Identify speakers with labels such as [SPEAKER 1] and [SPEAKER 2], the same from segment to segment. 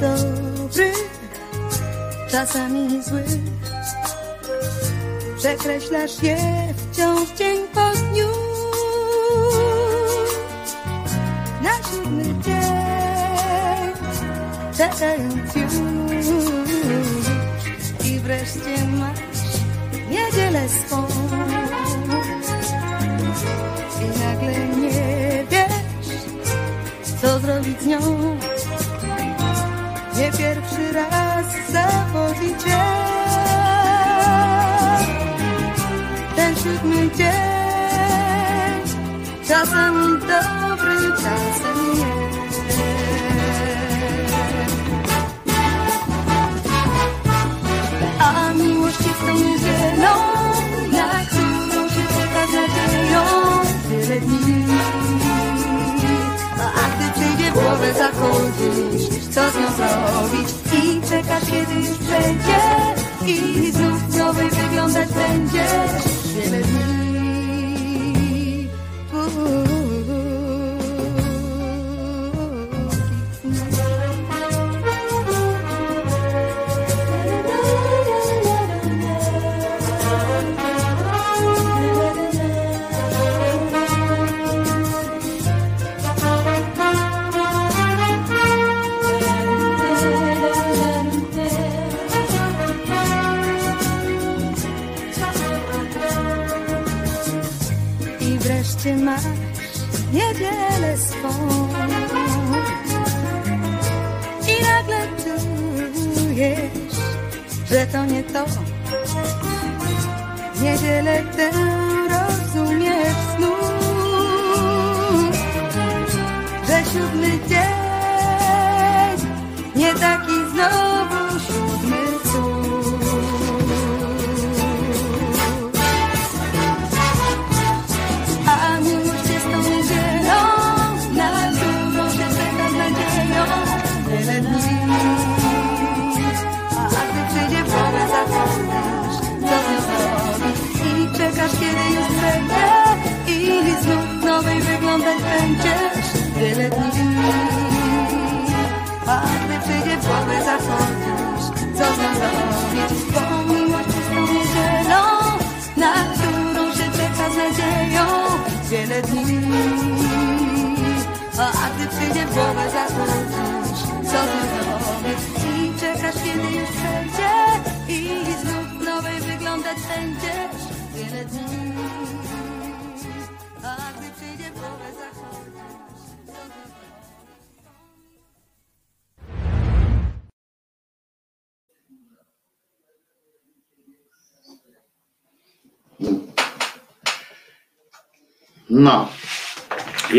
[SPEAKER 1] Dobrych, czasami złych. Przekreślasz je wciąż dzień po dniu. Na siódmy dzień, czekając już. I wreszcie masz niedzielę swą. I nagle nie wiesz, co zrobić z nią. Nie pierwszy raz zawodzi cię. Ten siódmy dzień, czasami dobry, czasem nie. A miłość jest tą niedzielą, na którą się czeka z nadzieją wiele dni. Głowę zachodzisz, co z nią zrobić? I czekasz kiedy już przejdzie? I znów z nowej wyglądać będziesz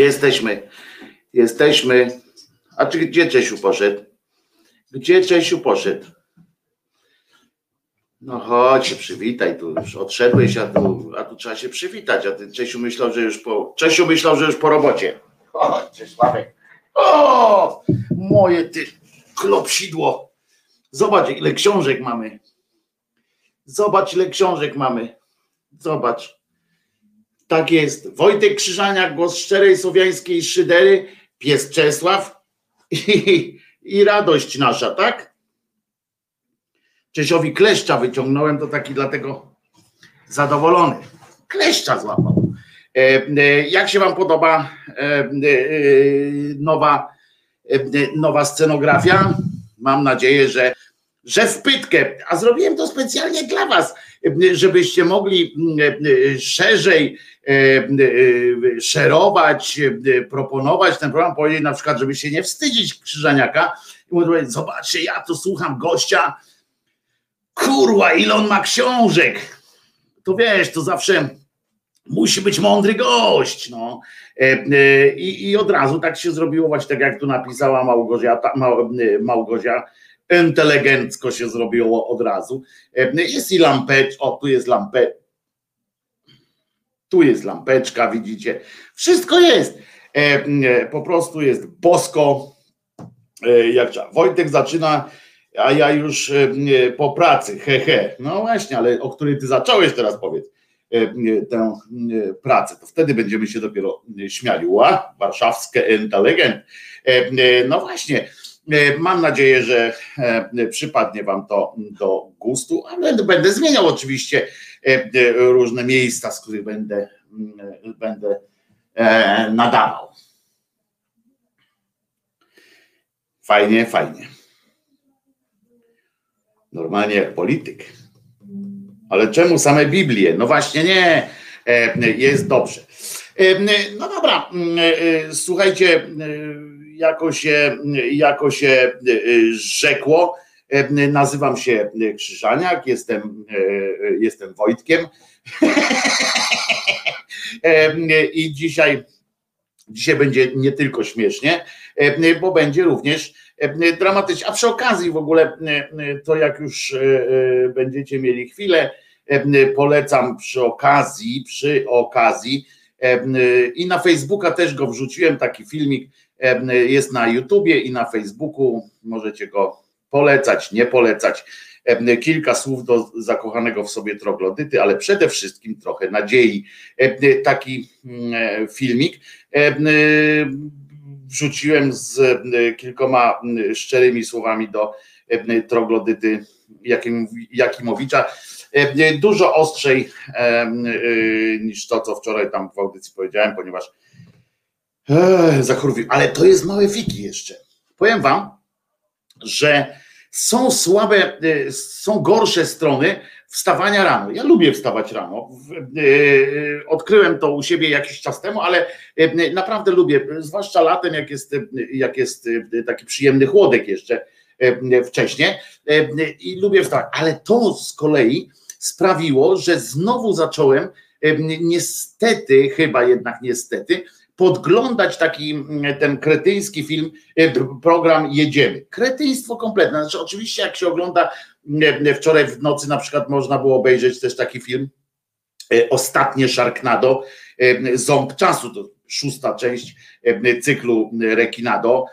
[SPEAKER 2] jesteśmy. Jesteśmy. A czy gdzie Czesiu poszedł? Gdzie Czesiu poszedł? No chodź, przywitaj, tu już odszedłeś, a tu, a tu trzeba się przywitać, a ty Czesiu myślał, że już po, Czesiu myślał, że już po robocie. Chodź, Czesławek. O, moje ty klopsidło. Zobacz, ile książek mamy. Zobacz, ile książek mamy. Zobacz. Tak jest. Wojtek Krzyżaniak, głos szczerej słowiańskiej szydery, pies Czesław i, i radość nasza, tak? Czesiowi kleszcza wyciągnąłem, to taki dlatego zadowolony. Kleszcza złapał. E, e, jak się wam podoba e, nowa, nowa scenografia? Mam nadzieję, że, że w pytkę, a zrobiłem to specjalnie dla was, żebyście mogli e, e, szerzej e, szerować, proponować ten program, powiedzieć na przykład, żeby się nie wstydzić Krzyżaniaka i mówić, zobaczcie, ja tu słucham gościa, kurwa, ile on ma książek. To wiesz, to zawsze musi być mądry gość. No. I, I od razu tak się zrobiło, właśnie tak jak tu napisała Małgorzata, Mał, inteligencko się zrobiło od razu. Jest i lampeczka, o tu jest lampeczka, tu jest lampeczka, widzicie, wszystko jest. Po prostu jest bosko, jak trzeba. Wojtek zaczyna, a ja już po pracy, hehe. He. No właśnie, ale o której ty zacząłeś teraz powiedz tę pracę, to wtedy będziemy się dopiero śmiali. Ła, warszawskie inteligent. No właśnie, mam nadzieję, że przypadnie Wam to do gustu, ale będę zmieniał oczywiście różne miejsca, z których będę, będę nadawał. Fajnie, fajnie. Normalnie jak polityk. Ale czemu same Biblie? No właśnie nie, jest dobrze. No dobra, słuchajcie, jako się, jako się rzekło, nazywam się Krzyżaniak, jestem, jestem Wojtkiem i dzisiaj, dzisiaj będzie nie tylko śmiesznie, bo będzie również dramatycznie. A przy okazji w ogóle to jak już będziecie mieli chwilę, polecam przy okazji, przy okazji i na Facebooka też go wrzuciłem, taki filmik jest na YouTubie i na Facebooku, możecie go polecać, nie polecać. Kilka słów do zakochanego w sobie troglodyty, ale przede wszystkim trochę nadziei. Taki mm, filmik wrzuciłem z kilkoma szczerymi słowami do troglodyty Jakimowicza. Dużo ostrzej niż to, co wczoraj tam w audycji powiedziałem, ponieważ zachorowił. Ale to jest małe fiki jeszcze. Powiem wam, że są słabe, są gorsze strony wstawania rano. Ja lubię wstawać rano. Odkryłem to u siebie jakiś czas temu, ale naprawdę lubię, zwłaszcza latem, jak jest, jak jest taki przyjemny chłodek jeszcze wcześniej i lubię wstawać. Ale to z kolei sprawiło, że znowu zacząłem niestety, chyba jednak niestety, podglądać taki mm, ten kretyński film, e, program Jedziemy. Kretyństwo kompletne. Znaczy, oczywiście, jak się ogląda mm, wczoraj w nocy, na przykład można było obejrzeć też taki film e, Ostatnie Sharknado, e, Ząb Czasu, to szósta część cyklu Rekinado.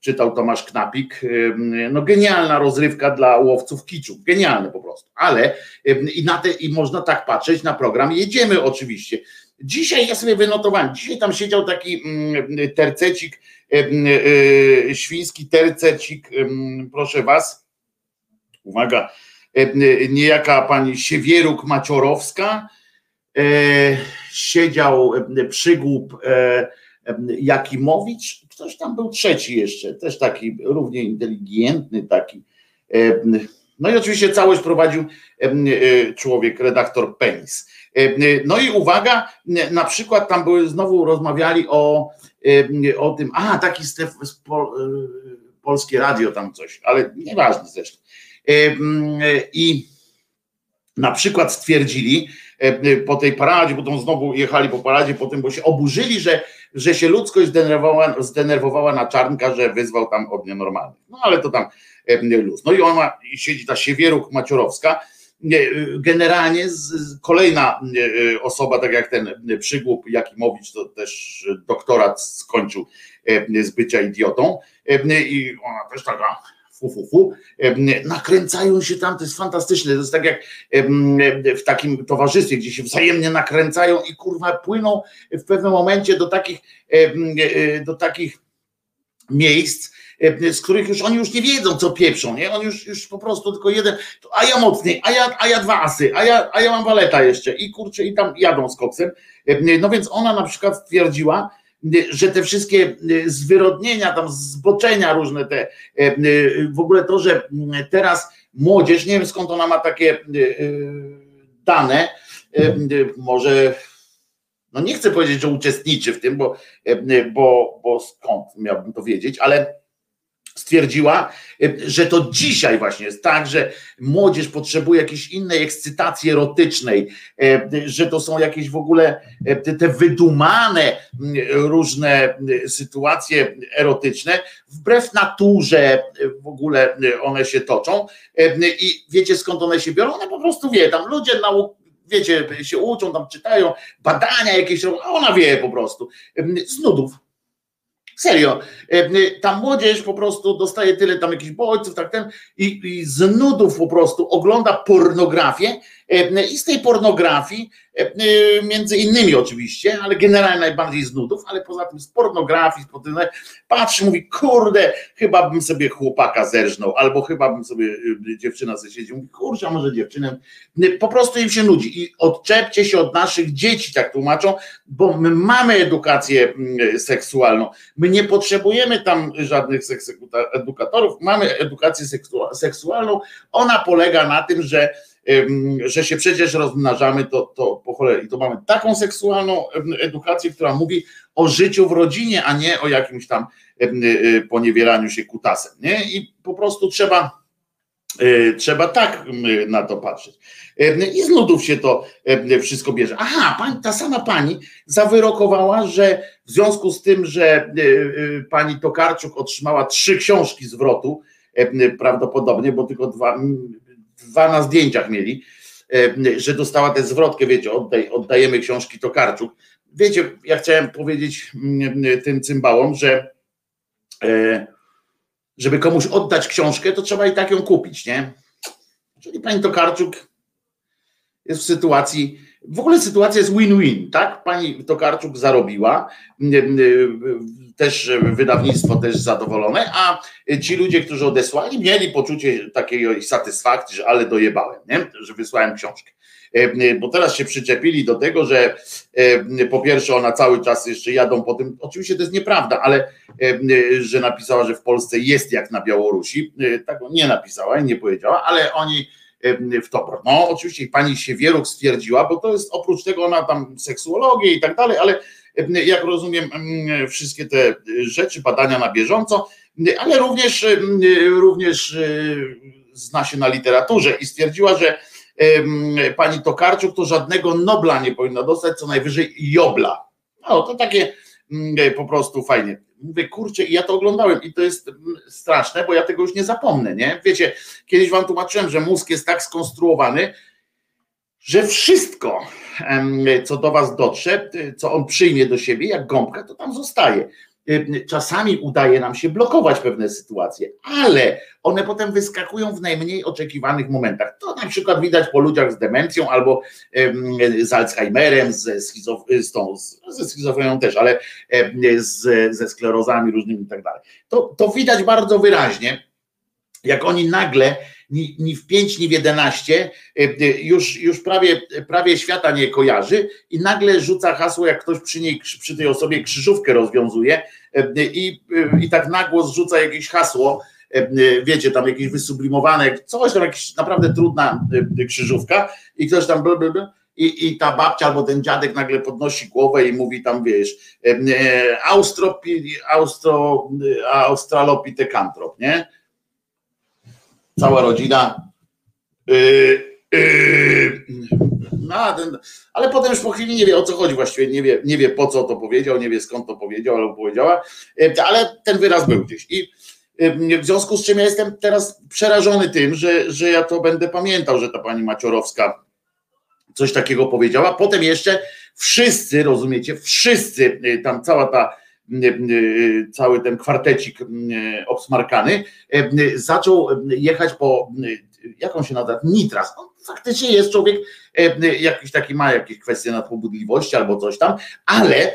[SPEAKER 2] Czytał Tomasz Knapik. No genialna rozrywka dla łowców kiczu. Genialne po prostu. Ale i, na te, i można tak patrzeć na program. Jedziemy oczywiście Dzisiaj ja sobie wynotowałem, dzisiaj tam siedział taki mm, tercecik, e, e, świński tercecik, proszę was, uwaga, niejaka pani Siewieruk Maciorowska, e, siedział przygłup Jakimowicz, ktoś tam był trzeci jeszcze, też taki równie inteligentny, taki. No i oczywiście całość prowadził człowiek, redaktor Penis. No i uwaga, na przykład tam były, znowu rozmawiali o, o tym, a taki Stef, polskie radio tam coś, ale nieważne zresztą. I na przykład stwierdzili po tej paradzie, bo tam znowu jechali po paradzie, potem, bo się oburzyli, że, że się ludzkość zdenerwowała, zdenerwowała na Czarnka, że wyzwał tam od nienormalnych. No ale to tam luz. No i ona siedzi ta Siewieruk Maciorowska, Generalnie kolejna e, osoba, tak jak ten przygłup Jakimowicz, to też doktorat skończył z bycia idiotą. I ona też taka fu, fu, fu, nakręcają się tam, to jest fantastyczne, to jest tak jak w takim towarzystwie, gdzie się wzajemnie nakręcają i kurwa płyną w pewnym momencie do takich, do takich miejsc, z których już oni już nie wiedzą, co pieprzą, nie? On już, już po prostu tylko jeden, a ja mocniej, a ja, a ja dwa asy, a ja, a ja mam waleta jeszcze i kurczę, i tam jadą z koksem. E, no więc ona na przykład stwierdziła, że te wszystkie zwyrodnienia, tam zboczenia różne te, w ogóle to, że teraz młodzież, nie wiem skąd ona ma takie e, dane, może no nie chcę powiedzieć, że uczestniczy w tym, bo, bo, bo skąd miałbym to wiedzieć, ale stwierdziła, że to dzisiaj właśnie jest tak, że młodzież potrzebuje jakiejś innej ekscytacji erotycznej, że to są jakieś w ogóle te wydumane różne sytuacje erotyczne, wbrew naturze w ogóle one się toczą. I wiecie skąd one się biorą? One po prostu wie, tam ludzie nauk wiecie, się uczą, tam czytają, badania jakieś a ona wie po prostu. Z nudów Serio. E, ta młodzież po prostu dostaje tyle tam jakichś bodźców, tak ten, i, i z nudów po prostu ogląda pornografię e, i z tej pornografii, e, między innymi oczywiście, ale generalnie najbardziej z nudów, ale poza tym z pornografii, patrzy, mówi, kurde, chyba bym sobie chłopaka zerżnął, albo chyba bym sobie dziewczyna ze siedzi, mówi, kurczę, a może dziewczynę, po prostu im się nudzi. I odczepcie się od naszych dzieci, tak tłumaczą, bo my mamy edukację seksualną, my nie potrzebujemy tam żadnych edukatorów, mamy edukację seksualną. Ona polega na tym, że, że się przecież rozmnażamy, to, to po cholerę. I to mamy taką seksualną edukację, która mówi o życiu w rodzinie, a nie o jakimś tam y, poniewieraniu się kutasem. Nie? I po prostu trzeba E, trzeba tak na to patrzeć. I z nudów się to wszystko bierze. Aha, ta sama pani zawyrokowała, że w związku z tym, że pani Tokarczuk otrzymała trzy książki zwrotu, prawdopodobnie, bo tylko dwa, dwa na zdjęciach mieli, że dostała tę zwrotkę, wiecie, oddaj, oddajemy książki Tokarczuk. Wiecie, ja chciałem powiedzieć tym cymbałom, że żeby komuś oddać książkę, to trzeba i tak ją kupić, nie? Czyli pani Tokarczuk jest w sytuacji, w ogóle sytuacja jest win-win, tak? Pani Tokarczuk zarobiła, też wydawnictwo też zadowolone, a ci ludzie, którzy odesłali, mieli poczucie takiej satysfakcji, że ale dojebałem, nie? że wysłałem książkę. E, bo teraz się przyczepili do tego, że e, po pierwsze ona cały czas jeszcze jadą po tym, oczywiście to jest nieprawda, ale e, że napisała, że w Polsce jest jak na Białorusi, tak nie napisała i nie powiedziała, ale oni w to. No, oczywiście pani Siewieruk stwierdziła, bo to jest oprócz tego ona tam seksuologię i tak dalej, ale jak rozumiem, wszystkie te rzeczy, badania na bieżąco, ale również, również zna się na literaturze i stwierdziła, że pani Tokarczuk to żadnego Nobla nie powinna dostać, co najwyżej Jobla. No to takie po prostu fajnie. Mówię, kurczę, i ja to oglądałem i to jest straszne, bo ja tego już nie zapomnę, nie? Wiecie, kiedyś wam tłumaczyłem, że mózg jest tak skonstruowany, że wszystko, co do was dotrze, co on przyjmie do siebie, jak gąbka, to tam zostaje. Czasami udaje nam się blokować pewne sytuacje, ale one potem wyskakują w najmniej oczekiwanych momentach. To na przykład widać po ludziach z demencją albo z Alzheimerem, ze, schizof z tą, ze schizofrenią też, ale z, ze sklerozami różnymi i tak dalej. To, to widać bardzo wyraźnie, jak oni nagle ni, ni w 5, ni w 11 już, już prawie, prawie świata nie kojarzy i nagle rzuca hasło, jak ktoś przy niej, przy tej osobie krzyżówkę rozwiązuje i, i tak nagło zrzuca jakieś hasło, wiecie, tam jakieś wysublimowane, coś tam, jakaś naprawdę trudna krzyżówka i ktoś tam blablabla, i, i ta babcia albo ten dziadek nagle podnosi głowę i mówi tam, wiesz, Austropi, Austro, Australopitekantrop, nie? Cała rodzina. Yy, yy, no, ten, ale potem już po chwili nie wie o co chodzi właściwie, nie wie, nie wie po co to powiedział, nie wie skąd to powiedział albo powiedziała, ale ten wyraz był gdzieś. I w związku z czym ja jestem teraz przerażony tym, że, że ja to będę pamiętał, że ta pani Maciorowska coś takiego powiedziała. Potem jeszcze wszyscy, rozumiecie, wszyscy, y, tam cała ta, y, y, cały ten kwartecik obsmarkany zaczął jechać po, jaką się nazywa, Nitras. On faktycznie jest człowiek, jakiś taki ma jakieś kwestie nadpobudliwości albo coś tam, ale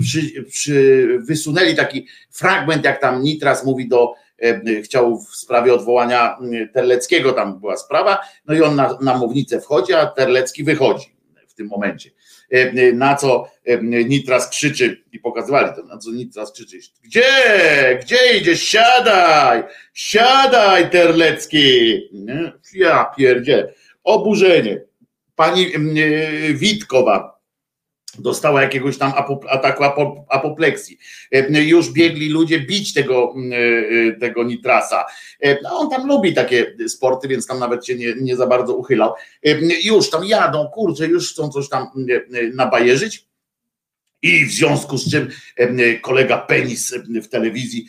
[SPEAKER 2] przy, przy, wysunęli taki fragment, jak tam Nitras mówi do E, chciał w sprawie odwołania Terleckiego, tam była sprawa, no i on na, na mównicę wchodzi, a Terlecki wychodzi w tym momencie. E, na co e, Nitras krzyczy. I pokazywali to, na co Nitras krzyczy, gdzie, gdzie idziesz, siadaj, siadaj Terlecki, ja pierdzie, oburzenie. Pani Witkowa dostała jakiegoś tam ataku apopleksji. Już biegli ludzie bić tego, tego Nitrasa. No, on tam lubi takie sporty, więc tam nawet się nie, nie za bardzo uchylał. Już tam jadą, kurczę, już chcą coś tam nabajerzyć. I w związku z czym kolega Penis w telewizji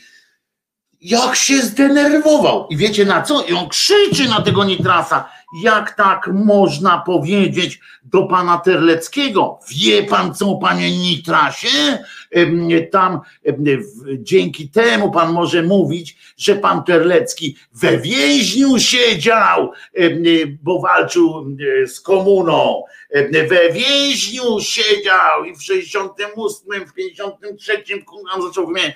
[SPEAKER 2] jak się zdenerwował. I wiecie na co? I on krzyczy na tego Nitrasa. Jak tak można powiedzieć do pana Terleckiego? Wie pan co, panie Nitrasie? Tam dzięki temu pan może mówić, że pan Terlecki we więźniu siedział, bo walczył z komuną. We więźniu siedział i w 68, w 53 on zaczął wymieniać.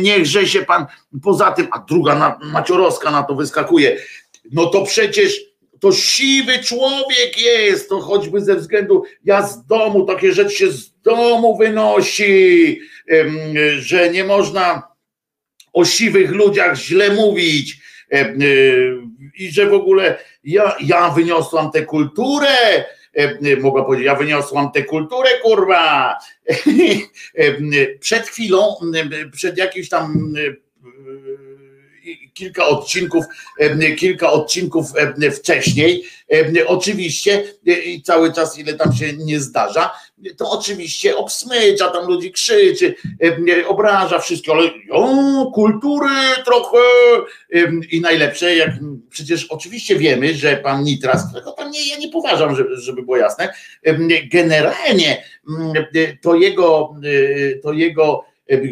[SPEAKER 2] Niechże się pan poza tym, a druga maciorowska na to wyskakuje. No to przecież to siwy człowiek jest, to choćby ze względu, ja z domu, takie rzeczy się z domu wynosi, że nie można o siwych ludziach źle mówić i że w ogóle ja, ja wyniosłam tę kulturę, mogła powiedzieć, ja wyniosłam tę kulturę, kurwa. Przed chwilą, przed jakimś tam kilka odcinków, kilka odcinków wcześniej, oczywiście i cały czas ile tam się nie zdarza, to oczywiście obsmycza, tam ludzi krzyczy, obraża wszystko, ale o, kultury trochę i najlepsze, jak przecież oczywiście wiemy, że pan Nitras, którego tam nie, ja nie poważam, żeby, żeby było jasne, generalnie to jego, to jego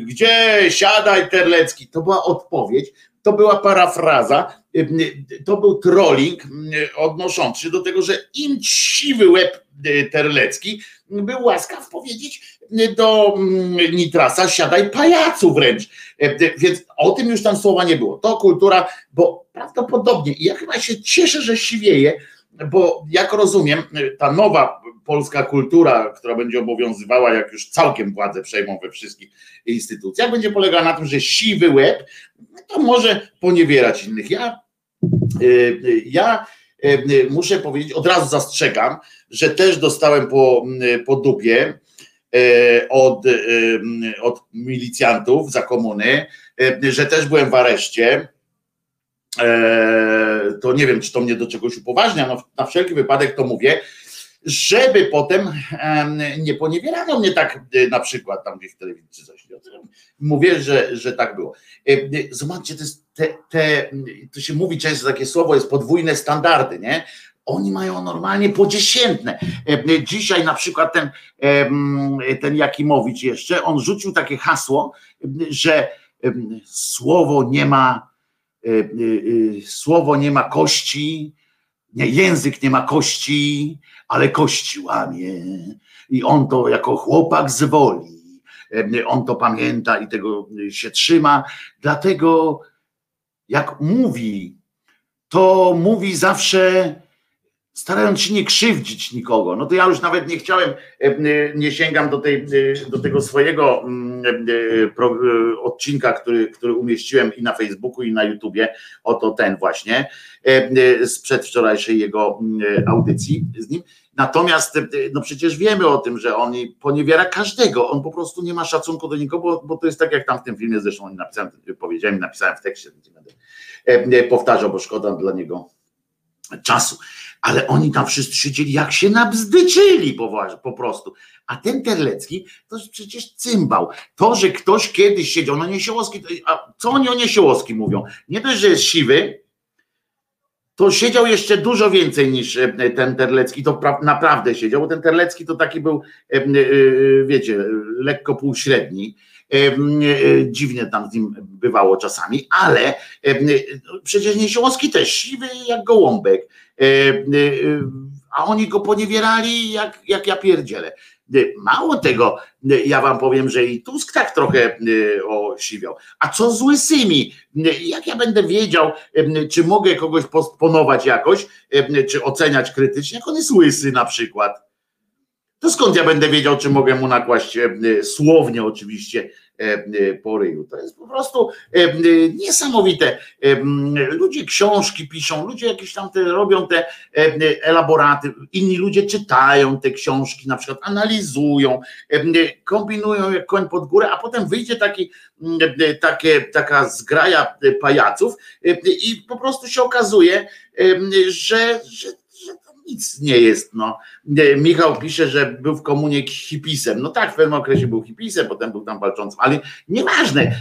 [SPEAKER 2] gdzie siadaj Terlecki, to była odpowiedź, to była parafraza, to był trolling odnoszący się do tego, że im siwy łeb Terlecki był łaskaw powiedzieć do Nitrasa, siadaj pajacu wręcz. Więc o tym już tam słowa nie było. To kultura, bo prawdopodobnie, i ja chyba się cieszę, że siwieje, bo jak rozumiem, ta nowa polska kultura, która będzie obowiązywała, jak już całkiem władzę przejmą we wszystkich instytucjach, będzie polegała na tym, że siwy łeb to może poniewierać innych. Ja, y, y, ja y, muszę powiedzieć, od razu zastrzegam, że też dostałem po, po dupie od, od milicjantów za komuny, że też byłem w areszcie. To nie wiem, czy to mnie do czegoś upoważnia, no na wszelki wypadek to mówię, żeby potem nie poniewierano mnie tak na przykład tam gdzieś w telewizji czy coś. Mówię, że, że tak było. Zobaczcie, to, jest te, te, to się mówi często takie słowo, jest podwójne standardy, nie? Oni mają normalnie podziesiętne. Dzisiaj na przykład ten, ten Jakimowicz jeszcze, on rzucił takie hasło, że słowo nie ma słowo nie ma kości, nie, język nie ma kości, ale kości łamie. I on to jako chłopak z woli on to pamięta i tego się trzyma. Dlatego jak mówi, to mówi zawsze starając się nie krzywdzić nikogo. No to ja już nawet nie chciałem, nie sięgam do, tej, do tego swojego mm, odcinka, który, który umieściłem i na Facebooku, i na YouTubie, oto ten właśnie, z przedwczorajszej jego mm, audycji z nim. Natomiast e, no przecież wiemy o tym, że on poniewiera każdego, on po prostu nie ma szacunku do nikogo, bo, bo to jest tak jak tam w tym filmie, zresztą napisałem, powiedziałem, napisałem w tekście, nie będę e, powtarzał, bo szkoda dla niego czasu. Ale oni tam wszyscy siedzieli, jak się nabzdyczyli poważnie, po prostu. A ten Terlecki to jest przecież cymbał. To, że ktoś kiedyś siedział, no Niesiołowski, a co oni o Niesiołowski mówią? Nie dość, że jest siwy, to siedział jeszcze dużo więcej niż e, ten Terlecki, to naprawdę siedział, bo ten Terlecki to taki był, e, e, wiecie, lekko półśredni. Dziwnie tam z nim bywało czasami, ale przecież Niesiołowski też siwy jak gołąbek, a oni go poniewierali jak, jak ja pierdzielę. Mało tego, ja wam powiem, że i Tusk tak trochę y, osiwiał. A co z łysymi? Jak ja będę wiedział, y, czy mogę kogoś postponować jakoś, y, czy oceniać krytycznie, jak on jest łysy na przykład? To skąd ja będę wiedział, czy mogę mu nakłaść słownie oczywiście po ryju. To jest po prostu niesamowite. Ludzie książki piszą, ludzie jakieś tam te robią te elaboraty, inni ludzie czytają te książki, na przykład analizują, kombinują jak koń pod górę, a potem wyjdzie taki, takie, taka zgraja pajaców i po prostu się okazuje, że, że nic nie jest. No. Michał pisze, że był w komunie hipisem. No tak, w pewnym okresie był hipisem, potem był tam walczącym, ale nieważne.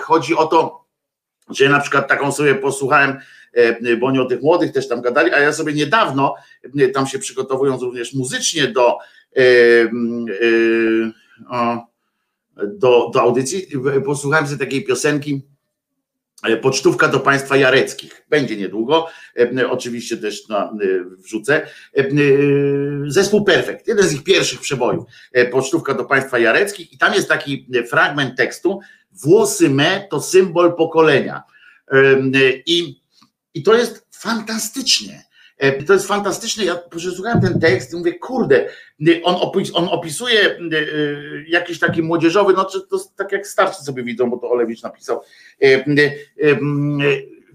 [SPEAKER 2] Chodzi o to, że na przykład taką sobie posłuchałem, bo oni o tych młodych też tam gadali, a ja sobie niedawno, tam się przygotowując również muzycznie do, do, do audycji, posłuchałem sobie takiej piosenki E, pocztówka do państwa jareckich. Będzie niedługo. E, oczywiście też na, e, wrzucę. Zespół Perfekt, jeden z ich pierwszych przebojów. Pocztówka do państwa jareckich i tam jest taki fragment tekstu. Włosy me to symbol pokolenia. I, i to jest fantastycznie. To jest fantastyczne. Ja przesłuchałem ten tekst i mówię, kurde, on, opis, on opisuje jakiś taki młodzieżowy, no to tak jak starszy sobie widzą, bo to Olewicz napisał,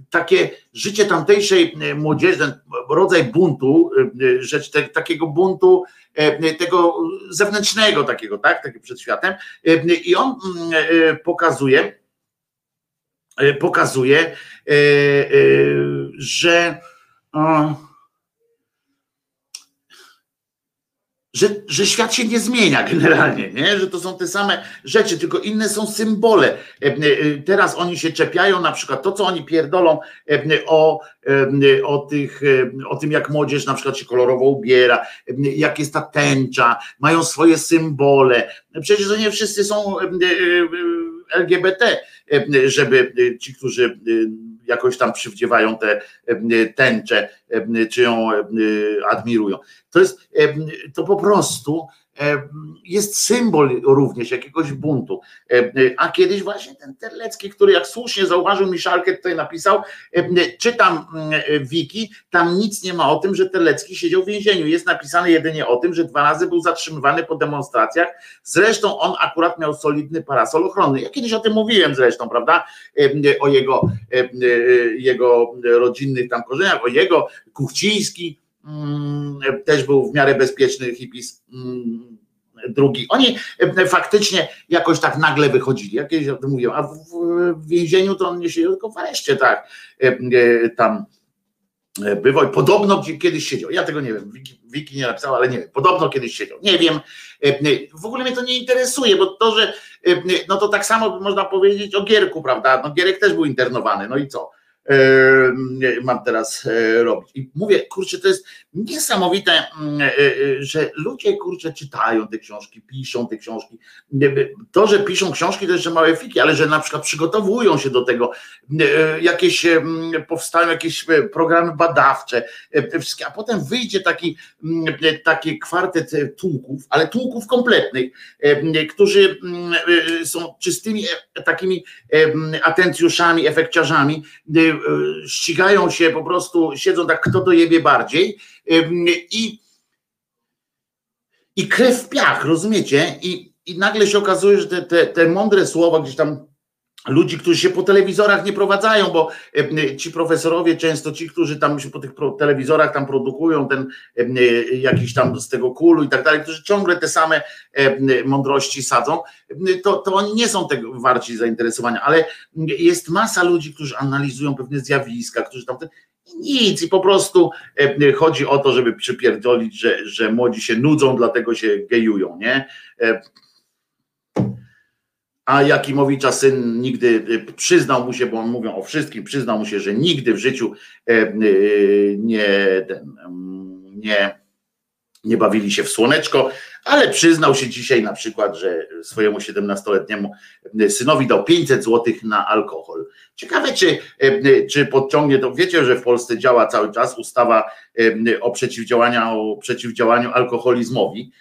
[SPEAKER 2] takie życie tamtejszej młodzieży, rodzaj buntu, rzecz te, takiego buntu, tego zewnętrznego takiego, tak, takiego przed światem. I on pokazuje, pokazuje, że że, że świat się nie zmienia generalnie, nie? że to są te same rzeczy, tylko inne są symbole. E, e, teraz oni się czepiają na przykład to, co oni pierdolą e, o, o, tych, o tym, jak młodzież na przykład się kolorowo ubiera, jak jest ta tęcza, mają swoje symbole. Przecież to nie wszyscy są LGBT, żeby ci, którzy jakoś tam przywdziewają te tęcze, czy ją admirują. To jest to po prostu jest symbol również jakiegoś buntu. A kiedyś właśnie ten Terlecki, który jak słusznie zauważył, Miszalkę tutaj napisał, czytam wiki, tam nic nie ma o tym, że Terlecki siedział w więzieniu. Jest napisane jedynie o tym, że dwa razy był zatrzymywany po demonstracjach. Zresztą on akurat miał solidny parasol ochronny. Ja kiedyś o tym mówiłem zresztą, prawda? O jego, jego rodzinnych tam korzeniach, o jego Kuchciński, Mm, też był w miarę bezpieczny hipis mm, drugi. Oni e, faktycznie jakoś tak nagle wychodzili, jak o tym a w więzieniu to on nie siedział, tylko w areszcie tak e, e, tam bywał podobno kiedyś siedział. Ja tego nie wiem, Wiki, Wiki nie napisał, ale nie wiem. Podobno kiedyś siedział. Nie wiem. W ogóle mnie to nie interesuje, bo to, że no to tak samo można powiedzieć o Gierku, prawda? No Gierek też był internowany, no i co? Mam teraz e, robić. I mówię, kurczę, to jest niesamowite, mm, e, e, że ludzie, kurczę, czytają te książki, piszą te książki. To, że piszą książki, to jeszcze małe fiki, ale że na przykład przygotowują się do tego, jakieś powstają jakieś programy badawcze, a potem wyjdzie taki, taki kwartet tłuków, ale tłuków kompletnych, którzy są czystymi takimi atencjuszami, efekciarzami, ścigają się po prostu, siedzą tak, kto dojebie bardziej i, i krew w piach, rozumiecie? I, i nagle się okazuje, że te, te, te mądre słowa gdzieś tam ludzi, którzy się po telewizorach nie prowadzają, bo ci profesorowie często, ci, którzy tam się po tych telewizorach tam produkują ten jakiś tam z tego kulu i tak dalej, którzy ciągle te same mądrości sadzą, to, to oni nie są tego warci zainteresowania, ale jest masa ludzi, którzy analizują pewne zjawiska, którzy tam nic i po prostu chodzi o to, żeby przypierdolić, że, że młodzi się nudzą, dlatego się gejują, nie? A Jakimowicza syn nigdy y, przyznał mu się, bo on mówią o wszystkim, przyznał mu się, że nigdy w życiu e, y, nie, nie, nie bawili się w słoneczko, ale przyznał się dzisiaj na przykład, że swojemu 17-letniemu synowi dał 500 zł na alkohol. Ciekawe, czy, czy podciągnie to. Wiecie, że w Polsce działa cały czas ustawa o o przeciwdziałaniu alkoholizmowi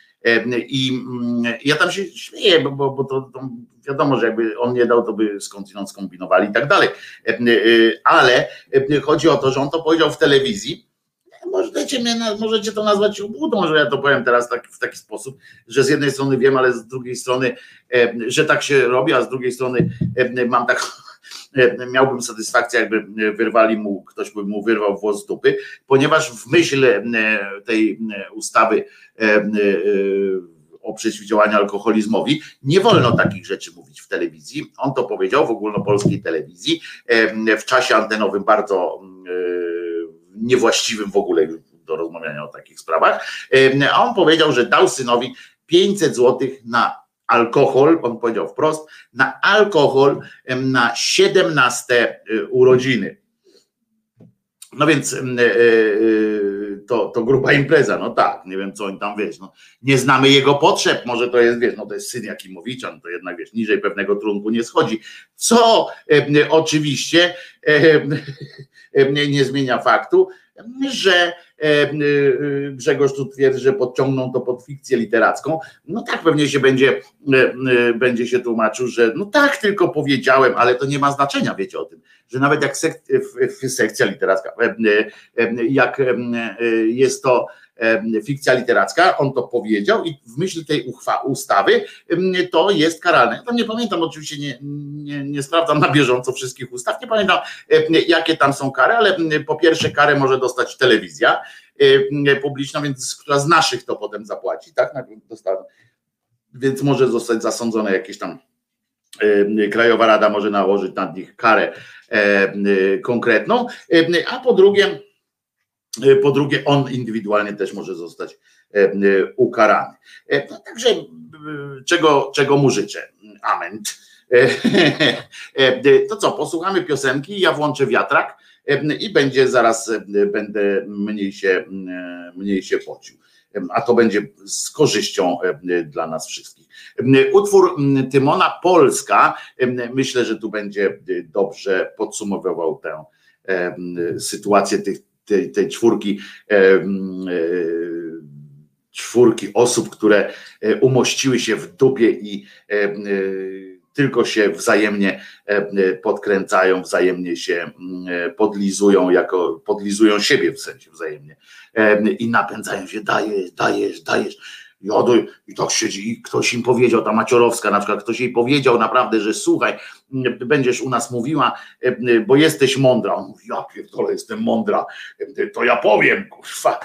[SPEAKER 2] i mm, ja tam się śmieję, bo, bo, bo to, to, wiadomo, że jakby on nie dał, to by skądinąd skombinowali i tak dalej. Y, ale chodzi o to, że on to powiedział w telewizji. Możecie, mnie, możecie to nazwać obłudą, że ja to powiem teraz tak, w taki sposób, że z jednej strony wiem, ale z drugiej strony, że tak się robi, a z drugiej strony mam tak miałbym satysfakcję, jakby wyrwali mu, ktoś by mu wyrwał włos z dupy, ponieważ w myśl tej ustawy o przeciwdziałaniu alkoholizmowi. Nie wolno takich rzeczy mówić w telewizji. On to powiedział w ogólnopolskiej telewizji w czasie antenowym bardzo niewłaściwym w ogóle do rozmawiania o takich sprawach. A on powiedział, że dał synowi 500 złotych na alkohol, on powiedział wprost, na alkohol na 17 y, urodziny. No więc e, e, to, to gruba impreza, no tak, nie wiem co oni tam wiesz, no, nie znamy jego potrzeb, może to jest, wiesz, no to jest syn Jakimowicza, no to jednak wiesz, niżej pewnego trunku nie schodzi, co oczywiście e, nie zmienia faktu, że e, e, Grzegorz tu twierdzi, że podciągną to pod fikcję literacką. No tak pewnie się będzie, e, będzie się tłumaczył, że no tak tylko powiedziałem, ale to nie ma znaczenia, wiecie o tym, że nawet jak sek sekcja literacka, jak jest to fikcja literacka, on to powiedział i w myśl tej uchwa, ustawy to jest karalne. Ja tam nie pamiętam, oczywiście nie, nie, nie sprawdzam na bieżąco wszystkich ustaw, nie pamiętam jakie tam są kary, ale po pierwsze karę może dostać telewizja publiczna, więc która z naszych to potem zapłaci, tak? Więc może zostać zasądzone jakieś tam Krajowa Rada może nałożyć na nich karę konkretną, a po drugie po drugie, on indywidualnie też może zostać e, e, ukarany. No, także czego, czego mu życzę? Amen. To co, posłuchamy piosenki, ja włączę wiatrak i będzie zaraz, będę mniej się, mniej się pocił. A to będzie z korzyścią dla nas wszystkich. Utwór Tymona Polska, myślę, że tu będzie dobrze podsumowywał tę sytuację tych tej, tej czwórki e, czwórki osób, które e, umościły się w dupie i e, tylko się wzajemnie podkręcają, wzajemnie się podlizują, jako podlizują siebie w sensie wzajemnie i napędzają się, dajesz, dajesz, dajesz joduj i tak siedzi i ktoś im powiedział, ta Maciorowska na przykład, ktoś jej powiedział naprawdę, że słuchaj, będziesz u nas mówiła, bo jesteś mądra. On mówi, ja pierdolę, jestem mądra, to ja powiem, kurwa,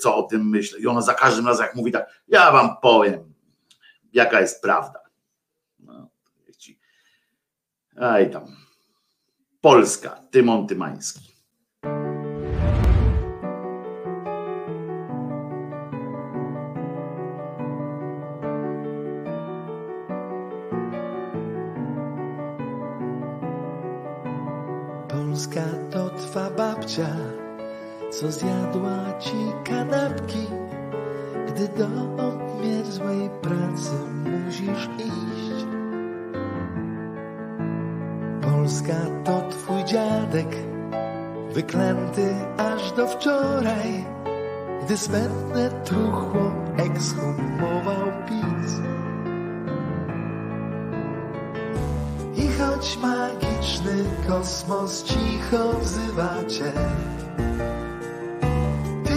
[SPEAKER 2] co o tym myślę. I ona za każdym razem jak mówi tak, ja wam powiem, jaka jest prawda. No, Aj tam. Polska, Tymon Tymański.
[SPEAKER 3] Co zjadła ci kanapki, gdy do obmierzłej pracy musisz iść. Polska to twój dziadek, wyklęty aż do wczoraj, gdy smętne truchło ekshumował PiS. I choć magiczny kosmos cicho wzywa cię,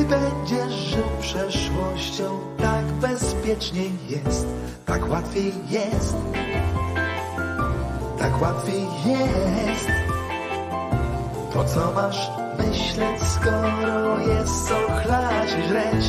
[SPEAKER 3] będziesz żył przeszłością, tak bezpiecznie jest, tak łatwiej jest, tak łatwiej jest. To co masz myśleć, skoro jest co chlać i?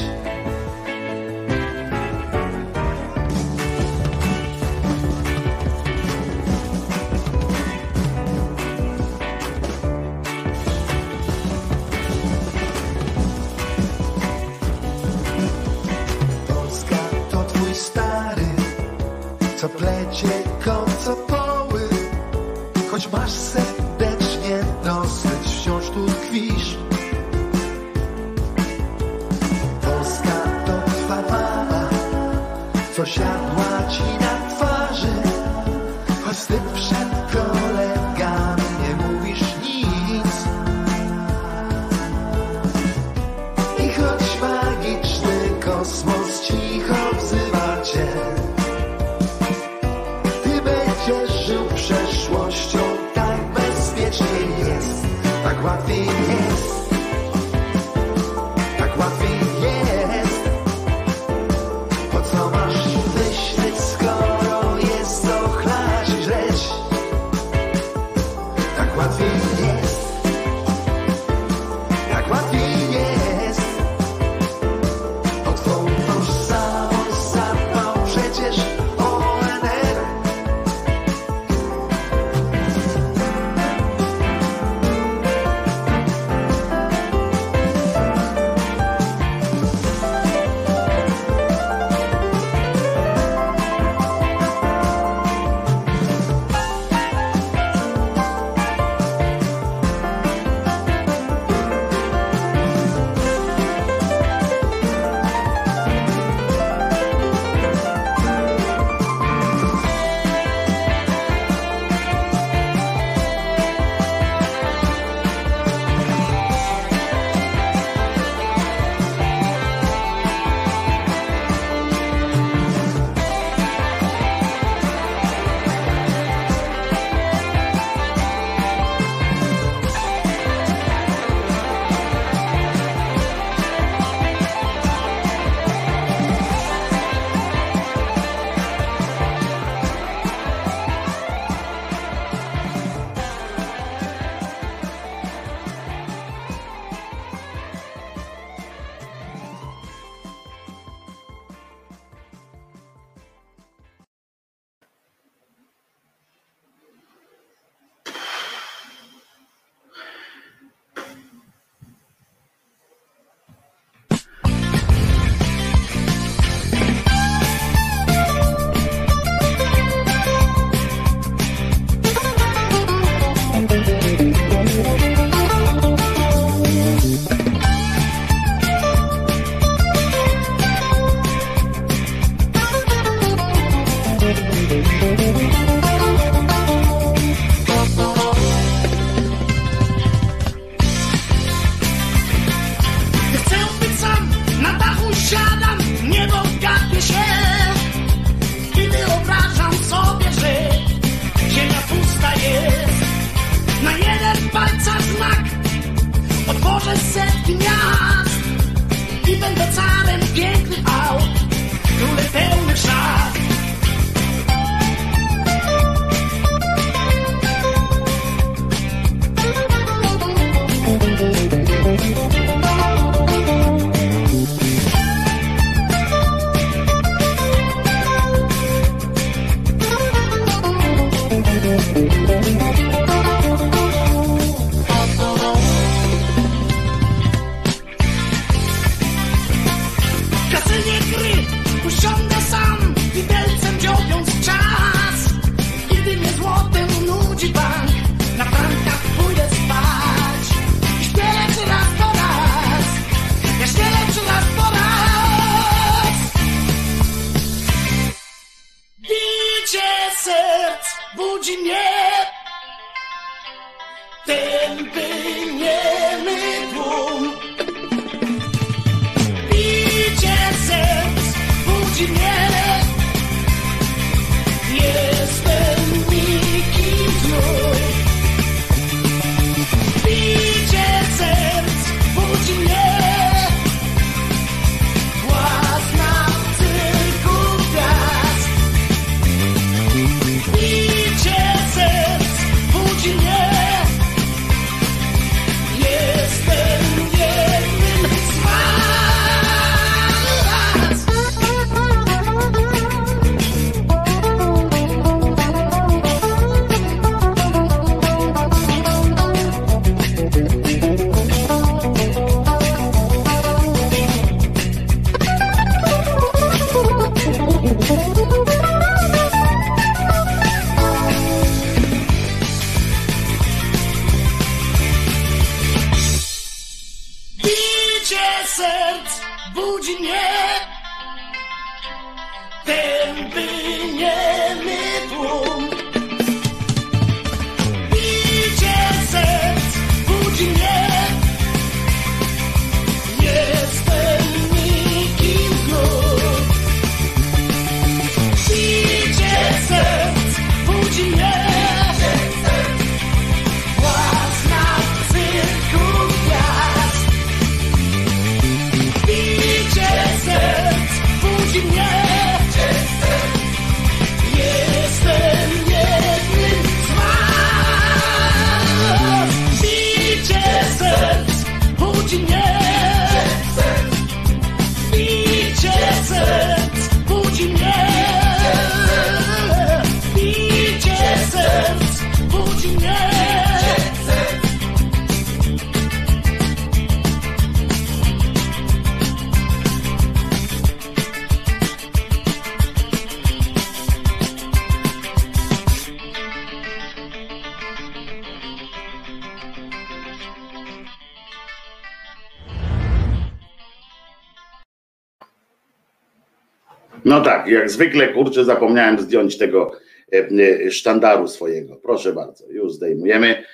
[SPEAKER 2] No tak, jak zwykle, kurczę, zapomniałem zdjąć tego e, e, sztandaru swojego. Proszę bardzo, już zdejmujemy.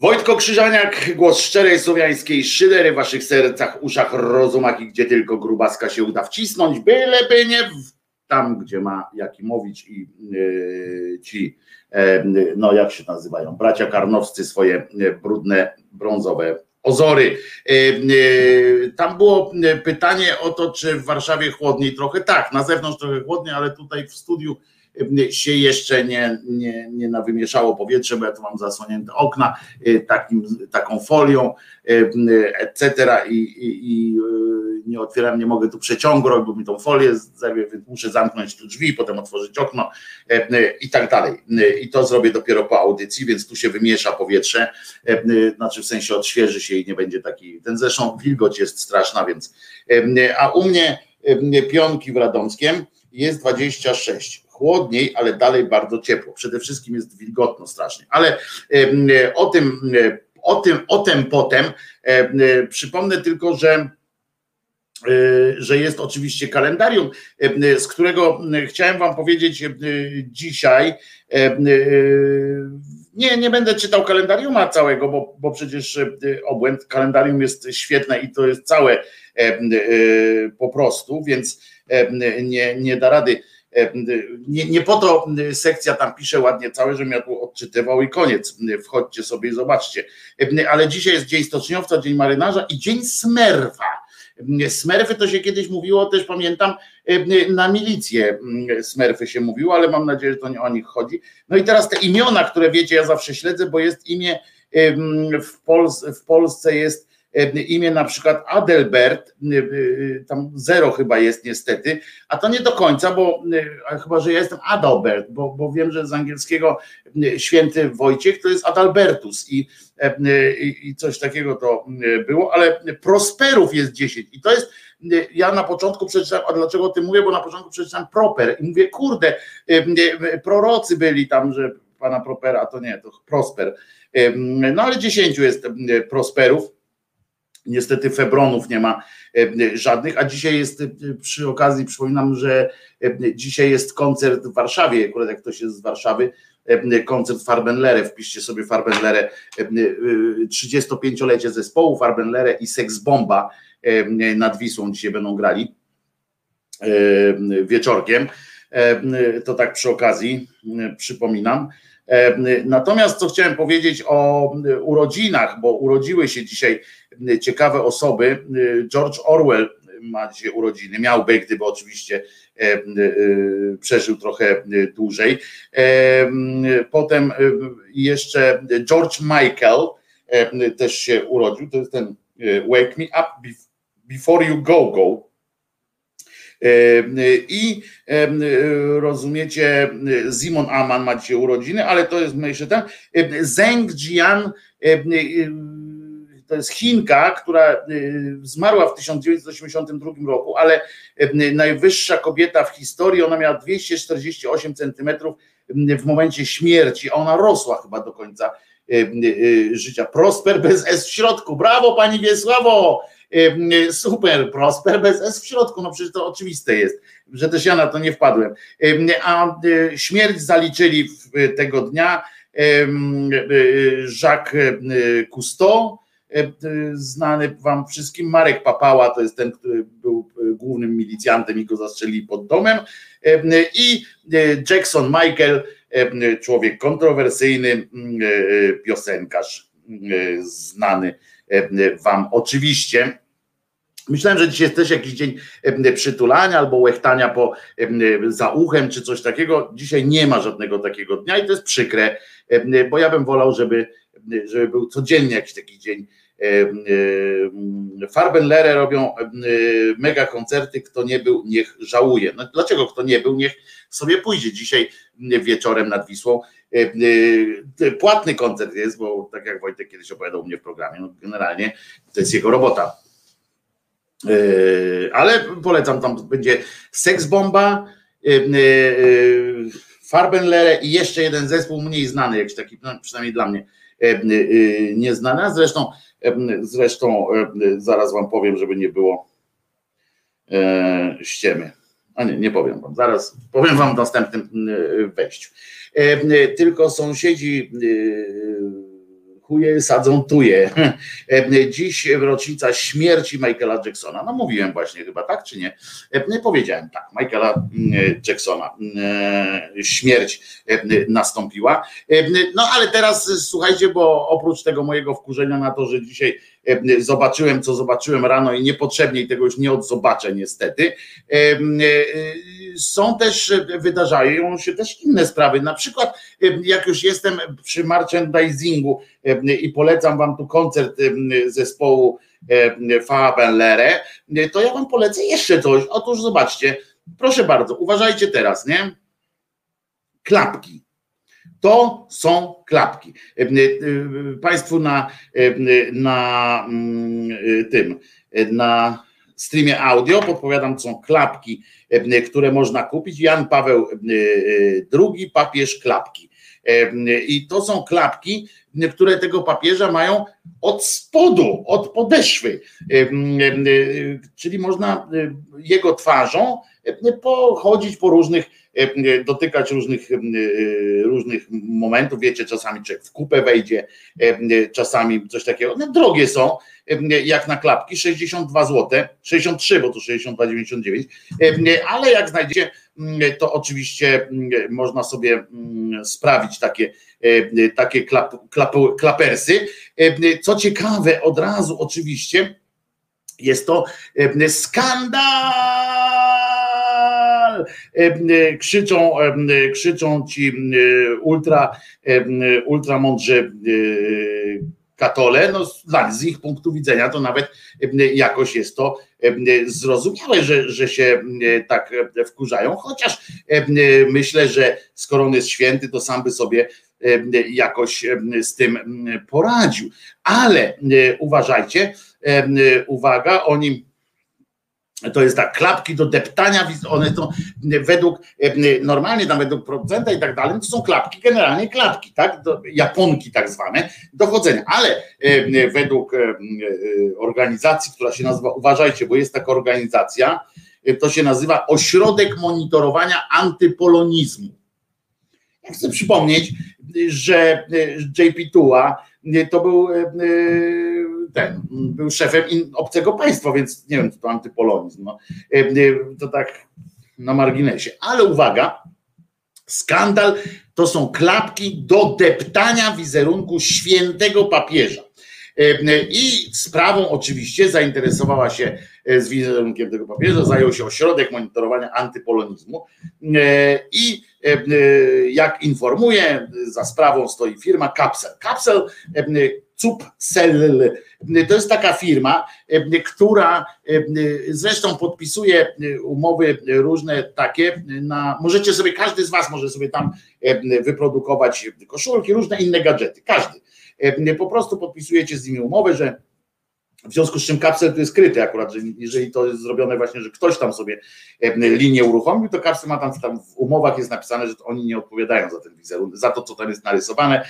[SPEAKER 2] Wojtko Krzyżaniak, głos szczerej słowiańskiej szydery w waszych sercach, uszach, rozumach i gdzie tylko grubaska się uda wcisnąć, byleby nie w, tam, gdzie ma Jakimowicz i e, ci, e, no jak się nazywają, bracia karnowscy swoje brudne, brązowe ozory. E, e, Tam było e, pytanie o to, czy w Warszawie chłodniej trochę. Tak, na zewnątrz trochę chłodniej, ale tutaj w studiu się jeszcze nie, nie, nie nawymieszało powietrze, bo ja tu mam zasłonięte okna e, takim, taką folią, e, etc. I, i, i nie otwieram, nie mogę tu przeciągu, bo mi tą folię zerwie, muszę zamknąć tu drzwi, potem otworzyć okno i tak dalej. I to zrobię dopiero po audycji, więc tu się wymiesza powietrze, znaczy w sensie odświeży się i nie będzie taki, ten zresztą wilgoć jest straszna, więc a u mnie pionki w Radomskiem jest 26. Chłodniej, ale dalej bardzo ciepło. Przede wszystkim jest wilgotno strasznie. Ale o tym, o tym, o tym potem przypomnę tylko, że e, że jest oczywiście kalendarium, z którego chciałem wam powiedzieć dzisiaj. e, Nie, nie będę czytał kalendariuma całego, bo, bo przecież e, obłęd kalendarium jest świetne i to jest całe po prostu, więc nie, nie da rady Nie, nie po to sekcja tam pisze ładnie całe, że ja tu odczytywał i koniec. Wchodźcie sobie i zobaczcie. Ale dzisiaj jest Dzień Stoczniowca, Dzień Marynarza i Dzień Smerfa. Smerfy to się kiedyś mówiło, też pamiętam, na milicję smerfy się mówiło, ale mam nadzieję, że to nie o nich chodzi. No i teraz te imiona, które wiecie, ja zawsze śledzę, bo jest imię w, Pols w Polsce jest imię na przykład Adelbert, tam zero chyba jest niestety, a to nie do końca, bo chyba, że ja jestem Adalbert, bo, bo wiem, że z angielskiego święty Wojciech to jest Adalbertus i, i coś takiego to było, ale Prosperów jest 10 i to jest ja na początku przeczytałem, a dlaczego o tym mówię, bo na początku przeczytałem Proper i mówię, kurde, prorocy byli tam, że pana Propera, to nie, to Prosper. No ale dziesięciu jest Prosperów, Niestety Febronów nie ma żadnych, a dzisiaj jest przy okazji, przypominam, że dzisiaj jest koncert w Warszawie, akurat jak ktoś jest z Warszawy, koncert Farbenlere, wpiszcie sobie Farbenlere, 35-lecie zespołu Farbenlere i Sex Bomba nad Wisłą dzisiaj będą grali wieczorkiem, to tak przy okazji przypominam. Natomiast co chciałem powiedzieć o urodzinach, bo urodziły się dzisiaj ciekawe osoby. George Orwell ma dzisiaj urodziny, miałby, gdyby oczywiście przeżył trochę dłużej. Potem jeszcze George Michael też się urodził, to jest ten Wake Me Up Before You Go Go i rozumiecie, Simon Aman ma dzisiaj urodziny, ale to jest mniejszy ten. Zeng Jian to jest Chinka, która zmarła w 1982 roku, ale najwyższa kobieta w historii, ona miała 248 centymetrów w momencie śmierci, ona rosła chyba do końca życia. Prosper bez S w środku. Brawo pani Wiesławo! Super, prosper bez S w środku, no przecież to oczywiste jest, że też ja na to nie wpadłem. A e, śmierć zaliczyli tego dnia Jacques e, Cousteau, znany wam wszystkim, Marek Papała, to jest ten, który był głównym milicjantem i go zastrzelili pod domem i Jackson Michael, człowiek kontrowersyjny, piosenkarz znany wam oczywiście. Myślałem, że dzisiaj jest też jakiś dzień przytulania albo łechtania po, za uchem czy coś takiego. Dzisiaj nie ma żadnego takiego dnia i to jest przykre, bo ja bym wolał, żeby, żeby był codziennie jakiś taki dzień. Farbenlere robią mega koncerty, kto nie był, niech żałuje. No dlaczego kto nie był, niech sobie pójdzie dzisiaj wieczorem nad Wisłą. Płatny koncert jest, bo tak jak Wojtek kiedyś opowiadał mnie w programie, no generalnie to jest jego robota ale polecam, tam będzie Sex Bomba, Farbenlere i jeszcze jeden zespół mniej znany, jakiś taki, no, przynajmniej dla mnie nieznany, zresztą, zresztą zaraz wam powiem, żeby nie było ściemy. A nie, nie powiem wam, zaraz powiem wam w następnym wejściu. Tylko sąsiedzi chuje sadzą tuje. Dziś rocznica śmierci Michaela Jacksona. No mówiłem właśnie chyba tak, czy nie? Powiedziałem tak, Michaela Jacksona. Śmierć nastąpiła. No ale teraz słuchajcie, bo oprócz tego mojego wkurzenia na to, że dzisiaj zobaczyłem, co zobaczyłem rano i niepotrzebnie tego już nie odzobaczę niestety, są też, wydarzają się też inne sprawy. Na przykład, jak już jestem przy merchandisingu i polecam wam tu koncert zespołu Fabenlere, to ja wam polecę jeszcze coś. Otóż zobaczcie, proszę bardzo, uważajcie teraz, nie? Klapki. To są klapki. Państwu na, na mm, tym, na streamie audio, podpowiadam, to są klapki, e, które można kupić. Jan Paweł II, e, papież klapki. E, I to są klapki, które tego papieża mają od spodu, od podeszwy. Czyli można jego twarzą pochodzić po różnych dotykać różnych, różnych momentów. Wiecie, czasami człowiek w kupę wejdzie, czasami coś takiego. No, drogie są, jak na klapki, 62 zł, 63, bo to 62,99, ale jak znajdziecie, to oczywiście można sobie sprawić takie, takie klap, klap, klapersy. Co ciekawe, od razu oczywiście jest to skandal! Krzyczą, krzyczą ci ultra, ultra mądrze katole, no z ich punktu widzenia to nawet jakoś jest to zrozumiałe, że, że się tak wkurzają, chociaż myślę, że skoro on jest święty, to sam by sobie jakoś z tym poradził. Ale uważajcie, uwaga, oni to jest tak, klapki do deptania, one to według, normalnie tam według producenta i tak dalej, to są klapki, generalnie klapki, tak, do, japonki tak zwane, dochodzenia, ale według organizacji, która się nazywa, uważajcie, bo jest taka organizacja, to się nazywa Ośrodek Monitorowania Antypolonizmu. Ja chcę przypomnieć, że JP Tua to był ten, był szefem obcego państwa, więc nie wiem, co to antypolonizm. No. E, e, to tak na marginesie. Ale uwaga, skandal to są klapki do deptania wizerunku świętego papieża. E, I sprawą oczywiście zainteresowała się z wizerunkiem tego papieża, zajął się ośrodek monitorowania antypolonizmu i jak informuje, za sprawą stoi firma Capsel. Capsel Cupsel. To jest taka firma, która zresztą podpisuje umowy różne takie na, możecie sobie, każdy z was może sobie tam wyprodukować koszulki, różne inne gadżety, każdy. Po prostu podpisujecie z nimi umowę, że w związku z czym kapsel jest skryty akurat, że jeżeli to jest zrobione właśnie, że ktoś tam sobie linię uruchomił, to kapsel ma tam, tam w umowach jest napisane, że oni nie odpowiadają za ten wizerunek, za to, co tam jest narysowane,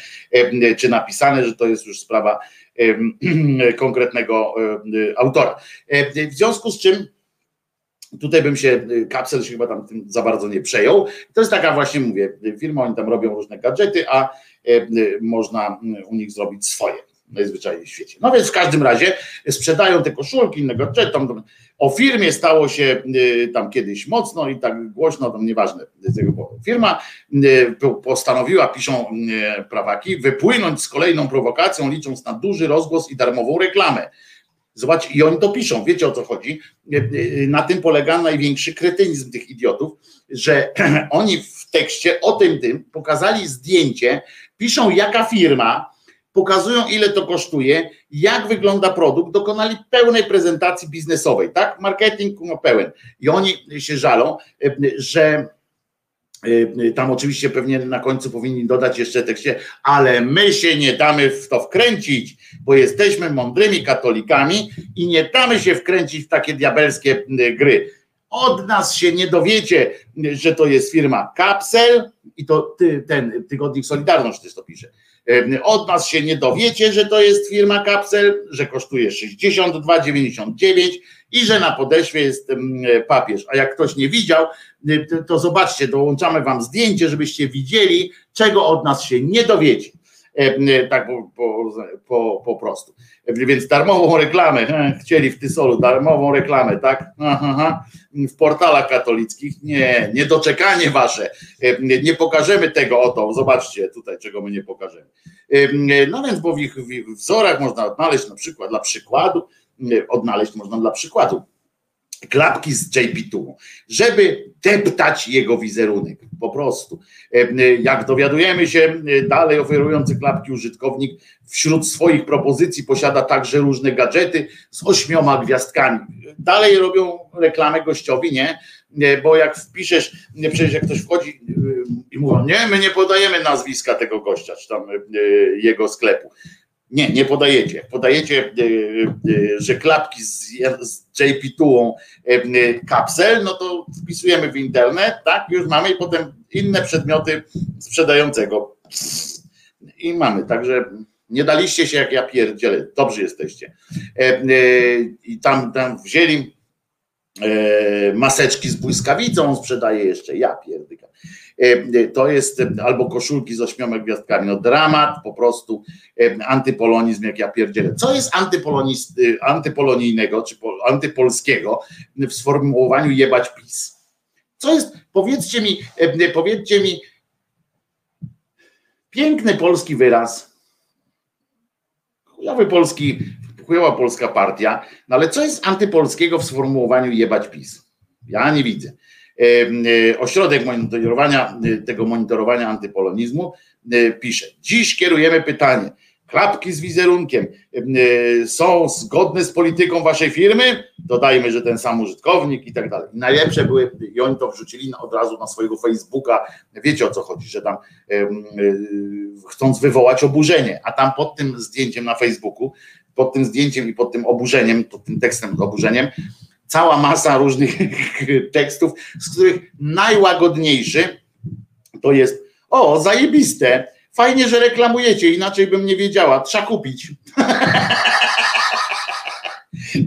[SPEAKER 2] czy napisane, że to jest już sprawa konkretnego autora. W związku z czym Tutaj bym się, kapsel się chyba tam tym za bardzo nie przejął. To jest taka właśnie, mówię, firma, oni tam robią różne gadżety, a można u nich zrobić swoje najzwyczajniej w świecie. No więc w każdym razie sprzedają te koszulki, innego tam, o firmie stało się y, tam kiedyś mocno i tak głośno, tam nieważne. Firma y, postanowiła, piszą y, prawaki, wypłynąć z kolejną prowokacją, licząc na duży rozgłos i darmową reklamę. Zobacz, i oni to piszą, wiecie o co chodzi. Na tym polega największy kretynizm tych idiotów, że oni w tekście o tym tym pokazali zdjęcie, piszą jaka firma, pokazują ile to kosztuje, jak wygląda produkt, dokonali pełnej prezentacji biznesowej, tak? Marketing no, pełen. I oni się żalą, że e, tam oczywiście pewnie na końcu powinni dodać jeszcze tekście, ale my się nie damy w to wkręcić, bo jesteśmy mądrymi katolikami i nie damy się wkręcić w takie diabelskie gry. Od nas się nie dowiecie, że to jest firma Kapsel i to ty, ten tygodnik Solidarność też to pisze od nas się nie dowiecie, że to jest firma Kapsel, że kosztuje 62,99 i że na podeszwie jest papież. A jak ktoś nie widział, to zobaczcie, dołączamy wam zdjęcie, żebyście widzieli, czego od nas się nie dowiecie. Tak po, po, po, prostu. Więc darmową reklamę, chcieli w Tysolu, darmową reklamę, tak? W portalach katolickich. Nie, niedoczekanie wasze. Nie pokażemy tego oto. Zobaczcie tutaj, czego my nie pokażemy. No więc, bo w ich wzorach można odnaleźć na przykład, dla przykładu, odnaleźć można dla przykładu klapki z JP2, żeby deptać jego wizerunek, po prostu. Jak dowiadujemy się, dalej oferujący klapki użytkownik wśród swoich propozycji posiada także różne gadżety z ośmioma gwiazdkami. Dalej robią reklamę gościowi, nie? Bo jak wpiszesz, przecież jak ktoś wchodzi i mówią, nie, my nie podajemy nazwiska tego gościa, czy tam jego sklepu. Nie, nie podajecie. Podajecie, e, e, że klapki z, JP2 e, kapsel, no to wpisujemy w internet, tak, już mamy i potem inne przedmioty sprzedającego. I mamy, także nie daliście się jak ja pierdzielę, dobrzy jesteście. I tam, tam wzięli maseczki z błyskawicą sprzedaje jeszcze, ja pierdyka. To jest albo koszulki z ośmioma gwiazdkami, no dramat, po prostu antypolonizm, jak ja pierdzielę. Co jest antypolonijnego, czy antypolskiego w sformułowaniu jebać PiS? Co jest, powiedzcie mi, powiedzcie mi, piękny polski wyraz, chujowy polski, chujowa polska partia, no ale co jest antypolskiego w sformułowaniu jebać PiS? Ja nie widzę. E, ośrodek monitorowania, e, tego monitorowania antypolonizmu e, pisze, dziś kierujemy pytanie, klapki z wizerunkiem są zgodne z polityką waszej firmy? Dodajmy, że ten sam użytkownik i tak dalej. Najlepsze były, i oni to wrzucili od razu na swojego Facebooka, wiecie o co chodzi, że tam chcąc wywołać oburzenie, a tam pod tym zdjęciem na Facebooku, pod tym zdjęciem i pod tym oburzeniem, pod tym tekstem z oburzeniem, cała masa różnych tekstów, z których najłagodniejszy to jest o, zajebiste, fajnie, że reklamujecie, inaczej bym nie wiedziała, trzeba kupić.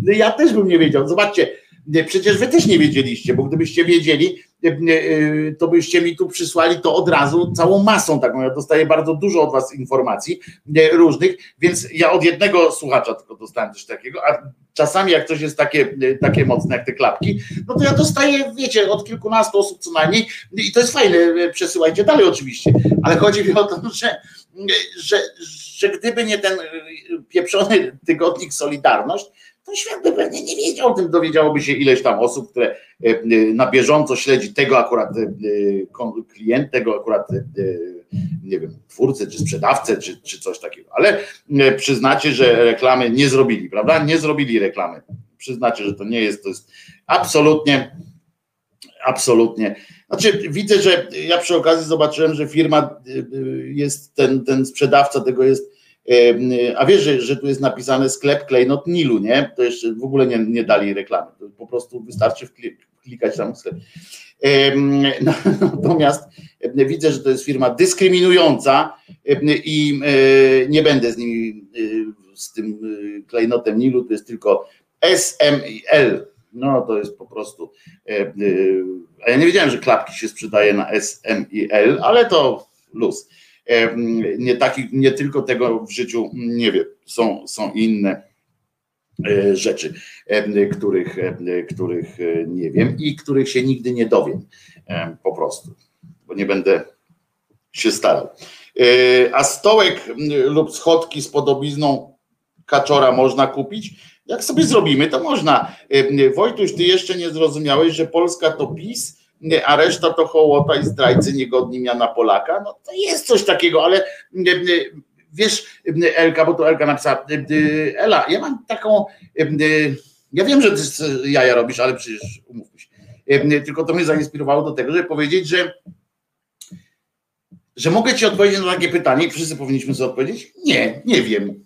[SPEAKER 2] ja też bym nie wiedział. Zobaczcie, przecież wy też nie wiedzieliście, bo gdybyście wiedzieli, to byście mi tu przysłali to od razu całą masą taką. Ja dostaję bardzo dużo od was informacji różnych, więc ja od jednego słuchacza tylko dostałem coś takiego, a czasami jak coś jest takie, takie mocne jak te klapki, no to ja dostaję, wiecie, od kilkunastu osób co najmniej i to jest fajne, przesyłajcie dalej oczywiście, ale chodzi mi o to, że, że, że gdyby nie ten pieprzony tygodnik Solidarność, to świat by pewnie nie wiedział o tym, dowiedziałoby się ileś tam osób, które e, e, na bieżąco śledzi tego akurat e, klient, tego akurat nie wiem, twórcę, czy sprzedawcę, czy, czy coś takiego. Ale przyznacie, że reklamy nie zrobili, prawda? Nie zrobili reklamy. Przyznacie, że to nie jest, to jest absolutnie, absolutnie. Znaczy, widzę, że ja przy okazji zobaczyłem, że firma jest, ten, ten sprzedawca tego jest a wiesz, że, że tu jest napisane sklep klejnot Nilu, nie? To jeszcze w ogóle nie, nie dali reklamy. Po prostu wystarczy klikać tam sklep. Natomiast widzę, że to jest firma dyskryminująca i e, nie będę z nimi, e, z tym e, klejnotem Nilu, to jest tylko SML. No to jest po prostu. A ja nie wiedziałem, że klapki się sprzedaje na SML, ale to luz nie, taki, nie tylko tego w życiu nie wiem, są, są inne e, rzeczy, których, których e, nie wiem i których się nigdy nie dowiem po prostu, bo nie będę się starał. E, a stołek lub schodki z podobizną kaczora można kupić? Jak sobie zrobimy, to można. Wojtuś, ty jeszcze nie zrozumiałeś, że Polska to PiS, a reszta to hołota i zdrajcy niegodni miana Polaka, no to jest coś takiego, ale wiesz, Elka, bo to Elka napisała, Ela, ja mam taką, ja wiem, że ty jaja robisz, ale przecież umówmy się, tylko to mnie zainspirowało do tego, żeby powiedzieć, że że mogę ci odpowiedzieć na takie pytanie i wszyscy powinniśmy sobie odpowiedzieć? Nie, nie wiem.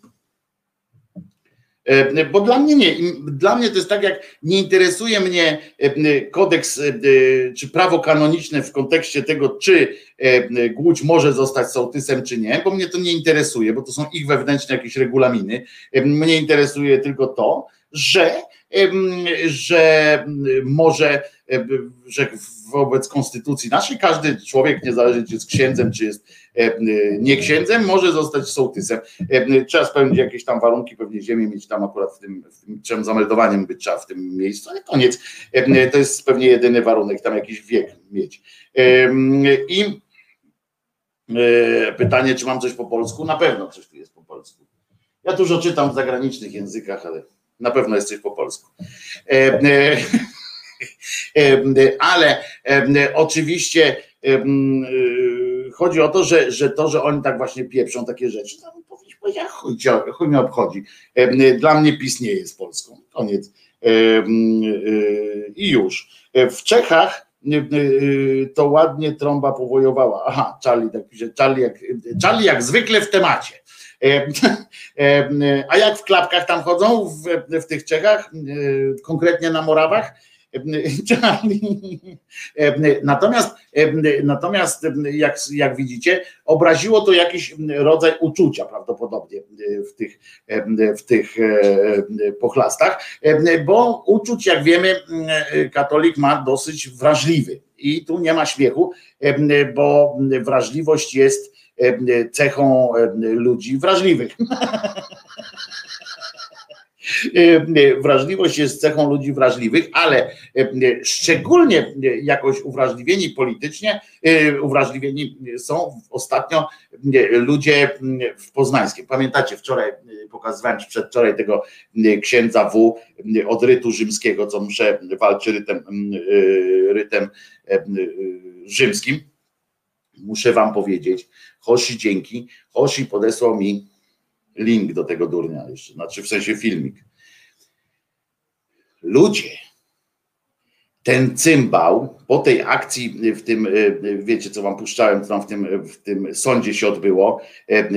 [SPEAKER 2] E, bo dla mnie nie. Dla mnie to jest tak, jak nie interesuje mnie e, kodeks e, czy prawo kanoniczne w kontekście tego, czy Głódź może zostać sołtysem, czy nie, bo mnie to nie interesuje, bo to są ich wewnętrzne jakieś regulaminy. Mnie interesuje tylko to, że, że może że wobec konstytucji naszej każdy człowiek, niezależnie czy jest księdzem, czy jest e, nie księdzem, może zostać sołtysem. E, trzeba spełnić jakieś tam warunki, pewnie ziemię mieć tam akurat w tym, w tym trzeba zameldowaniem być trzeba w tym miejscu, ale koniec. E, to jest pewnie jedyny warunek, tam jakiś wiek mieć. I pytanie, czy mam coś po polsku? Na pewno coś tu jest po polsku. Ja dużo czytam w zagranicznych językach, ale na pewno jest coś po polsku. Ale oczywiście chodzi o to, że, że to, że oni tak właśnie pieprzą takie rzeczy, powinniśmy chuj, chuj mnie obchodzi. Dla mnie PiS nie jest Polską. Koniec. I już. W Czechach to ładnie trąba powojowała. Aha, Charlie tak pisze. Charlie jak, Charlie jak zwykle w temacie. A jak w klapkach tam chodzą w, w tych Czechach, konkretnie na Morawach? Natomiast, natomiast jak, jak widzicie, obraziło to jakiś rodzaj uczucia prawdopodobnie w tych, w tych pochlastach, bo uczuć, jak wiemy, katolik ma dosyć wrażliwy. I tu nie ma śmiechu, bo wrażliwość jest cechą ludzi wrażliwych. E, wrażliwość jest cechą ludzi wrażliwych, ale e, szczególnie jakoś uwrażliwieni politycznie, e, uwrażliwieni są ostatnio ludzie w Poznańskim. Pamiętacie, wczoraj pokazywałem, przedwczoraj tego księdza W od rytu rzymskiego, co muszę walczy rytem, rytem rzymskim. Muszę wam powiedzieć, Hoshi dzięki, Hoshi podesłał mi link do tego durnia jeszcze, znaczy w sensie filmik. Ludzie, ten cymbał po tej akcji w tym, wiecie co wam puszczałem, co tam w tym, w tym sądzie się odbyło,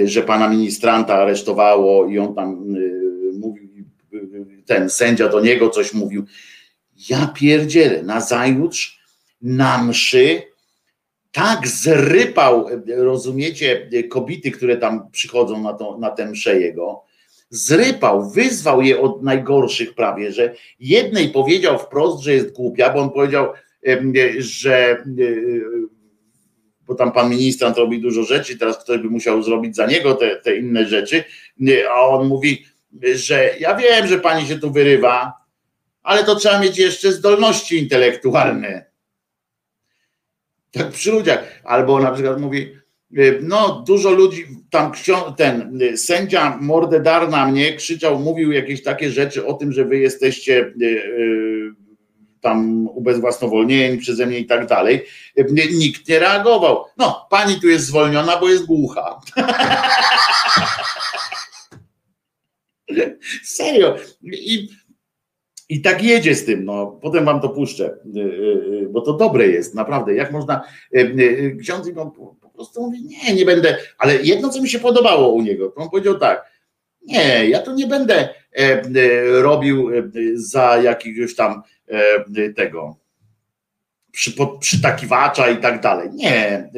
[SPEAKER 2] że pana ministranta aresztowało i on tam mówił, ten sędzia do niego coś mówił. Ja pierdzielę, na zajutrz na mszy tak zrypał, rozumiecie, kobiety, które tam przychodzą na, to, na tę mszę jego, zrypał, wyzwał je od najgorszych prawie, że jednej powiedział wprost, że jest głupia, bo on powiedział, że bo tam pan ministrant robi dużo rzeczy, teraz ktoś by musiał zrobić za niego te, te inne rzeczy, a on mówi, że ja wiem, że pani się tu wyrywa, ale to trzeba mieć jeszcze zdolności intelektualne tak przy ludziach. Albo na przykład mówi, y, no dużo ludzi, tam ten y, sędzia mordę dar na mnie krzyczał, mówił jakieś takie rzeczy o tym, że wy jesteście y, tam ubezwłasnowolnieni przeze mnie i tak dalej. Nikt nie reagował. No, pani tu jest zwolniona, bo jest głucha. Serio. I i tak jedzie z tym, no potem wam to puszczę, y, y, y, bo to dobre jest, naprawdę. Jak można, ksiądz po prostu mówi, nie, nie będę, ale jedno, co mi się podobało u niego, to on powiedział tak, nie, ja tu nie będę e, e, robił e, za jakiegoś tam tego przytakiwacza i tak dalej. Nie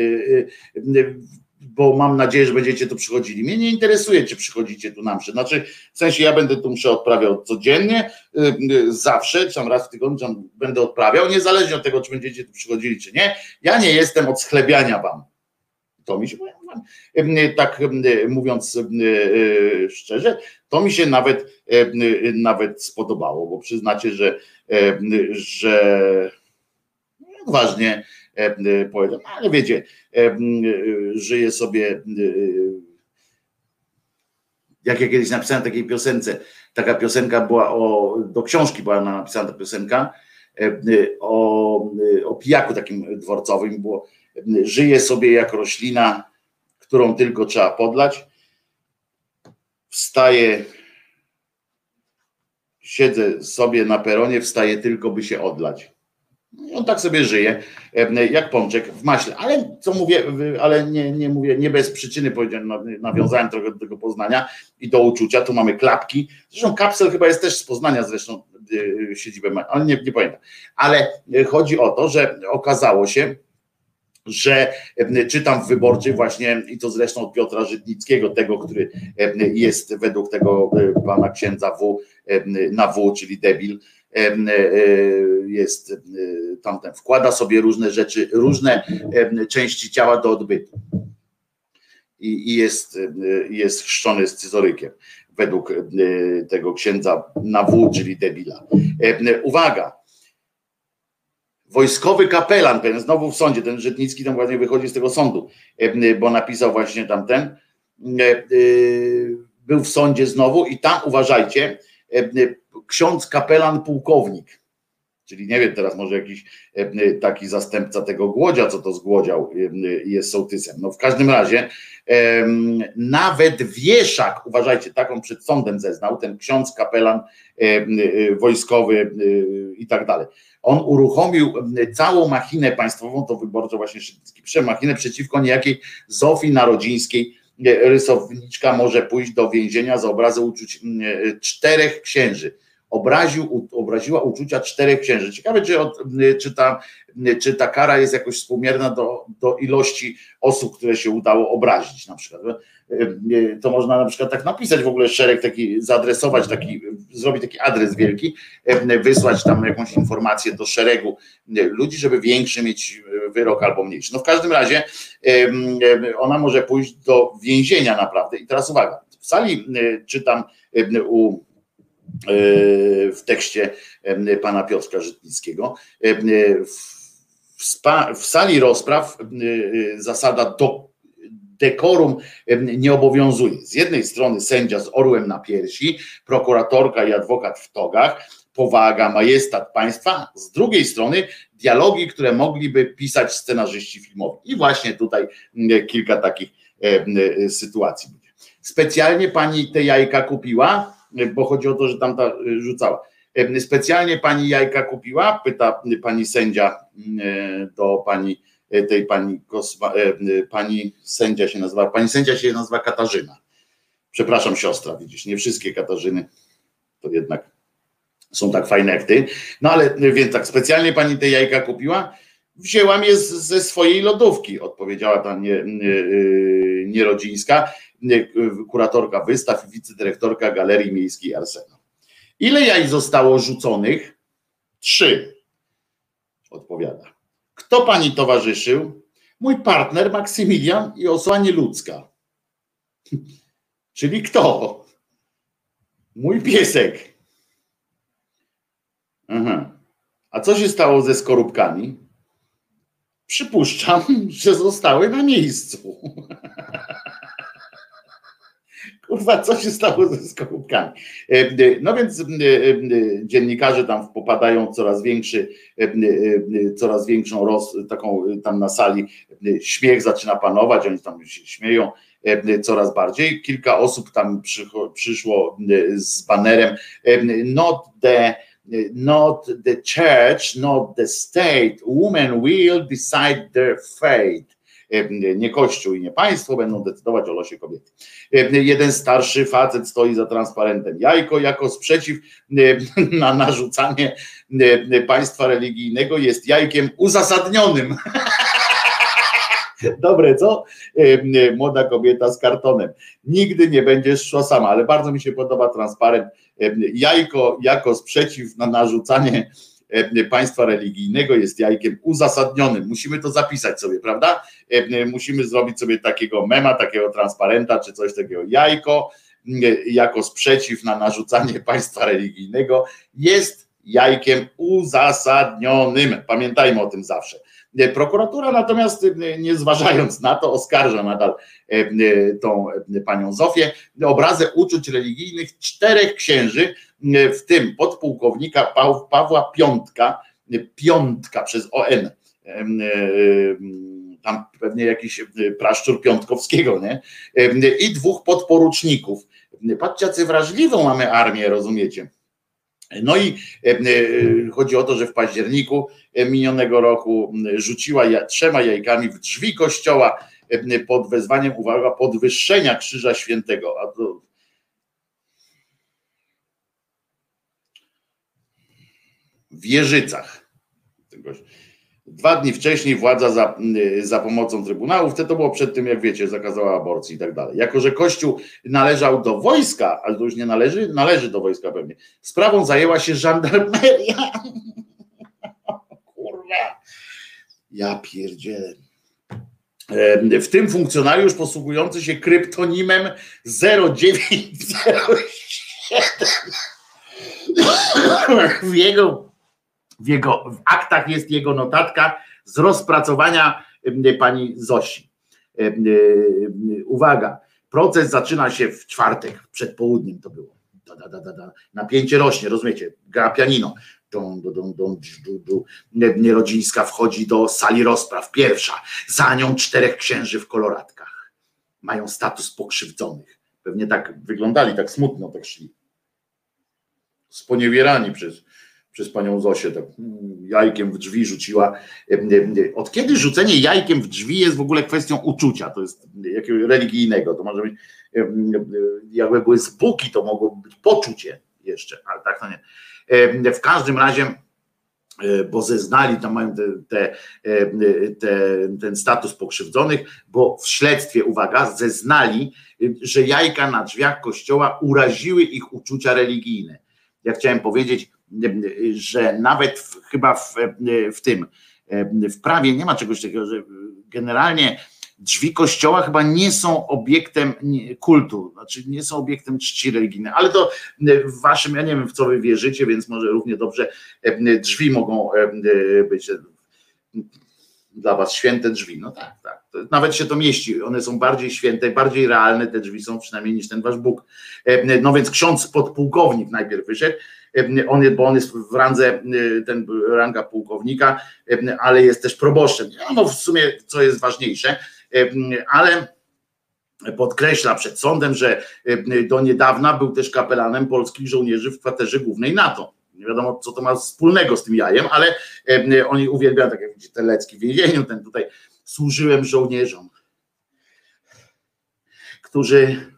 [SPEAKER 2] bo mam nadzieję, że będziecie tu przychodzili. Mnie nie interesuje, czy przychodzicie tu na mszę. Znaczy, w sensie ja będę tu mszę odprawiał codziennie, y, y, zawsze, czy tam raz w tygodniu będę odprawiał, niezależnie od tego, czy będziecie tu przychodzili, czy nie. Ja nie jestem od schlebiania wam. To mi się, y, tak mówiąc szczerze, to mi się nawet, nawet spodobało, bo przyznacie, że, że ważnie E, e, no, ale wiecie, e, żyje sobie, jak ja kiedyś napisałem takiej piosence, taka piosenka była o, do książki była napisana ta piosenka, o, o pijaku takim dworcowym, było żyje sobie jak roślina, którą tylko trzeba podlać, wstaje, siedzę sobie na peronie, wstaje tylko by się odlać. On tak sobie żyje, jak pączek w maśle. Ale co mówię, ale nie, nie mówię, nie bez przyczyny nawiązałem trochę do tego Poznania i do uczucia. Tu mamy klapki. Zresztą kapsel chyba jest też z Poznania zresztą y, siedzibę, ale nie, nie pamiętam. Ale chodzi o to, że okazało się, że czytam w wyborczej właśnie i to zresztą od Piotra Żytnickiego, tego, który jest według tego e, pana księdza W na W, czyli debil, E, jest e, tamten, wkłada sobie różne rzeczy, różne części ciała do odbytu. I, i jest, jest chrzczony scyzorykiem według tego księdza na W, czyli debila. Uwaga, wojskowy kapelan, ten znowu w sądzie, ten Żytnicki tam właśnie wychodzi z tego sądu, bo napisał właśnie tamten, był w sądzie znowu i tam uważajcie, ksiądz kapelan pułkownik, czyli nie wiem teraz może jakiś e, taki zastępca tego Głodzia, co to zgłodział e, jest sołtysem. No w każdym razie nawet wieszak, uważajcie, taką przed sądem zeznał, ten ksiądz kapelan e, wojskowy i tak dalej. On uruchomił całą machinę państwową, to wyborczo właśnie przemachinę przeciwko niejakiej Zofii Narodzińskiej, rysowniczka może pójść do więzienia za obrazy uczuć czterech księży obraził, obraziła uczucia czterech księży. Ciekawe, czy, od, czy, ta, czy ta kara jest jakoś współmierna do, do ilości osób, które się udało obrazić na przykład. To można na przykład tak napisać w ogóle szereg taki, zaadresować taki, zrobić taki adres wielki, wysłać tam jakąś informację do szeregu ludzi, żeby większy mieć wyrok albo mniejszy. No w każdym razie ona może pójść do więzienia naprawdę. I teraz uwaga, w sali czytam u w tekście pana Piotra Żytnickiego. W, spa, w sali rozpraw zasada do, dekorum nie obowiązuje. Z jednej strony sędzia z orłem na piersi, prokuratorka i adwokat w togach, powaga, majestat państwa, z drugiej strony dialogi, które mogliby pisać scenarzyści filmowi. I właśnie tutaj kilka takich sytuacji. Specjalnie pani te jajka kupiła? Bo chodzi o to, że tamta y, rzucała. Specjalnie pani jajka kupiła? Pyta pani sędzia y, do pani y, tej pani Kosma, pani sędzia się nazywa, pani sędzia się nazywa Katarzyna. Przepraszam siostra, widzisz, nie wszystkie Katarzyny to jednak są tak fajne jak ty. No ale więc tak, specjalnie pani te jajka kupiła? Wzięłam je ze swojej lodówki, odpowiedziała ta nie, nie, nierodzińska kuratorka wystaw i wicedyrektorka Galerii Miejskiej Arsenał. Ile jaj zostało rzuconych? Trzy. Odpowiada. Kto pani towarzyszył? Mój partner Maksymilian i osoba nieludzka. Czyli kto? Mój piesek. Aha. A co się stało ze skorupkami? Przypuszczam, że zostały na miejscu. kurwa, co się stało ze skorupkami. E, e, no więc e, dziennikarze tam popadają coraz większy, coraz większą roz, taką tam na sali śmiech zaczyna panować, oni tam się śmieją coraz bardziej. Kilka osób tam przyszło z banerem not the not the church, not the state, women will decide their fate nie Kościół i nie państwo będą decydować o losie kobiety. Jeden starszy facet stoi za transparentem. Jajko jako sprzeciw na narzucanie państwa religijnego jest jajkiem uzasadnionym. Dobre, co? Młoda kobieta z kartonem. Nigdy nie będziesz szła sama, ale bardzo mi się podoba transparent. Jajko jako sprzeciw na narzucanie E, państwa religijnego jest jajkiem uzasadnionym. Musimy to zapisać sobie, prawda? E, musimy zrobić sobie takiego mema, takiego transparenta czy coś takiego. Jajko jako sprzeciw na narzucanie państwa religijnego jest jajkiem uzasadnionym. Pamiętajmy o tym zawsze. Prokuratura natomiast, nie zważając na to, oskarża nadal tą panią Zofię obrazę uczuć religijnych czterech księży, w tym podpułkownika Pawła Piątka, Piątka przez ON, tam pewnie jakiś praszczur Piątkowskiego, nie? I dwóch podporuczników. Patrzcie, jacy wrażliwą mamy armię, rozumiecie? No i chodzi o to, że w październiku minionego roku rzuciła trzema jajkami w drzwi kościoła pod wezwaniem, uwaga, podwyższenia Krzyża Świętego. A to w Jeżycach. Dwa dni wcześniej władza za, za pomocą trybunałów, to było przed tym, jak wiecie, zakazała aborcji i tak dalej. Jako, że Kościół należał do wojska, ale to już nie należy, należy do wojska pewnie, sprawą zajęła się żandarmeria. Kurwa. Ja pierdzielę. W tym funkcjonariusz posługujący się kryptonimem 0907 w jego w jego w aktach jest jego notatka z rozpracowania pani Zosi. Uwaga, proces zaczyna się w czwartek, przed południem to było. Da, da, da, da. Napięcie rośnie, rozumiecie? Gra pianino. Dum, dum, Nierodzińska wchodzi do sali rozpraw, pierwsza. Za nią czterech księży w koloratkach. Mają status pokrzywdzonych. Pewnie tak wyglądali, tak smutno tak szli. Sponiewierani przez, przez panią Zosię, tak mm, jajkiem w drzwi rzuciła. Od kiedy rzucenie jajkiem w drzwi jest w ogóle kwestią uczucia, to jest jakiegoś religijnego, to może być, jakby były zbuki, to mogło być poczucie. jeszcze, ale tak to nie. W każdym razie bo zeznali, tam mają te, te, te, ten status pokrzywdzonych, bo w śledztwie, uwaga, zeznali, że jajka na drzwiach kościoła uraziły ich uczucia religijne. Ja chciałem powiedzieć, że nawet w, chyba w, w tym, w prawie nie ma czegoś takiego, że generalnie drzwi kościoła chyba nie są obiektem kultu, znaczy nie są obiektem czci religijnej, ale to w waszym, ja nie wiem w co wy wierzycie, więc może równie dobrze drzwi mogą być dla was święte drzwi. No tak, tak. Nawet się to mieści. One są bardziej święte, bardziej realne te drzwi są przynajmniej niż ten wasz Bóg. No więc ksiądz podpułkownik najpierw wyszedł, on jest, bo on jest w randze, ten ranga pułkownika, ale jest też proboszczem. No w sumie co jest ważniejsze, ale podkreśla przed sądem, że do niedawna był też kapelanem polskich żołnierzy w kwaterze głównej NATO. Nie wiadomo, co to ma wspólnego z tym jajem, ale oni uwielbiają, tak jak widzicie, Telecki w więzieniu, ten tutaj służyłem żołnierzom, którzy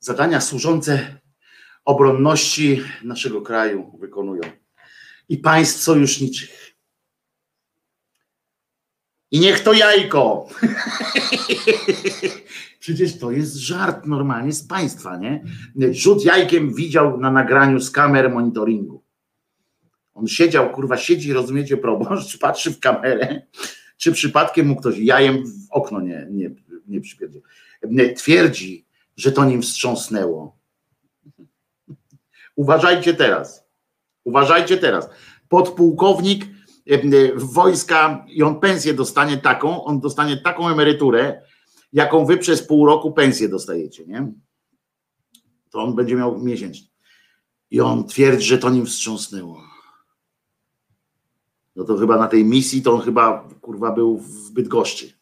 [SPEAKER 2] zadania służące obronności naszego kraju wykonują i państw sojuszniczych. I niech to jajko. Przecież to jest żart normalnie z państwa, nie? Rzut jajkiem widział na nagraniu z kamer monitoringu. On siedział, kurwa, siedzi, rozumiecie, proboszcz, patrzy w kamerę, czy przypadkiem mu ktoś jajem w okno nie, nie, nie przypierdził. Twierdzi, że to nim wstrząsnęło. Uważajcie teraz. Uważajcie teraz. Podpułkownik wojska i on pensję dostanie taką, on dostanie taką emeryturę, jaką wy przez pół roku pensję dostajecie, nie? To on będzie miał miesięcznie. I on twierdzi, że to nim wstrząsnęło. No to chyba na tej misji to on chyba kurwa był w Bydgoszczy.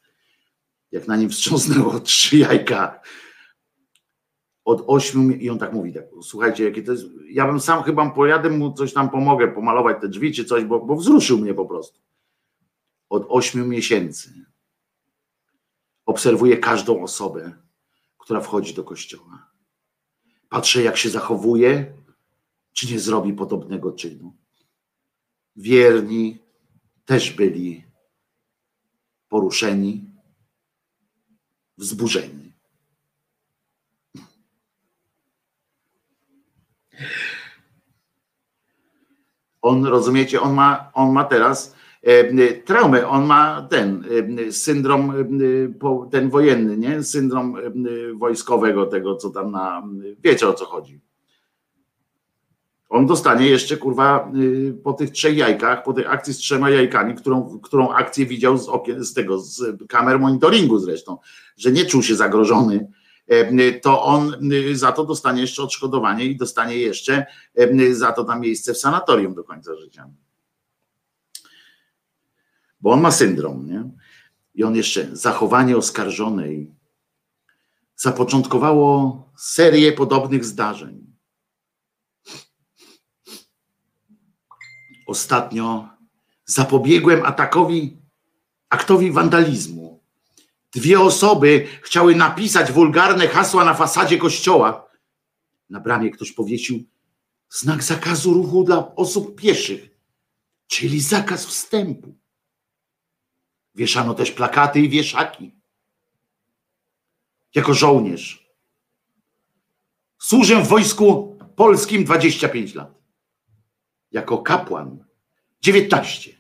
[SPEAKER 2] Jak na nim wstrząsnęło trzy jajka od ośmiu i on tak mówi, tak, słuchajcie, jakie to jest, ja bym sam chyba pojadę mu coś tam pomogę, pomalować te drzwi czy coś, bo, bo wzruszył mnie po prostu. Od ośmiu miesięcy obserwuję każdą osobę, która wchodzi do kościoła. Patrzę, jak się zachowuje, czy nie zrobi podobnego czynu. Wierni też byli poruszeni, wzburzeni. On, rozumiecie, on ma, on ma teraz e, traumę, on ma ten e, syndrom, e, ten wojenny, nie? Syndrom wojskowego, tego co tam na, wiecie o co chodzi. On dostanie jeszcze, kurwa, po tych trzech jajkach, po tej akcji z trzema jajkami, którą, którą akcję widział z okien, z tego, z kamer monitoringu zresztą, że nie czuł się zagrożony to on y, za to dostanie jeszcze odszkodowanie i dostanie jeszcze za to tam miejsce w sanatorium do końca życia. Bo on ma syndrom, nie? I on jeszcze zachowanie oskarżonej zapoczątkowało serię podobnych zdarzeń. Ostatnio zapobiegłem atakowi, aktowi wandalizmu Dwie osoby chciały napisać wulgarne hasła na fasadzie kościoła. Na bramie ktoś powiesił znak zakazu ruchu dla osób pieszych, czyli zakaz wstępu. Wieszano też plakaty i wieszaki. Jako żołnierz. Służę w wojsku polskim 25 lat. Jako kapłan 19.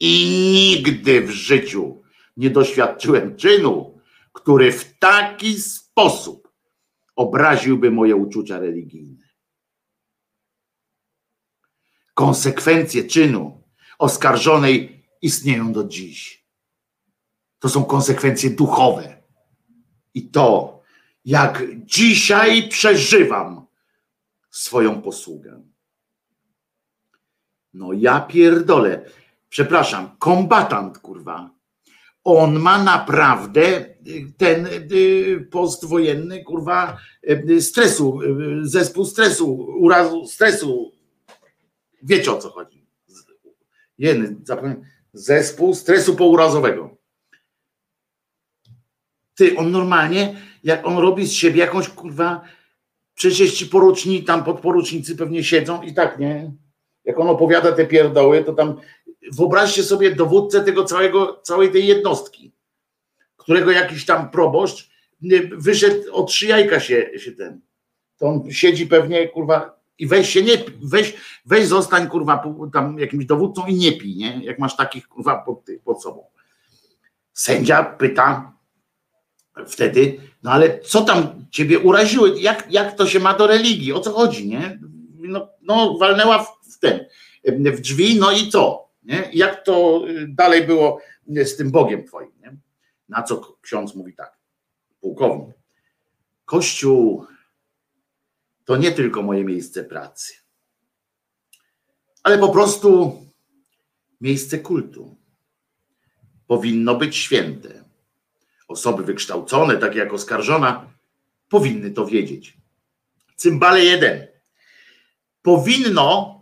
[SPEAKER 2] I nigdy w życiu nie doświadczyłem czynu, który w taki sposób obraziłby moje uczucia religijne. Konsekwencje czynu oskarżonej istnieją do dziś. To są konsekwencje duchowe. I to, jak dzisiaj przeżywam swoją posługę. No ja pierdolę. Przepraszam, kombatant, kurwa, on ma naprawdę ten y, postwojenny, kurwa, y, stresu, y, zespół stresu, urazu stresu. Wiecie o co chodzi. Jeden, zapomniałem. Zespół stresu pourazowego. Ty, on normalnie, jak on robi z siebie jakąś, kurwa, przecież ci poruczni, tam podporucznicy pewnie siedzą i tak, nie? Jak on opowiada te pierdoły, to tam wyobraźcie sobie dowódcę tego całego, całej tej jednostki, którego jakiś tam proboszcz wyszedł od trzy jajka się, się ten. To on siedzi pewnie, kurwa, i weź się nie, weź, weź zostań, kurwa, tam jakimś dowódcą i nie pij, nie? Jak masz takich, kurwa, pod, pod sobą. Sędzia pyta wtedy, no ale co tam ciebie uraziło? Jak, jak to się ma do religii? O co chodzi, nie? No, no walnęła w, w ten, w drzwi, no i co? Nie? Jak to dalej było z tym Bogiem twoim, nie? Na co ksiądz mówi tak, pułkownik. Kościół to nie tylko moje miejsce pracy, ale po prostu miejsce kultu. Powinno być święte. Osoby wykształcone, takie jak oskarżona, powinny to wiedzieć. Cymbale jeden. Powinno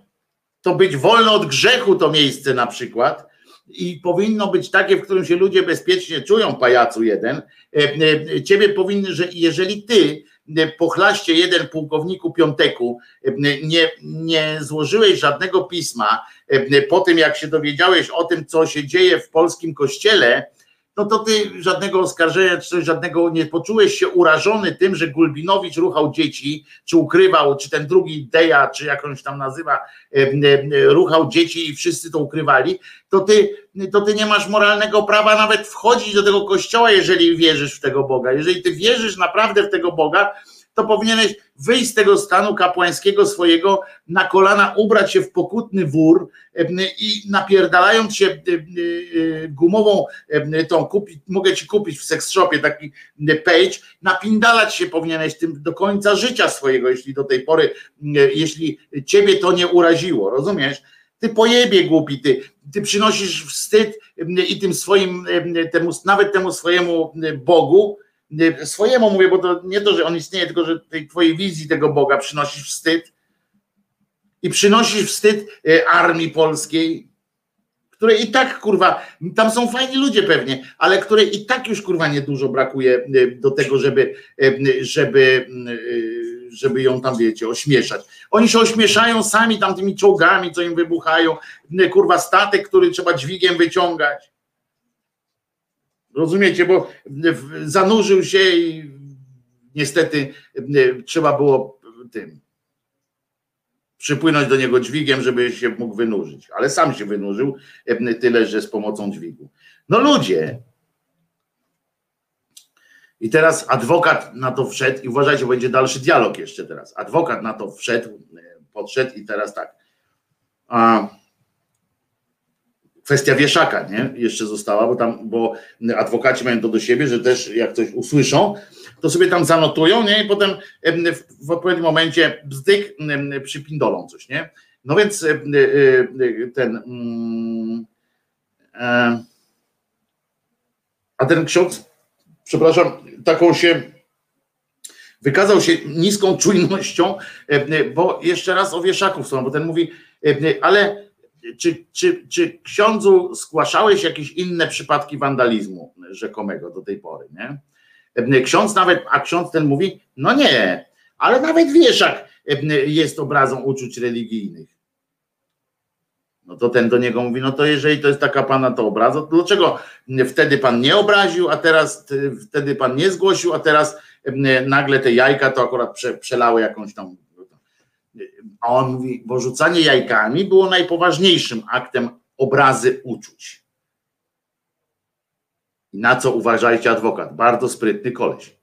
[SPEAKER 2] to być wolne od grzechu to miejsce na przykład i powinno być takie, w którym się ludzie bezpiecznie czują, pajacu jeden. E, e, ciebie powinny, że jeżeli ty pochlaście jeden pułkowniku piąteku, nie, nie złożyłeś żadnego pisma po tym, jak się dowiedziałeś o tym, co się dzieje w polskim kościele, no to ty żadnego oskarżenia, czy żadnego nie poczułeś się urażony tym, że Gulbinowicz ruchał dzieci, czy ukrywał, czy ten drugi Deja, czy jakąś tam nazywa, ruchał dzieci i wszyscy to ukrywali, to ty, to ty nie masz moralnego prawa nawet wchodzić do tego kościoła, jeżeli wierzysz w tego Boga. Jeżeli ty wierzysz naprawdę w tego Boga, to powinieneś wyjść z tego stanu kapłańskiego swojego, na kolana ubrać się w pokutny wór i napierdalając się gumową tą kupić, mogę ci kupić w seks shopie taki page, napindalać się powinieneś tym do końca życia swojego, jeśli do tej pory, jeśli ciebie to nie uraziło, rozumiesz? Ty pojebie głupi, ty, ty przynosisz wstyd i tym swoim, temu, nawet temu swojemu Bogu, swojemu mówię, bo to nie to, że on istnieje, tylko że tej twojej wizji tego Boga przynosisz wstyd i przynosisz wstyd e, armii polskiej, której i tak kurwa, tam są fajni ludzie pewnie, ale której i tak już kurwa niedużo brakuje e, do tego, żeby, e, żeby, żeby ją tam wiecie, ośmieszać. Oni się ośmieszają sami tam tymi czołgami, co im wybuchają, kurwa statek, który trzeba dźwigiem wyciągać. Rozumiecie, bo zanurzył się i niestety trzeba było tym przypłynąć do niego dźwigiem, żeby się mógł wynurzyć, ale sam się wynurzył, tyle że z pomocą dźwigu. No ludzie. I teraz adwokat na to wszedł i uważajcie, będzie dalszy dialog jeszcze teraz. Adwokat na to wszedł, podszedł i teraz tak. A, kwestia wieszaka, nie? Jeszcze została, bo tam, bo adwokaci mają to do siebie, że też jak coś usłyszą, to sobie tam zanotują, nie? I potem w odpowiednim momencie bzdyk przypindolą coś, nie? No więc e, e, ten mm, a ten ksiądz, przepraszam, taką się wykazał się niską czujnością, bo jeszcze raz o wieszaku wspomnę, bo ten mówi, ale czy, czy, czy zgłaszałeś jakieś inne przypadki wandalizmu rzekomego do tej pory, nie? Ksiądz nawet, a ksiądz ten mówi, no nie, ale nawet wieszak jest obrazą uczuć religijnych. No to ten do niego mówi, no to jeżeli to jest taka pana to obraza, to dlaczego wtedy pan nie obraził, a teraz wtedy pan nie zgłosił, a teraz nagle te jajka to akurat prze, przelały jakąś tam a on mówi, bo rzucanie jajkami było najpoważniejszym aktem obrazy uczuć. Na co uważajcie adwokat? Bardzo sprytny koleś.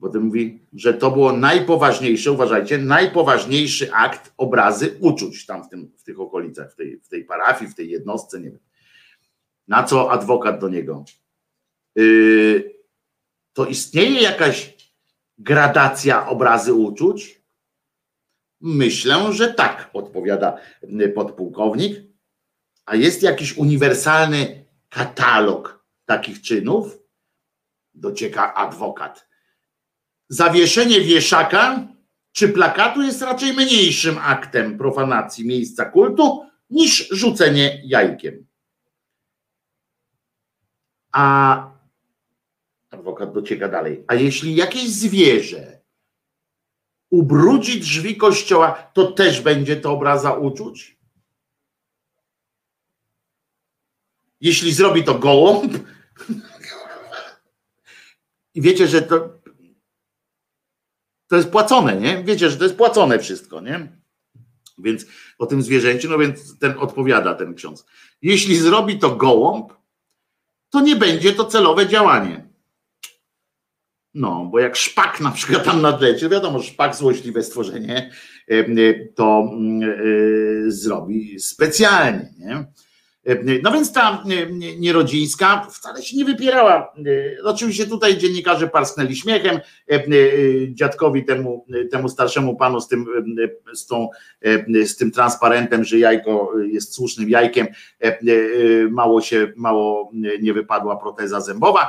[SPEAKER 2] Potem mówi, że to było najpoważniejsze, uważajcie, najpoważniejszy akt obrazy uczuć tam w, tym, w tych okolicach, w tej, w tej parafii, w tej jednostce, nie wiem. Na co adwokat do niego? Yy, to istnieje jakaś gradacja obrazy uczuć? Myślę, że tak, odpowiada podpułkownik. A jest jakiś uniwersalny katalog takich czynów? Docieka adwokat. Zawieszenie wieszaka czy plakatu jest raczej mniejszym aktem profanacji miejsca kultu niż rzucenie jajkiem. A adwokat docieka dalej. A jeśli jakieś zwierzę ubrudzi drzwi kościoła, to też będzie to obraza uczuć? Jeśli zrobi to gołąb, i wiecie, że to, to jest płacone, nie? Wiecie, że to jest płacone wszystko, nie? Więc o tym zwierzęciu, no więc ten odpowiada ten ksiądz. Jeśli zrobi to gołąb, to nie będzie to celowe działanie. No, bo jak szpak na przykład tam nadleci, wiadomo, szpak złośliwe stworzenie, to mm, e, zrobi specjalnie, nie? No więc ta nierodzińska wcale się nie wypierała. Oczywiście tutaj dziennikarze parsknęli śmiechem. Dziadkowi temu, temu starszemu panu z tym, z, tą, z tym transparentem, że jajko jest słusznym jajkiem, mało się, mało nie wypadła proteza zębowa,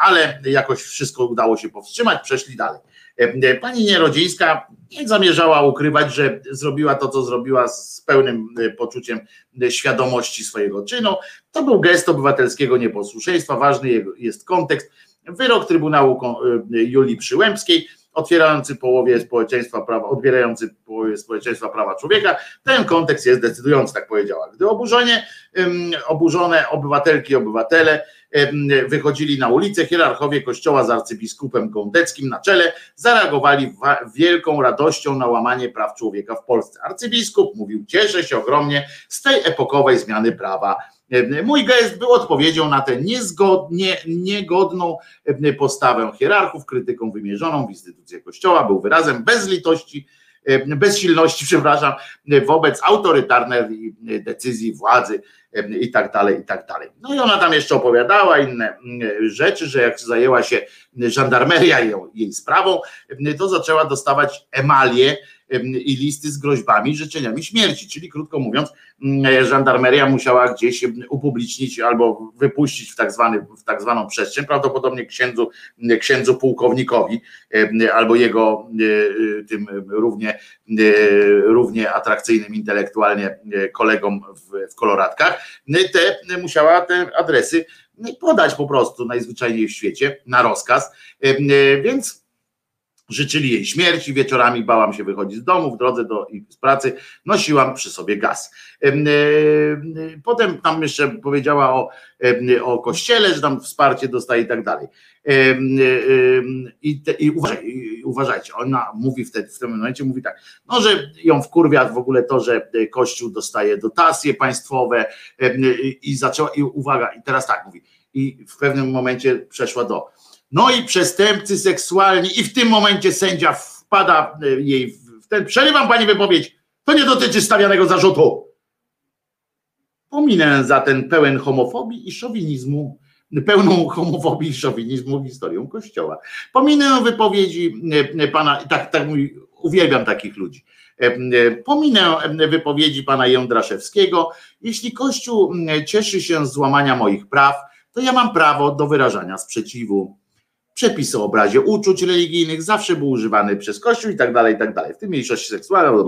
[SPEAKER 2] ale jakoś wszystko udało się powstrzymać, przeszli dalej. E, pani Nierodzińska nie zamierzała ukrywać, że zrobiła to, co zrobiła z pełnym e, poczuciem e, świadomości swojego czynu. To był gest obywatelskiego nieposłuszeństwa. Ważny jest kontekst. Wyrok Trybunału Julii Przyłębskiej otwierający połowie społeczeństwa prawa, odbierający połowie społeczeństwa prawa człowieka. Ten kontekst jest decydujący, tak powiedziała. Gdy oburzone obywatelki i obywatele wychodzili na ulicę, hierarchowie kościoła z arcybiskupem Gądeckim na czele zareagowali wielką radością na łamanie praw człowieka w Polsce. Arcybiskup mówił, cieszę się ogromnie z tej epokowej zmiany prawa. Mój gest był odpowiedzią na tę niezgodnie, niegodną postawę hierarchów, krytyką wymierzoną w instytucję Kościoła, był wyrazem bezlitości, bezsilności, przepraszam, wobec autorytarnej decyzji władzy i tak dalej, i tak dalej. No i ona tam jeszcze opowiadała inne mm, rzeczy, że jak zajęła się żandarmeria ją, jej sprawą, to zaczęła dostawać emalie i listy z groźbami, życzeniami śmierci, czyli krótko mówiąc, mm, żandarmeria musiała gdzieś upublicznić albo wypuścić w tak, zwany, w tak zwaną przestrzeń, prawdopodobnie księdzu, księdzu pułkownikowi albo jego e, tym równie, e, równie atrakcyjnym intelektualnie kolegom w, w koloratkach, te musiała te adresy podać po prostu najzwyczajniej w świecie na rozkaz, więc Życzyli jej śmierci, wieczorami bałam się wychodzić z domu, w drodze do z pracy nosiłam przy sobie gaz. E, potem tam jeszcze powiedziała o, o kościele, że tam wsparcie dostaje i tak dalej. I, te, i, uważaj, uważajcie, ona mówi wtedy, w tym momencie mówi tak, no że ją wkurwia w ogóle to, że Kościół dostaje dotacje państwowe i zaczęła, i uwaga, i teraz tak mówi, i w pewnym momencie przeszła do no i przestępcy seksualni, i w tym momencie sędzia wpada e, jej w ten. Przerywam pani wypowiedź. To nie dotyczy stawianego zarzutu. Pominę za ten pełen homofobii i szowinizmu, pełną homofobii i szowinizmu historią Kościoła. Pominę wypowiedzi e, pana, tak, tak mój, uwielbiam takich ludzi. E, pominę wypowiedzi pana Jędraszewskiego. Jeśli Kościół cieszy się z złamania moich praw, to ja mam prawo do wyrażania sprzeciwu przepis o obrazie uczuć religijnych zawsze był używany przez Kościół i tak dalej, i tak dalej, w tym mniejszości seksualnej.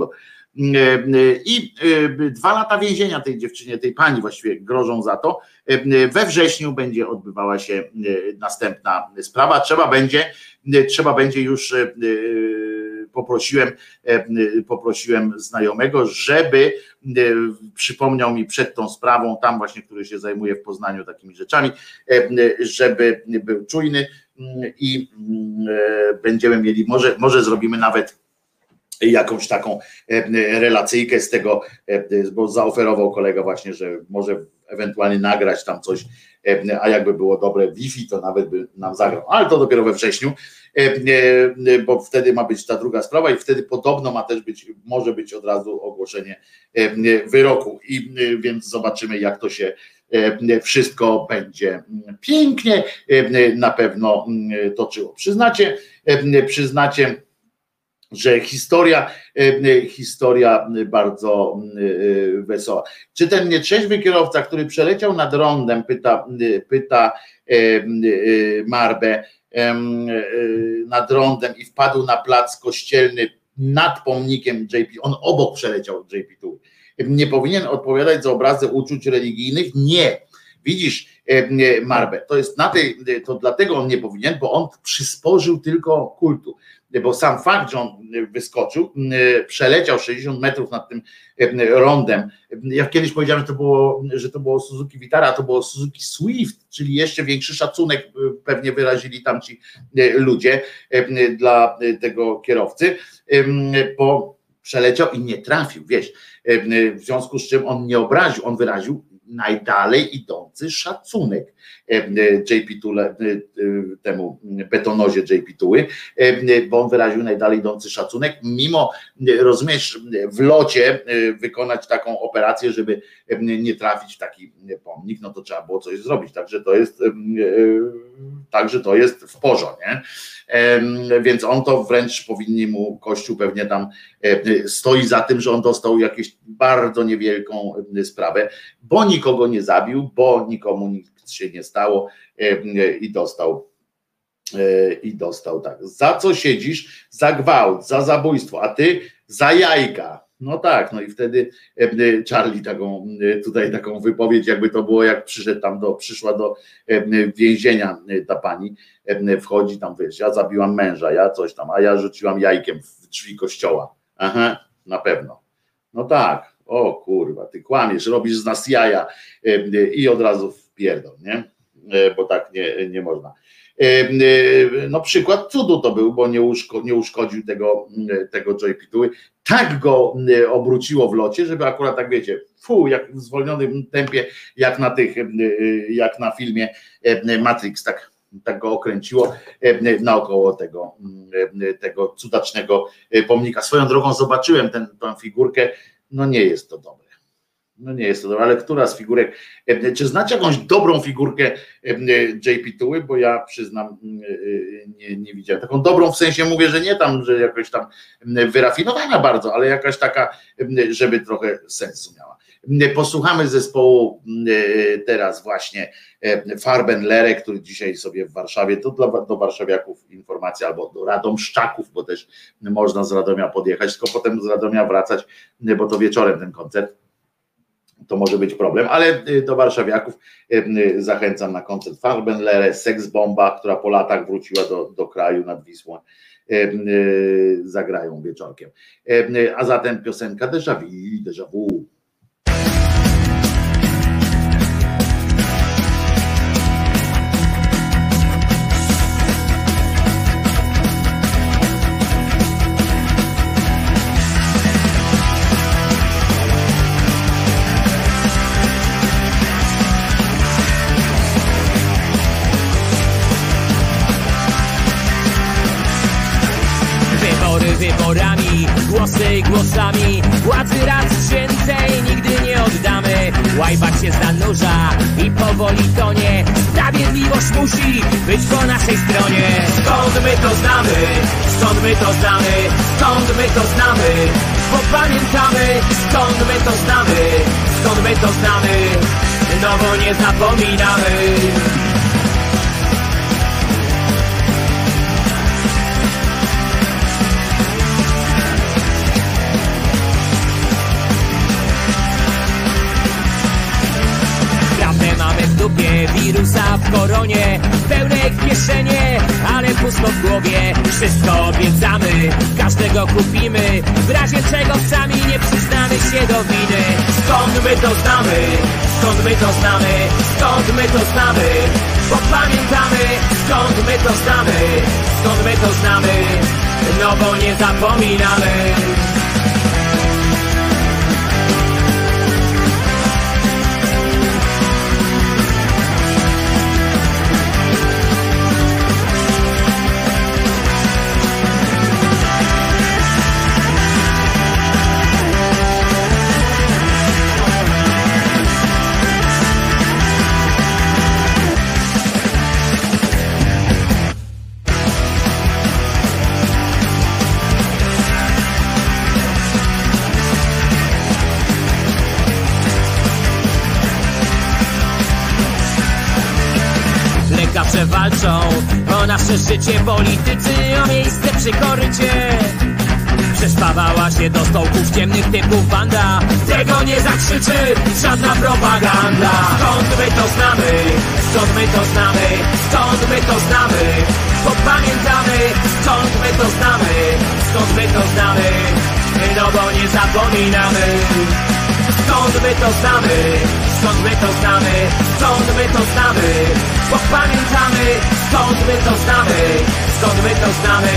[SPEAKER 2] I e, dwa lata więzienia tej dziewczynie, tej pani właściwie grożą za to. We wrześniu będzie odbywała się e, następna sprawa. Trzeba będzie, e, trzeba będzie już poprosiłem, poprosiłem znajomego, żeby przypomniał mi przed tą sprawą, tam właśnie, który się zajmuje w Poznaniu takimi rzeczami, żeby był czujny, i mm, e, będziemy mieli, może, może zrobimy nawet jakąś taką e, relacyjkę z tego, e, bo zaoferował kolega właśnie, że może ewentualnie nagrać tam coś, a jakby było dobre Wi-Fi, to nawet by nam zagrał, ale to dopiero we wrześniu, bo wtedy ma być ta druga sprawa i wtedy podobno ma też być, może być od razu ogłoszenie wyroku. I więc zobaczymy jak to się wszystko będzie pięknie e, na pewno mm, toczyło. Przyznacie, e, przyznacie, że historia, historia bardzo wesoła. Czy ten nietrzeźwy kierowca, który przeleciał nad rondem, pyta, pyta Marbę, nad rondem i wpadł na plac kościelny nad pomnikiem JP, on obok przeleciał JP2 nie powinien odpowiadać za obrazy uczuć religijnych? Nie. Widzisz, e, Marbę, to jest na tej, to dlatego on nie powinien, bo on przysporzył tylko kultu. bo sam fakt, że on wyskoczył, przeleciał 60 metrów nad tym rondem. Ja kiedyś powiedziałem, że to było, że to było Suzuki Vitara, a to było Suzuki Swift, czyli jeszcze większy szacunek pewnie wyrazili tam ci ludzie dla tego kierowcy, bo przeleciał i nie trafił, wiesz, w związku z czym on nie obraził, on wyraził najdalej idący szacunek. e, e, JP Tule, e, temu betonozie JP Tuły, bo on wyraził najdalej idący szacunek, mimo, rozumiesz, w locie wykonać taką operację, żeby nie trafić w taki pomnik, no to trzeba było coś zrobić, także to jest także to jest w porządku, nie? Więc on to wręcz powinni mu Kościół pewnie tam stoi za tym, że on dostał jakąś bardzo niewielką sprawę, bo nikogo nie zabił, bo nikomu nic się nie stało i dostał e, i dostał tak. Za co siedzisz? Za gwałt, za zabójstwo, a ty za jajka. No tak, no i wtedy Charlie taką tutaj taką wypowiedź, jakby to było, jak przyszedł tam do, przyszła do więzienia ta pani, wchodzi tam, wiesz, ja zabiłam męża, ja coś tam, a ja rzuciłam jajkiem w drzwi kościoła. Aha, na pewno. No tak, o kurwa, ty kłamiesz, robisz z nas jaja i od razu wpierdol, nie? E, bo tak nie, nie można. E, e, no przykład cudu to był, bo nie, uszko, nie uszkodził tego, tego Joy Pituły. Tak go obróciło w locie, żeby akurat tak wiecie, fu, jak w zwolnionym tempie, jak na tych, jak na filmie Matrix, tak tak go okręciło naokoło tego, tego cudacznego pomnika. Swoją drogą zobaczyłem tę figurkę no nie jest to dobre. No nie jest to dobre, ale która z figurek, e, czy znacie jakąś dobrą figurkę e, JP Tuły, bo ja przyznam, e, nie, nie widziałem. Taką dobrą w sensie mówię, że nie tam, że jakoś tam wyrafinowana bardzo, ale jakaś taka, żeby trochę sensu miała. Posłuchamy zespołu teraz właśnie Farbenlere, który dzisiaj sobie w Warszawie, to dla, do warszawiaków informacja, albo do Radomszczaków, bo też można z Radomia podjechać, tylko potem z Radomia wracać, bo to wieczorem ten koncert to może być problem, ale do warszawiaków zachęcam na koncert Farbenlere, Sex Bomba, która po latach wróciła do, do kraju nad Wisłą, zagrają wieczorkiem. A zatem piosenka Déjà Vu, Déjà Vu.
[SPEAKER 4] Głosami Władzy raz święcej nigdy nie oddamy Łajbak się zanurza i powoli tonie Sprawiedliwość musi być po naszej stronie Skąd my to znamy? Skąd my to znamy? Skąd my to znamy? Bo pamiętamy skąd my to znamy? Skąd my to znamy? No bo nie zapominamy wirusa w koronie, pełne kieszenie, ale pusto w głowie. Wszystko obiecamy, każdego kupimy, w razie czego sami nie przyznamy się do winy. Skąd my to znamy? Skąd my to znamy? Skąd my to znamy? Bo pamiętamy, skąd my to znamy? Skąd my to znamy? No bo nie zapominamy. O nasze życie politycy, o miejsce przy korycie. Przespawała się do stołków ciemnych typów banda Tego nie zakrzyczy żadna propaganda Skąd my to znamy? skąd my to znamy, skąd my to znamy, bo pamiętamy, skąd my to znamy, skąd my to znamy, no bo nie zapominamy. Skąd my to znamy, skąd my to znamy, skąd my to znamy, bo pamiętamy, skąd my to znamy, skąd my to znamy,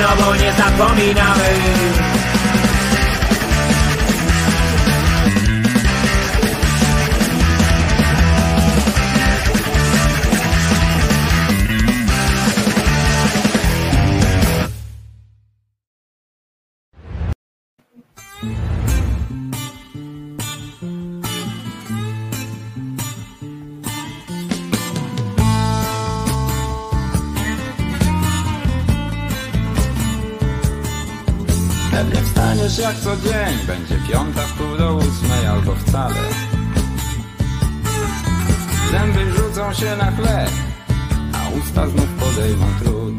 [SPEAKER 4] no bo nie zapominamy.
[SPEAKER 5] Jak co dzień. Będzie piąta w pół do ósmej albo wcale. Zęby rzucą się na chleb A usta znów podejmą trud.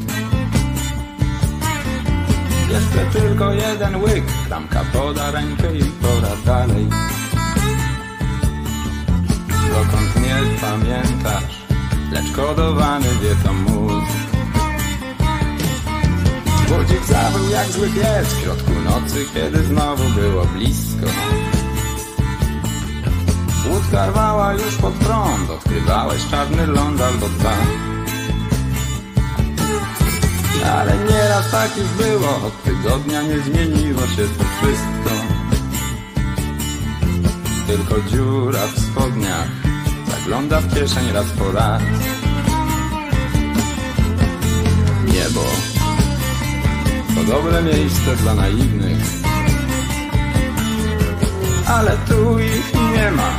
[SPEAKER 5] Jeszcze tylko jeden łyk Klamka poda rękę i pora dalej. Dokąd nie pamiętasz Lecz kodowany wie to mózg Budzik zawył jak zły pies w środku nocy, kiedy znowu było blisko. Łódka rwała już pod prąd, odkrywałeś czarny ląd albo dwa. Ale nieraz tak już było, od tygodnia nie zmieniło się to wszystko. Tylko dziura w spodniach zagląda w kieszeń raz po raz. Niebo dobre miejsce dla naiwnych. Ale tu ich nie ma,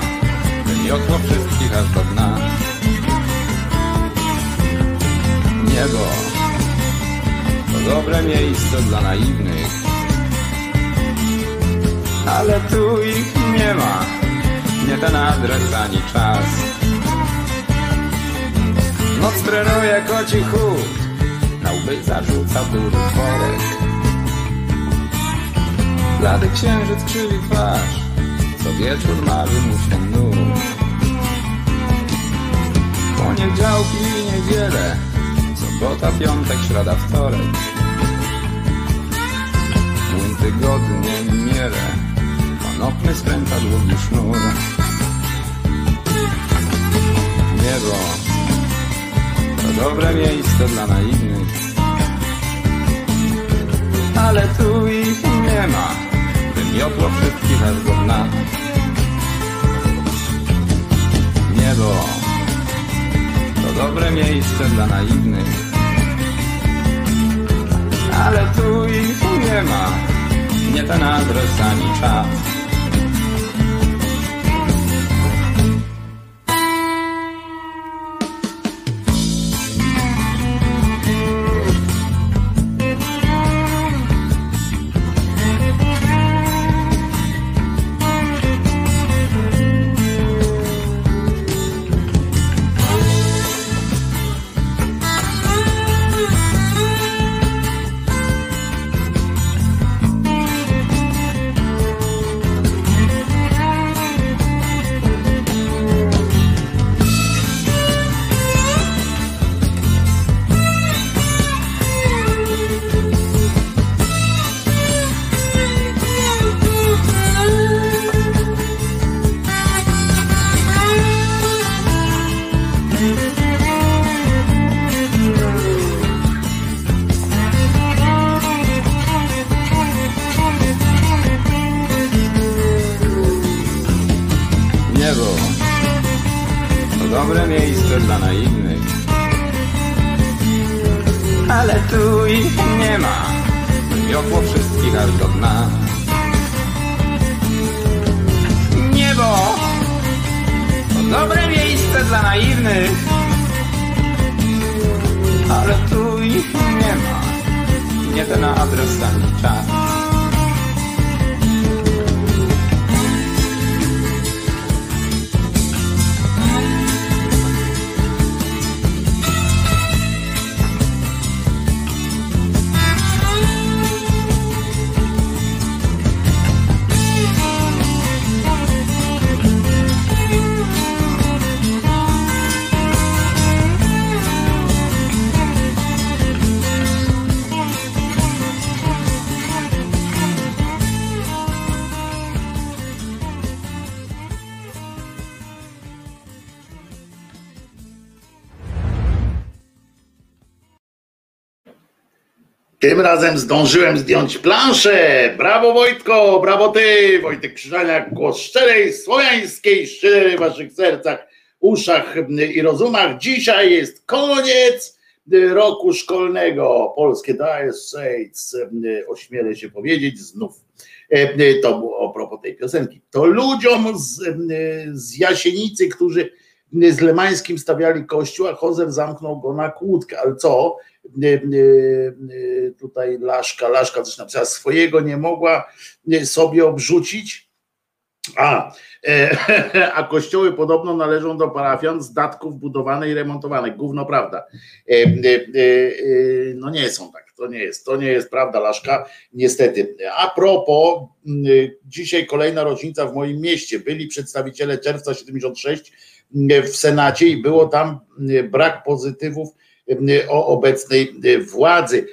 [SPEAKER 5] wyniosło wszystkich aż do dna. Niebo to dobre miejsce dla naiwnych. Ale tu ich nie ma, nie ten adres ani czas. Noc trenuje koci chód, na łby zarzuca duży worek. Blady księżyc krzywi twarz, co wieczór marzy mu się nóż. Poniedziałki i niedzielę, sobota, piątek, środa, wtorek. Młyn tygodnie miele, konopny skręca długi sznur. Niebo to dobre miejsce dla naiwnych. Ale tu ich nie ma, wymiotło wszystkich aż do dna. Niebo to dobre miejsce dla naiwnych. Ale tu ich nie ma, nie ten adres ani czas.
[SPEAKER 2] Tym razem zdążyłem zdjąć planszę. Brawo Wojtko, brawo ty, Wojtek Krzyżaniak, głos szczerej, słowiańskiej szczerej w waszych sercach, uszach i rozumach. Dzisiaj jest koniec roku szkolnego. Polskie Dire Straits, ośmielę się powiedzieć znów. To było a propos tej piosenki. To ludziom z, z Jasienicy, którzy z Lemańskim stawiali kościół, a Hozer zamknął go na kłódkę. Ale co? Tutaj Laszka, Laszka też napisała, swojego nie mogła sobie obrzucić. A, e, a kościoły podobno należą do parafian z datków budowanych i remontowanych. Gówno prawda. E, e, no nie są tak, to nie jest, to nie jest prawda, Laszka, niestety. A propos, dzisiaj kolejna rocznica w moim mieście. Byli przedstawiciele czerwca 76 w Senacie i było tam brak pozytywów o obecnej władzy.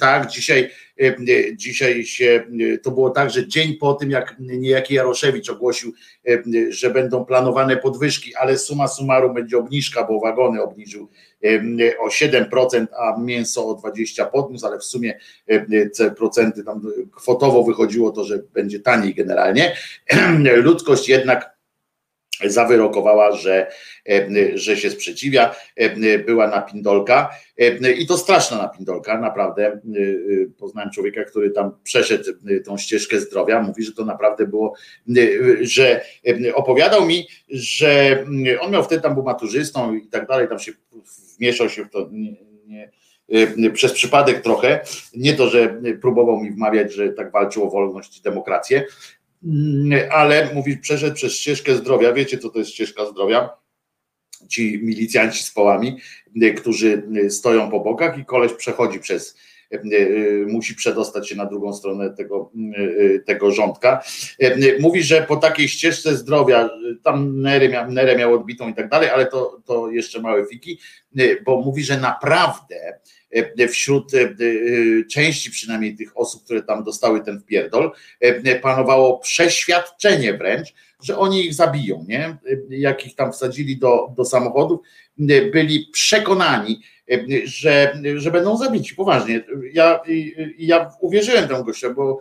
[SPEAKER 2] Tak, dzisiaj, dzisiaj się, to było tak, że dzień po tym, jak niejaki Jaroszewicz ogłosił, że będą planowane podwyżki, ale suma summarum będzie obniżka, bo wagony obniżył o 7%, a mięso o 20% podniósł, ale w sumie procenty tam kwotowo wychodziło to, że będzie taniej generalnie. Ludzkość jednak zawyrokowała, że, e, że się sprzeciwia, e, była napindolka e, i to straszna napindolka, naprawdę. Poznałem człowieka, który tam przeszedł tą ścieżkę zdrowia, mówi, że to naprawdę było, że opowiadał mi, że on miał wtedy tam był maturzystą i tak dalej, tam się wmieszał się w to przez przypadek trochę, nie to, że próbował mi wmawiać, że tak walczył o wolność i demokrację, ale mówi, przeszedł przez ścieżkę zdrowia. Wiecie, co to jest ścieżka zdrowia? Ci milicjanci z połami, y, którzy y, stoją po bokach i koleś przechodzi przez, y, musi przedostać się na drugą stronę tego, tego rządka. Mówi, że po takiej ścieżce zdrowia, tam nerę miał, nerę miał odbitą i tak dalej, ale to, to jeszcze małe fiki, bo mówi, że naprawdę E, wśród e, części przynajmniej tych osób, które tam dostały ten wpierdol, e, panowało przeświadczenie wręcz, że oni ich zabiją, nie? Jak ich tam wsadzili do, do samochodów, byli przekonani, że, że będą zabici, poważnie. Ja, ja uwierzyłem temu gościa, bo,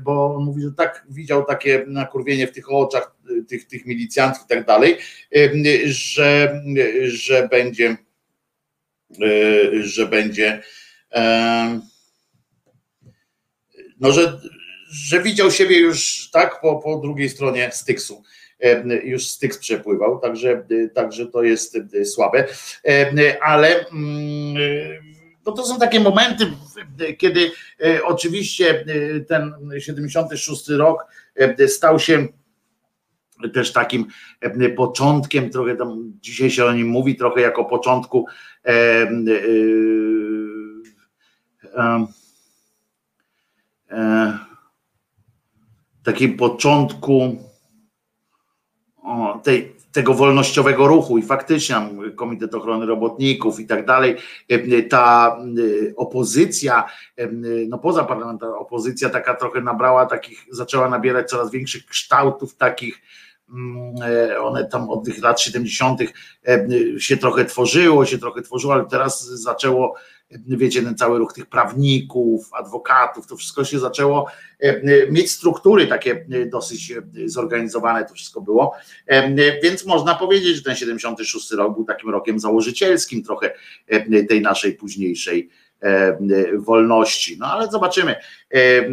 [SPEAKER 2] bo on mówi, że tak widział takie nakurwienie w tych oczach tych, tych milicjantów i tak dalej, że, że będzie E, że będzie e, no, że, że widział siebie już tak po, po drugiej stronie Styksu. E, już Styks przepływał, także, także to jest słabe. Ale mm, no to są takie momenty, kiedy oczywiście ten 76 rok stał się też takim początkiem, trochę tam dzisiaj się o nim mówi, trochę jako początku e, e, e, takim początku o, tej, tego wolnościowego ruchu i faktycznie Komitet Ochrony Robotników i tak dalej, ta opozycja, no poza parlamentarna opozycja taka trochę nabrała takich, zaczęła nabierać coraz większych kształtów takich e, one tam od tych lat 70. E, się trochę tworzyło, się trochę tworzyło, ale teraz zaczęło, wiecie, ten cały ruch tych prawników, adwokatów, to wszystko się zaczęło e, mieć struktury takie dosyć zorganizowane, to wszystko było. Więc można powiedzieć, że ten 76 rok był takim rokiem założycielskim trochę tej naszej późniejszej E, wolności. No ale zobaczymy e, e,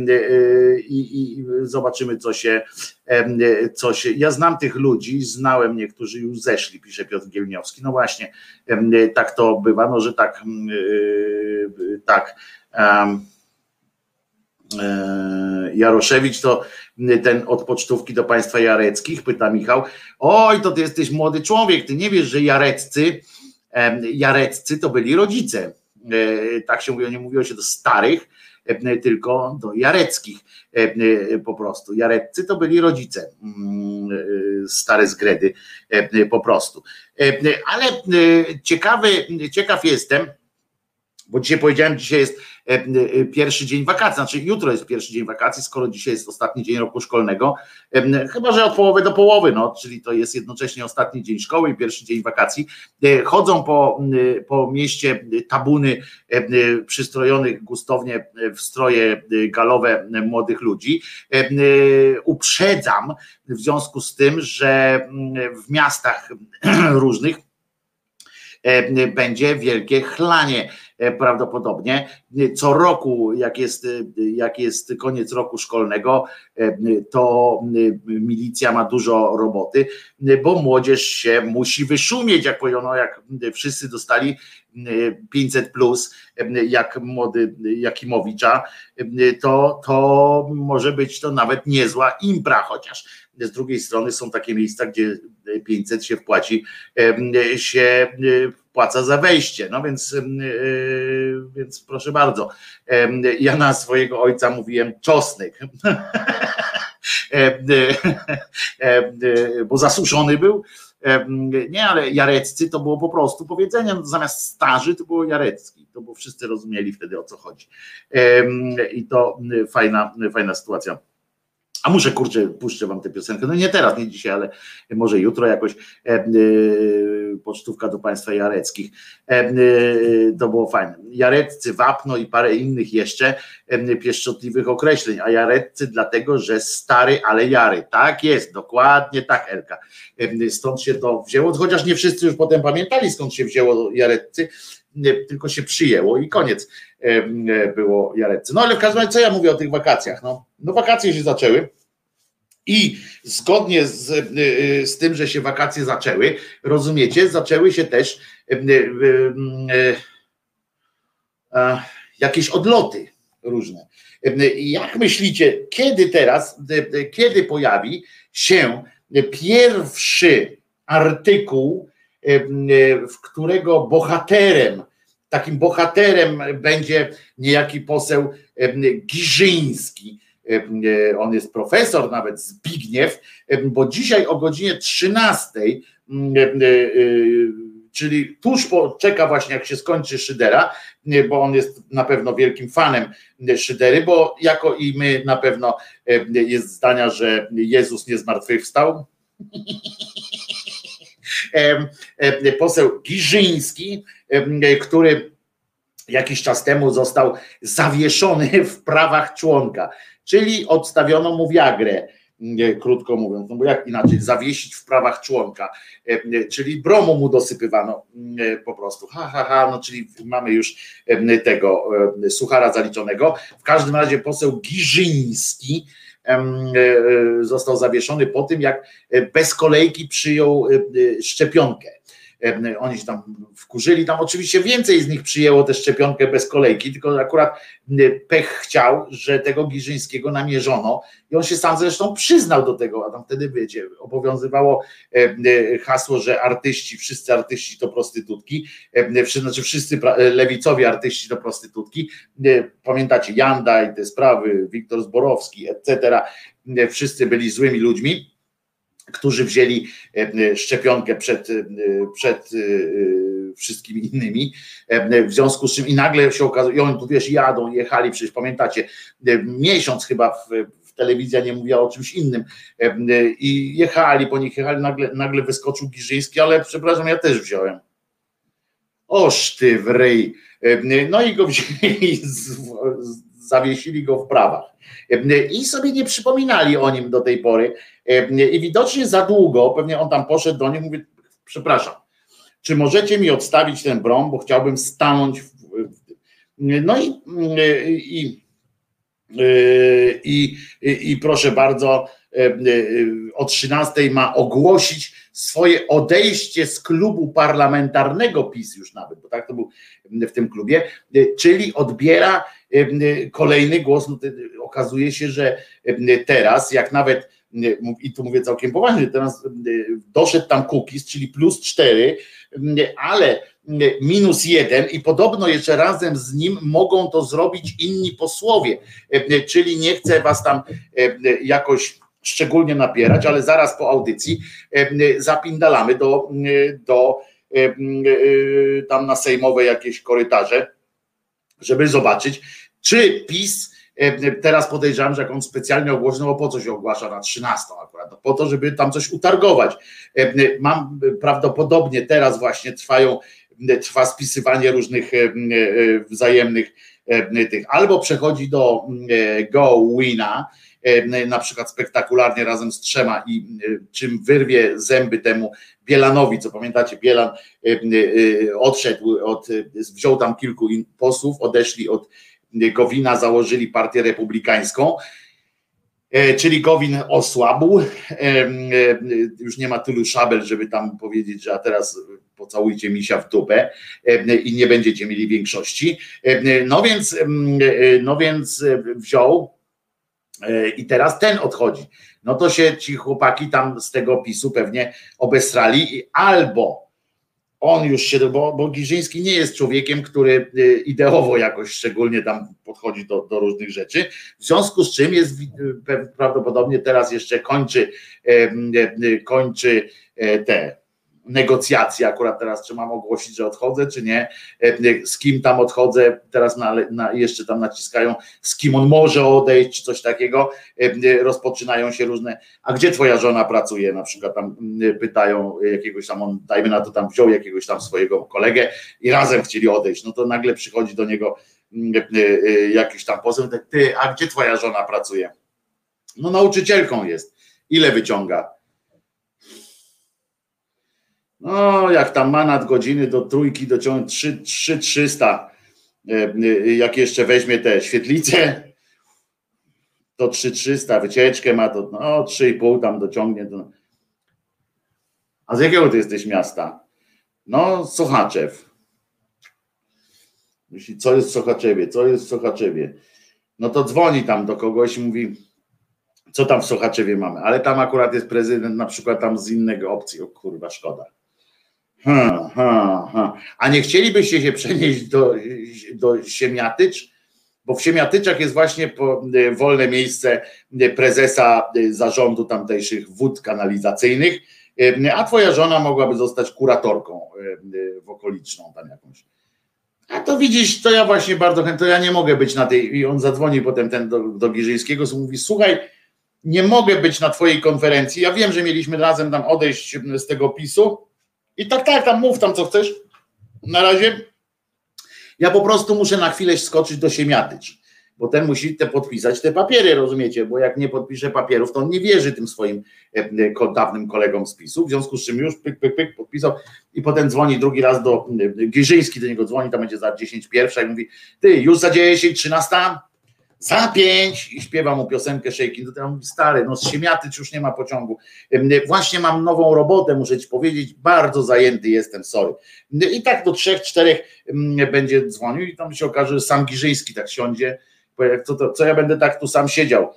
[SPEAKER 2] i, zobaczymy, co się, co się. Ja znam tych ludzi, znałem niektórzy już zeszli, pisze Piotr Gielniowski. No właśnie, tak to bywa, no że tak, tak. Jaroszewicz to ten od pocztówki do państwa jareckich, pyta Michał. Oj, to ty jesteś młody człowiek, ty nie wiesz, że jareccy, jareccy to byli rodzice E, tak się mówiło, nie mówiło się do starych, e, tylko do jareckich e, po prostu. Jareccy to byli rodzice, mm, stare zgredy po prostu. Ale ciekawy, ciekaw jestem, bo dzisiaj powiedziałem, dzisiaj jest pierwszy dzień wakacji, znaczy jutro jest pierwszy dzień wakacji, skoro dzisiaj jest ostatni dzień roku szkolnego, chyba że od połowy do połowy, no, czyli to jest jednocześnie ostatni dzień szkoły i pierwszy dzień wakacji. Chodzą po, po mieście tabuny przystrojonych gustownie w stroje galowe młodych ludzi. Uprzedzam w związku z tym, że w miastach różnych E, będzie wielkie chlanie e, prawdopodobnie. Co roku, jak jest, jak jest koniec roku szkolnego, e, to milicja ma dużo roboty, bo młodzież się musi wyszumieć, jak powiedziano, jak wszyscy dostali 500 plus, jak młody Jakimowicza, to, to może być to nawet niezła impra, chociaż z drugiej strony są takie miejsca, gdzie 500 się wpłaci, się płaca za wejście. No więc, e, więc proszę bardzo. Ja na swojego ojca mówiłem czosnek. Bo zasuszony był. Nie, ale jareccy to było po prostu powiedzenie, no, zamiast starzy to było jarecki, to bo wszyscy rozumieli wtedy o co chodzi. I to fajna, fajna sytuacja. A muszę, kurczę, puszczę wam tę piosenkę. No nie teraz, nie dzisiaj, ale może jutro jakoś e, e, pocztówka do państwa jareckich. E, e, to było fajne. Jareccy, wapno i parę innych jeszcze e, pieszczotliwych określeń. A jareccy dlatego, że stary, ale jary. Tak jest, dokładnie tak, Elka. E, stąd się to wzięło, chociaż nie wszyscy już potem pamiętali, skąd się wzięło jareccy, tylko się przyjęło i koniec było jareccy. No ale w każdym razie, co ja mówię o tych wakacjach? No, no wakacje się zaczęły i zgodnie z, y, y, z tym, że się wakacje zaczęły, rozumiecie, zaczęły się też y, jakieś odloty różne. Jak myślicie, kiedy teraz, kiedy pojawi się pierwszy artykuł, w którego bohaterem, takim bohaterem będzie niejaki poseł Giżyński, E, on jest profesor, nawet Zbigniew, bo dzisiaj o godzinie 13, e, czyli tuż po, czeka właśnie jak się skończy Szydera, bo on jest na pewno wielkim fanem Szydery, bo jako i my na pewno jest zdania, że Jezus nie zmartwychwstał. Poseł Giżyński, który jakiś czas temu został zawieszony w prawach członka czyli odstawiono mu wiagrę, krótko mówiąc, no bo jak inaczej, zawiesić w prawach członka, e, czyli bromu mu dosypywano e, po prostu, ha, ha, ha, no czyli mamy już e, tego suchara zaliczonego. W każdym razie poseł Giżyński został zawieszony po tym, jak bez kolejki przyjął szczepionkę oni się tam wkurzyli, tam oczywiście więcej z nich przyjęło tę szczepionkę bez kolejki, tylko akurat pech chciał, że tego Giżyńskiego namierzono. I on się sam zresztą przyznał do tego, a tam wtedy wiecie, obowiązywało hasło, że artyści, wszyscy artyści to prostytutki, znaczy wszyscy lewicowi artyści to prostytutki, pamiętacie Janda i te sprawy, Wiktor Zborowski, etc., wszyscy byli złymi ludźmi, którzy wzięli e, e, szczepionkę przed, e, przed wszystkimi innymi, w związku z czym i nagle się okazuje, oni tu wiesz, jadą, jechali, przecież pamiętacie, miesiąc chyba w, w telewizja nie mówiła o czymś innym i jechali po nich, jechali, nagle, nagle wyskoczył Giżyński, ale przepraszam, ja też wziąłem. Oż ty w ryj. No i go wzięli, zawiesili go w prawach. I sobie nie przypominali o nim do tej pory, i widocznie za długo, pewnie on tam poszedł do nich, mówi, przepraszam, czy możecie mi odstawić ten brom, bo chciałbym stanąć. W... No i, i, i, i, i proszę bardzo, o 13 ma ogłosić swoje odejście z klubu parlamentarnego PiS już nawet, bo tak to był w tym klubie, czyli odbiera kolejny głos. No, okazuje się, że teraz, jak nawet i tu mówię całkiem poważnie, teraz e, doszedł tam cookies, czyli plus 4, ale minus jeden i podobno jeszcze razem z nim mogą to zrobić inni posłowie, e, czyli nie chcę was tam e, jakoś szczególnie napierać, ale zaraz po audycji zapindalamy do, do tam na sejmowe jakieś korytarze żeby zobaczyć, czy PiS e, teraz podejrzewam, że jak on specjalnie ogłosił, no bo po co się ogłasza na 13 akurat, no po to, żeby tam coś utargować. E, mam prawdopodobnie teraz właśnie trwają, trwa spisywanie różnych wzajemnych tych, albo przechodzi do Go Wina, na przykład spektakularnie razem z trzema i czym wyrwie zęby temu Bielanowi, co pamiętacie, Bielan odszedł, od, wziął tam kilku posłów, odeszli od Gowina, założyli partię republikańską, e, czyli Gowin osłabł, już nie ma tylu szabel, żeby tam powiedzieć, że a teraz pocałujcie misia w dupę i nie będziecie mieli większości. No więc, no więc wziął E, i teraz ten odchodzi. No to się ci chłopaki tam z tego opisu pewnie obesrali albo on już się, bo, bo Giżyński nie jest człowiekiem, który e, ideowo jakoś szczególnie tam podchodzi do, do różnych rzeczy, w związku z czym jest e, prawdopodobnie teraz jeszcze kończy, kończy te negocjacje, akurat teraz czy mam ogłosić, że odchodzę, czy nie, e, z kim tam odchodzę, teraz na, na, jeszcze tam naciskają, z kim on może odejść, czy coś takiego, e, rozpoczynają się różne, a gdzie twoja żona pracuje, na przykład tam pytają jakiegoś tam, on dajmy na to tam wziął jakiegoś tam swojego kolegę i razem chcieli odejść, no to nagle przychodzi do niego e, jakiś tam poseł, tak, ty, a gdzie twoja żona pracuje? No nauczycielką jest, ile wyciąga? No, jak tam ma nadgodziny do trójki dociągnąć 3, 3 300. Jak jeszcze weźmie te świetlice, to 3300, wycieczkę ma to no 3,5 tam dociągnie. A z jakiego ty jesteś miasta? No, Sochaczew. Myśli, co jest w Sochaczewie, co jest w Sochaczewie? No to dzwoni tam do kogoś i mówi, co tam w Sochaczewie mamy, ale tam akurat jest prezydent na przykład tam z innego opcji, o kurwa, szkoda. Ha, ha, ha. A nie chcielibyście się przenieść do, do Siemiatycz? Bo w Siemiatyczach jest właśnie e, wolne miejsce e, prezesa e, zarządu tamtejszych wód kanalizacyjnych, a twoja żona mogłaby zostać kuratorką w okoliczną tam jakąś. A to widzisz, to ja właśnie bardzo chętnie, to ja nie mogę być na tej, i on zadzwoni potem ten do, do Giżyńskiego, mówi, słuchaj, nie mogę być na twojej konferencji, ja wiem, że mieliśmy razem tam odejść z tego PiSu, i tak, tak, tam mów tam co chcesz. Na razie ja po prostu muszę na chwilę skoczyć do Siemiatycz, bo ten musi te podpisać te papiery, rozumiecie? Bo jak nie podpisze papierów, to on nie wierzy tym swoim e, e, dawnym kolegom z PiSu, w związku z czym już pyk, pyk, pyk, podpisał i potem dzwoni drugi raz do e, Giżyński, do niego dzwoni, tam będzie za 10 pierwsza i mówi, ty, już za 10, 13? Za pięć i śpiewa mu piosenkę Shaking. To ja stary, no z Siemiatyć już nie ma pociągu. Właśnie mam nową robotę, muszę ci powiedzieć, bardzo zajęty jestem, sorry. I tak do trzech, czterech będzie dzwonił i tam się okaże, że sam Giżyński tak siądzie, co, to, co ja będę tak tu sam siedział,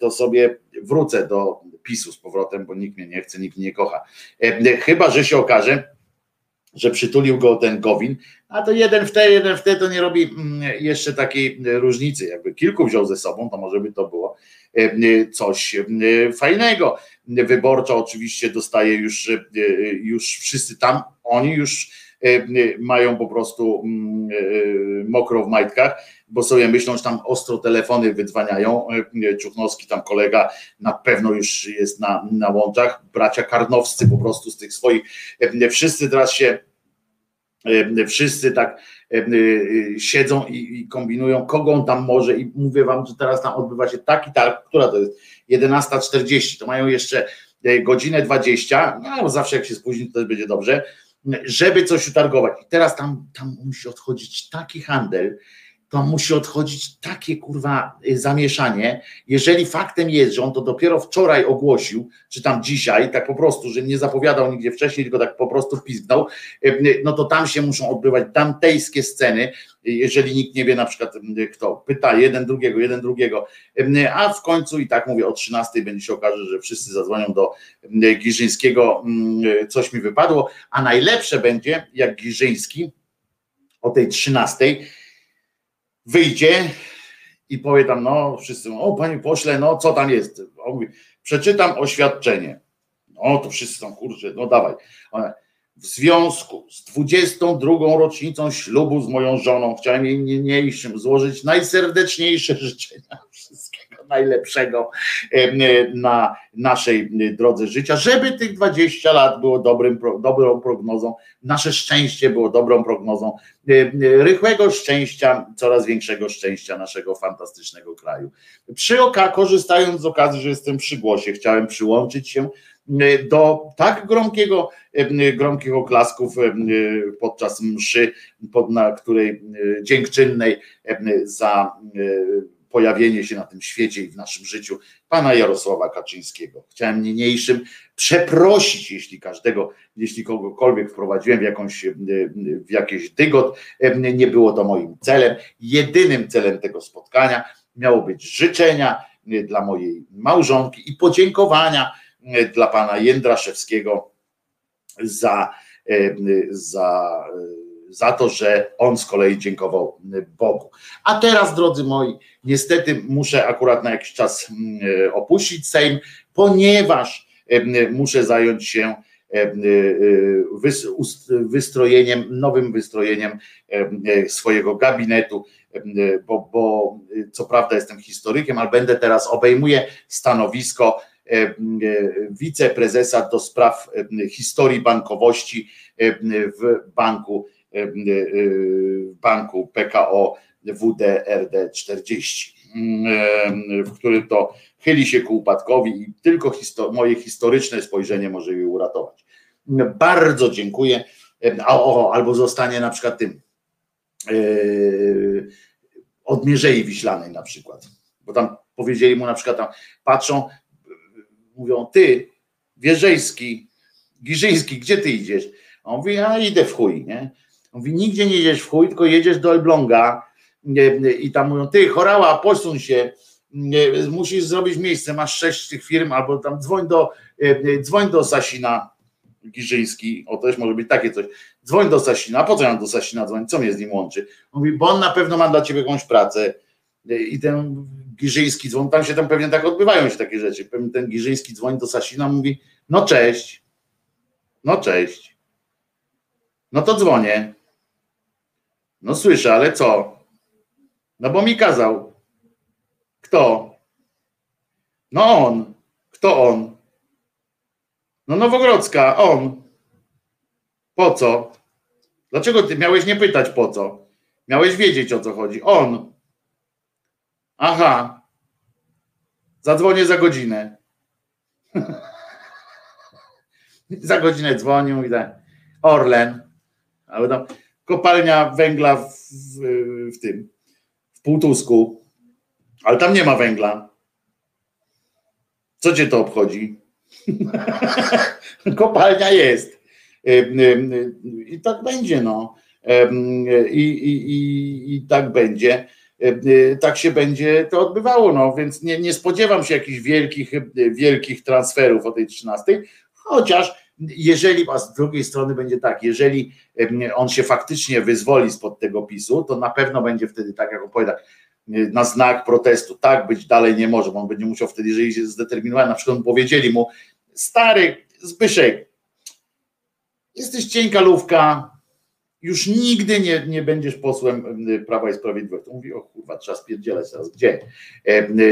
[SPEAKER 2] to sobie wrócę do PiSu z powrotem, bo nikt mnie nie chce, nikt mnie nie kocha. Chyba, że się okaże, że przytulił go ten Gowin, a to jeden w te, jeden w te to nie robi mm, jeszcze takiej różnicy. Jakby kilku wziął ze sobą, to może by to było e, coś e, fajnego. Wyborcza oczywiście dostaje już, e, już wszyscy tam, oni już mają po prostu mm, mokro w majtkach, bo sobie myślą, że tam ostro telefony wydzwaniają. Czuchnowski, tam kolega, na pewno już jest na, na łączach. Bracia Karnowscy po prostu z tych swoich, wszyscy teraz się wszyscy tak siedzą i, kombinują, kogo on tam może i mówię wam, że teraz tam odbywa się tak i tak, która to jest 11.40, to mają jeszcze e, godzinę 20, no zawsze jak się spóźni to też będzie dobrze, żeby coś utargować. I teraz tam, tam musi odchodzić taki handel, to musi odchodzić takie kurwa y, zamieszanie. Jeżeli faktem jest, że on to dopiero wczoraj ogłosił, czy tam dzisiaj, tak po prostu, że nie zapowiadał nigdzie wcześniej, tylko tak po prostu wpizdał, y, y, no to tam się muszą odbywać dantejskie sceny, jeżeli nikt nie wie na przykład kto, pyta jeden drugiego, jeden drugiego, a w końcu i tak mówię o 13 będzie się okaże, że wszyscy zadzwonią do Giżyńskiego, coś mi wypadło, a najlepsze będzie, jak Giżyński o tej 13 wyjdzie i powie tam, no wszyscy, o panie pośle, no co tam jest? On mówi, przeczytam oświadczenie. No to wszyscy tam, kurczę, no dawaj. w związku z 22. rocznicą ślubu z moją żoną chciałem jej niniejszym złożyć najserdeczniejsze życzenia wszystkiego najlepszego na naszej drodze życia, żeby tych 20 lat było dobrym, dobrą prognozą, nasze szczęście było dobrą prognozą rychłego szczęścia, coraz większego szczęścia naszego fantastycznego kraju. Przy okazji, korzystając z okazji, że jestem przy głosie, chciałem przyłączyć się do tak gromkiego, gromkich oklasków podczas mszy, pod, na której dziękczynnej za pojawienie się na tym świecie i w naszym życiu pana Jarosława Kaczyńskiego. Chciałem niniejszym przeprosić, jeśli każdego, jeśli kogokolwiek wprowadziłem w, jakąś, w jakiś dygot, nie było to moim celem. Jedynym celem tego spotkania miało być życzenia dla mojej małżonki i podziękowania dla pana Jędraszewskiego za, za za to, że on z kolei dziękował Bogu. A teraz, drodzy moi, niestety muszę akurat na jakiś czas mm, opuścić Sejm, ponieważ muszę zająć się wystrojeniem, nowym wystrojeniem swojego gabinetu, bo, bo co prawda jestem historykiem, ale będę teraz obejmuję stanowisko wiceprezesa do spraw historii bankowości w banku banku PKO WDRD 40, w którym to chyli się ku upadkowi i tylko moje historyczne spojrzenie może je uratować. Bardzo dziękuję. O, albo zostanie na przykład tym yy, od Mierzei Wiślanej na przykład, bo tam powiedzieli mu na przykład tam, patrzą, mówią, ty, Wierzejski, Giżyński, gdzie ty idziesz? A on mówi, ja idę w chuj, nie? Mówi, nigdzie nie jedziesz w chuj, tylko jedziesz do Elbląga. I tam mówią, ty chorała, posuń się, musisz zrobić miejsce, masz sześć tych firm, albo tam dzwoń do, dzwoń do Sasina Giżyński, o też może być takie coś, dzwoń do Sasina, po co ja do Sasina dzwonić, co mnie z nim łączy? Mówi, bo on na pewno ma dla ciebie jakąś pracę. I ten Giżyński dzwoni, tam się tam pewnie tak odbywają się takie rzeczy, pewnie ten Giżyński dzwoni do Sasina, mówi, no cześć, no cześć, no to dzwonię, no słyszę, ale co? No bo mi kazał. Kto? No on. Kto on? No Nowogrodzka, on. Po co? Dlaczego ty miałeś nie pytać po co? Miałeś wiedzieć o co chodzi. On. Aha. Zadzwonię za godzinę. za godzinę dzwonił mówi tak. Orlen. Ale tam kopalnia węgla w, w, w tym, w Półtusku, ale tam nie ma węgla. Co cię to obchodzi? kopalnia jest. I tak będzie, no. I, i, i, i tak będzie. Tak się będzie to odbywało, no więc nie, nie spodziewam się jakichś wielkich, wielkich transferów o tej 13, chociaż jeżeli, a z drugiej strony będzie tak, jeżeli on się faktycznie wyzwoli spod tego PiSu, to na pewno będzie wtedy tak, jak opowiada, na znak protestu, tak być dalej nie może, bo on będzie musiał wtedy, jeżeli się zdeterminuje, na przykład powiedzieli mu, stary Zbyszek, jesteś cienka lówka, już nigdy nie, nie będziesz posłem Prawa i Sprawiedliwości. To mówi, o kurwa, trzeba spierdzielać teraz. Gdzie?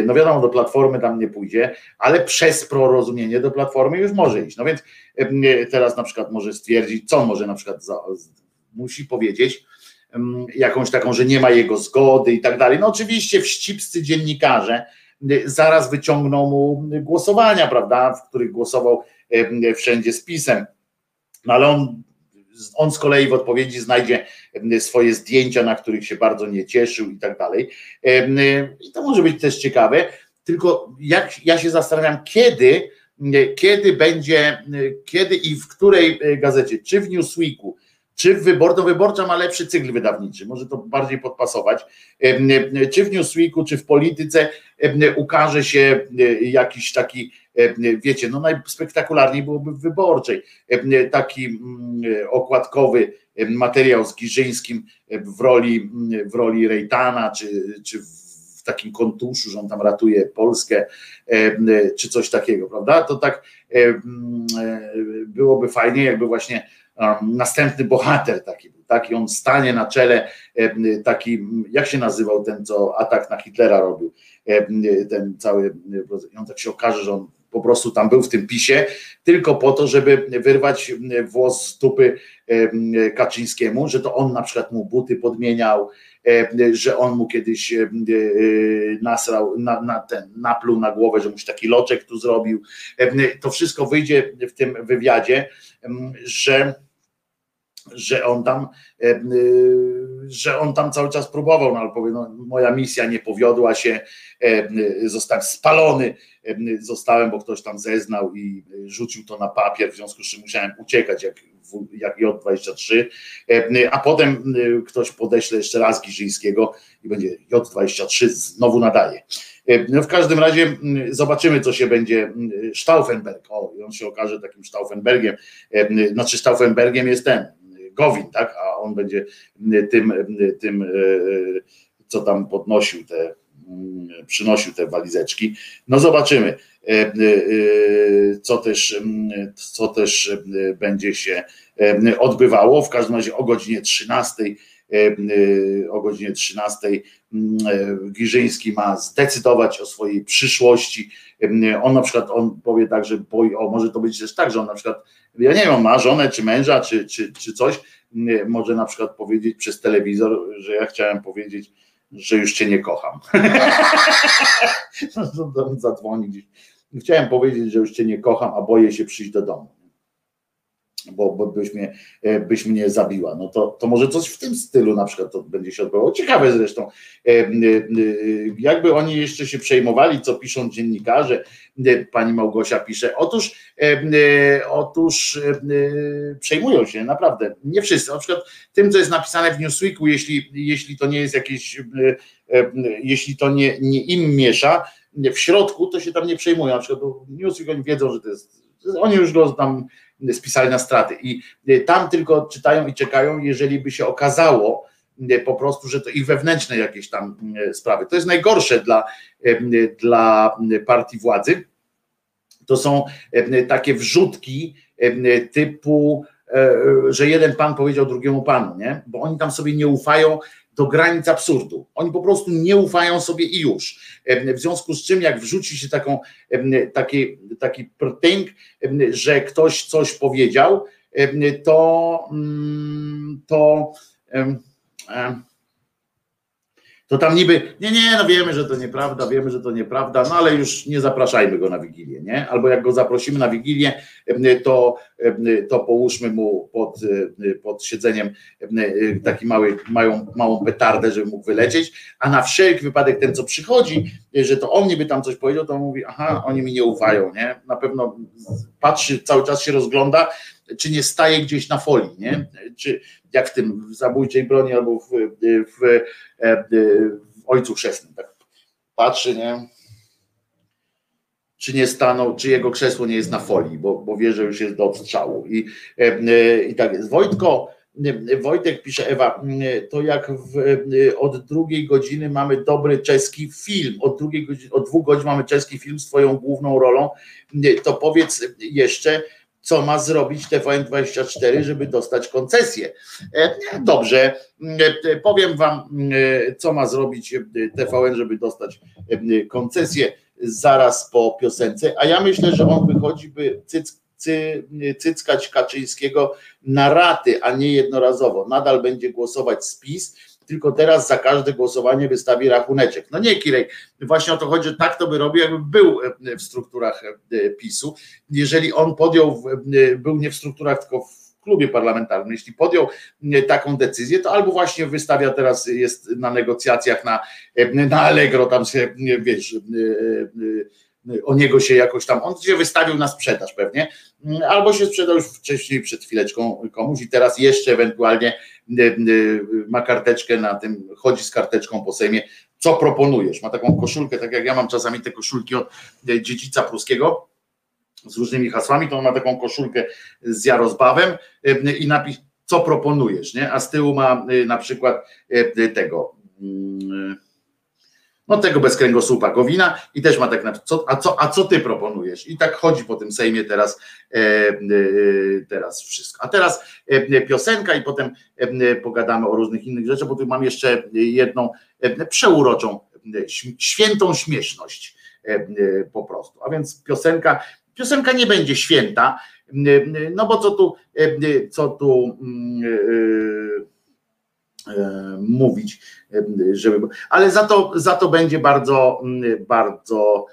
[SPEAKER 2] No wiadomo, do Platformy tam nie pójdzie, ale przez prorozumienie do Platformy już może iść. No więc teraz na przykład może stwierdzić, co może na przykład za, musi powiedzieć, jakąś taką, że nie ma jego zgody i tak dalej. No oczywiście wścibscy dziennikarze zaraz wyciągną mu głosowania, prawda, w których głosował wszędzie z pisem. No ale on on z kolei w odpowiedzi znajdzie swoje zdjęcia, na których się bardzo nie cieszył i tak dalej. I to może być też ciekawe, tylko jak ja się zastanawiam, kiedy, kiedy będzie, kiedy i w której gazecie, czy w Newsweeku, czy w Wybor, to Wyborcza ma lepszy cykl wydawniczy, może to bardziej podpasować, czy w Newsweeku, czy w Polityce ukaże się jakiś taki E, wiecie, no najspektakularniej byłoby w wyborczej. E, taki okładkowy e, materiał z Giżyńskim w roli, w roli Rejtana, czy, czy w takim kontuszu, że on tam ratuje Polskę, czy coś takiego, prawda? To tak byłoby fajnie, jakby właśnie następny bohater taki był, tak? I on stanie na czele taki, jak się nazywał ten, co atak na Hitlera robił, ten cały, i on tak się okaże, że on po prostu tam był w tym pisie, tylko po to, żeby wyrwać włos z dupy Kaczyńskiemu, że to on na przykład mu buty podmieniał, że on mu kiedyś nasrał, na, na ten, napluł na głowę, że mu się taki loczek tu zrobił. To wszystko wyjdzie w tym wywiadzie, że że on tam, że on tam cały czas próbował, no ale powie, no, moja misja nie powiodła się, zostałem spalony, zostałem, bo ktoś tam zeznał i rzucił to na papier, w związku z czym musiałem uciekać jak, jak J23, a potem ktoś podeśle jeszcze raz Giżyńskiego i będzie J23 znowu nadaje. No w każdym razie zobaczymy, co się będzie. Stauffenberg, o, on się okaże takim Stauffenbergiem, znaczy Stauffenbergiem jest ten, Gowin, tak, a on będzie tym, tym co tam podnosił te, przynosił te walizeczki. No zobaczymy, co też, co też będzie się odbywało. W każdym razie o godzinie 13 o godzinie 13 Giżyński ma zdecydować o swojej przyszłości. On na przykład on powie tak, że boi, o może to być też tak, że on na przykład ja nie wiem, ma żonę czy męża, czy, czy, czy coś, może na przykład powiedzieć przez telewizor, że ja chciałem powiedzieć, że już cię nie kocham. Zadzwoni gdzieś. Chciałem powiedzieć, że już cię nie kocham, a boję się przyjść do domu bo, bo byś, mnie, e, byś mnie zabiła. No to, to może coś w tym stylu na przykład to będzie się odbywało. Ciekawe zresztą, e, e, jakby oni jeszcze się przejmowali, co piszą dziennikarze. Pani Małgosia pisze, otóż, otóż przejmują się naprawdę, nie wszyscy. Na przykład tym, co jest napisane w Newsweeku, jeśli, jeśli to nie jest jakieś, jeśli to nie, nie im miesza, w środku, to się tam nie przejmują. Na przykład Newsweek oni wiedzą, że to jest, oni już go tam spisali na straty. I e, tam tylko czytają i czekają, jeżeli by się okazało e, po prostu, że to ich wewnętrzne jakieś tam e, sprawy. To jest najgorsze dla, dla partii władzy. To są takie wrzutki typu, że jeden pan powiedział drugiemu panu, nie? Bo oni tam sobie nie ufają do granic absurdu. Oni po prostu nie ufają sobie i już. W związku z czym, jak wrzuci się taką, taki, taki prtynk, że ktoś coś powiedział, to, mm, to to tam niby, nie, nie, no wiemy, że to nieprawda, wiemy, że to nieprawda, no ale już nie zapraszajmy go na Wigilię, nie? Albo jak go zaprosimy na Wigilię, to, to połóżmy mu pod, pod siedzeniem taki mały, małą, małą petardę, żeby mógł wylecieć, a na wszelki wypadek ten, co przychodzi, że to on niby tam coś powiedział, to on mówi, aha, oni mi nie ufają, nie? Na pewno patrzy, cały czas się rozgląda, czy nie staje gdzieś na folii, nie? Czy jak w tym w zabójczej broni albo w, w, e, w Ojcu Chrzestnym, tak patrzy, nie? Czy nie stanął, czy jego krzesło nie jest na folii, bo, bo wie, że już jest do odstrzału. I, e, e, i tak jest. Wojtko, Wojtek pisze, Ewa, to jak w, od drugiej godziny mamy dobry czeski film, od, drugiej godziny, od dwóch godzin mamy czeski film z twoją główną rolą, to powiedz jeszcze, co ma zrobić TVN24, żeby dostać koncesję. E, dobrze, e, powiem Wam, e, co ma zrobić TVN, żeby dostać koncesję zaraz po piosence, a ja myślę, że on wychodzi, by cyck, cy, cyckać Kaczyńskiego na raty, a nie jednorazowo. Nadal będzie głosować spis tylko teraz za każde głosowanie wystawi rachuneczek. No nie, Kirej, właśnie o to chodzi, że tak to by robił, jakby był e, w strukturach e, PiSu. Jeżeli on podjął, e, był nie w strukturach, tylko w klubie parlamentarnym, jeśli podjął taką decyzję, to albo właśnie wystawia teraz, jest na negocjacjach na, na Allegro, tam się, wiesz, o niego się jakoś tam, on się wystawił na sprzedaż pewnie, albo się sprzedał już wcześniej przed chwileczką komuś i teraz jeszcze ewentualnie Y, y, ma karteczkę na tym, chodzi z karteczką po Sejmie, co proponujesz? Ma taką koszulkę, tak jak ja mam czasami te koszulki od y, dziedzica pruskiego z różnymi hasłami, to on ma taką koszulkę z Jarozbawem i napis, co proponujesz, nie? A z tyłu ma na przykład tego no tego bez kręgosłupa Gowina i też ma tak na co, a, co, a co ty proponujesz? I tak chodzi po tym Sejmie teraz, e, e, teraz wszystko. A teraz e, piosenka i potem e, pogadamy o różnych innych rzeczach, bo tu mam jeszcze jedną e, przeuroczą, e, świętą śmieszność po prostu. A więc piosenka, piosenka nie będzie święta, no bo co tu, co tu mm, mówić, żeby, ale za to, za to będzie bardzo, bardzo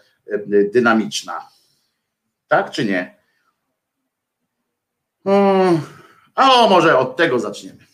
[SPEAKER 2] dynamiczna. Tak czy nie? Hmm. A o, może od tego zaczniemy.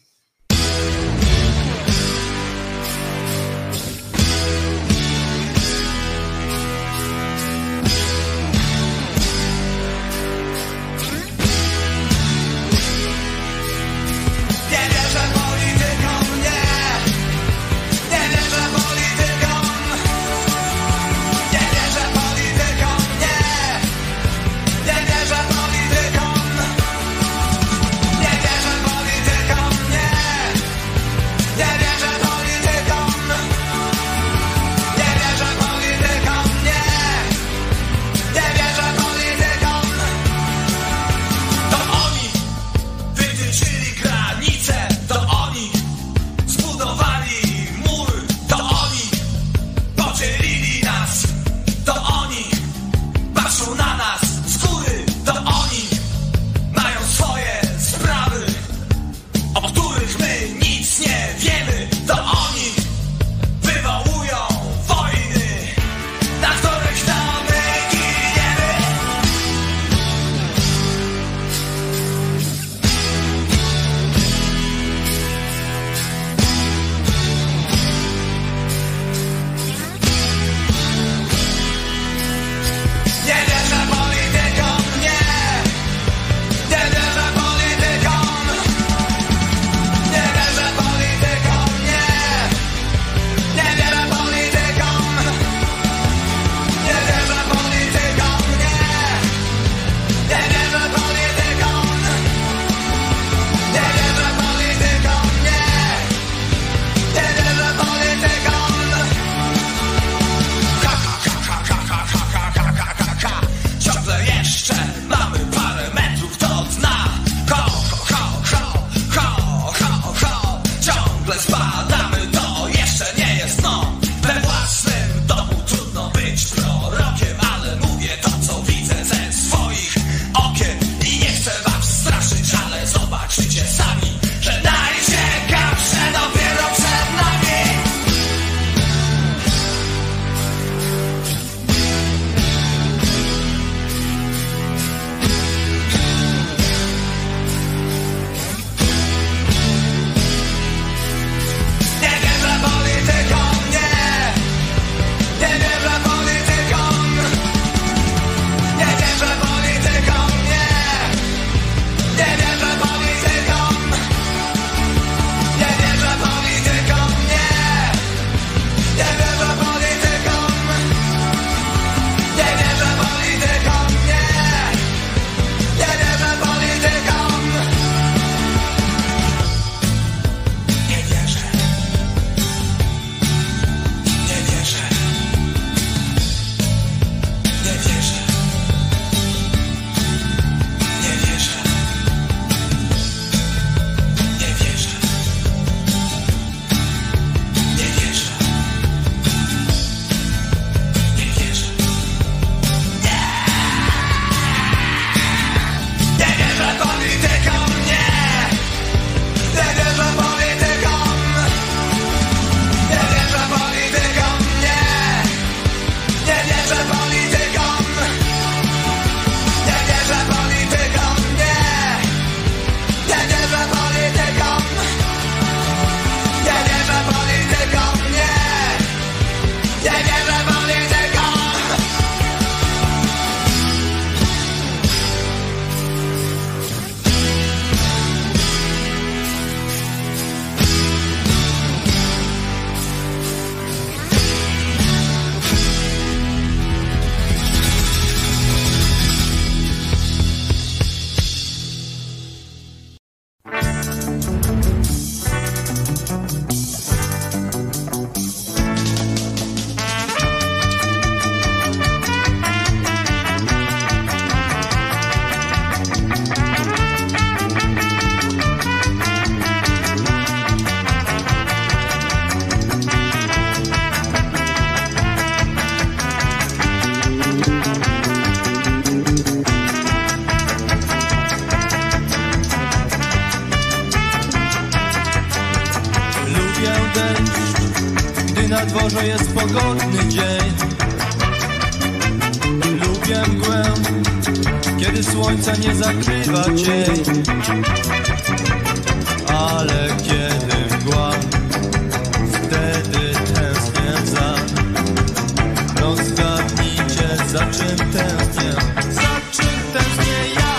[SPEAKER 6] Czym tęsknię? Za czym tęsknię ja?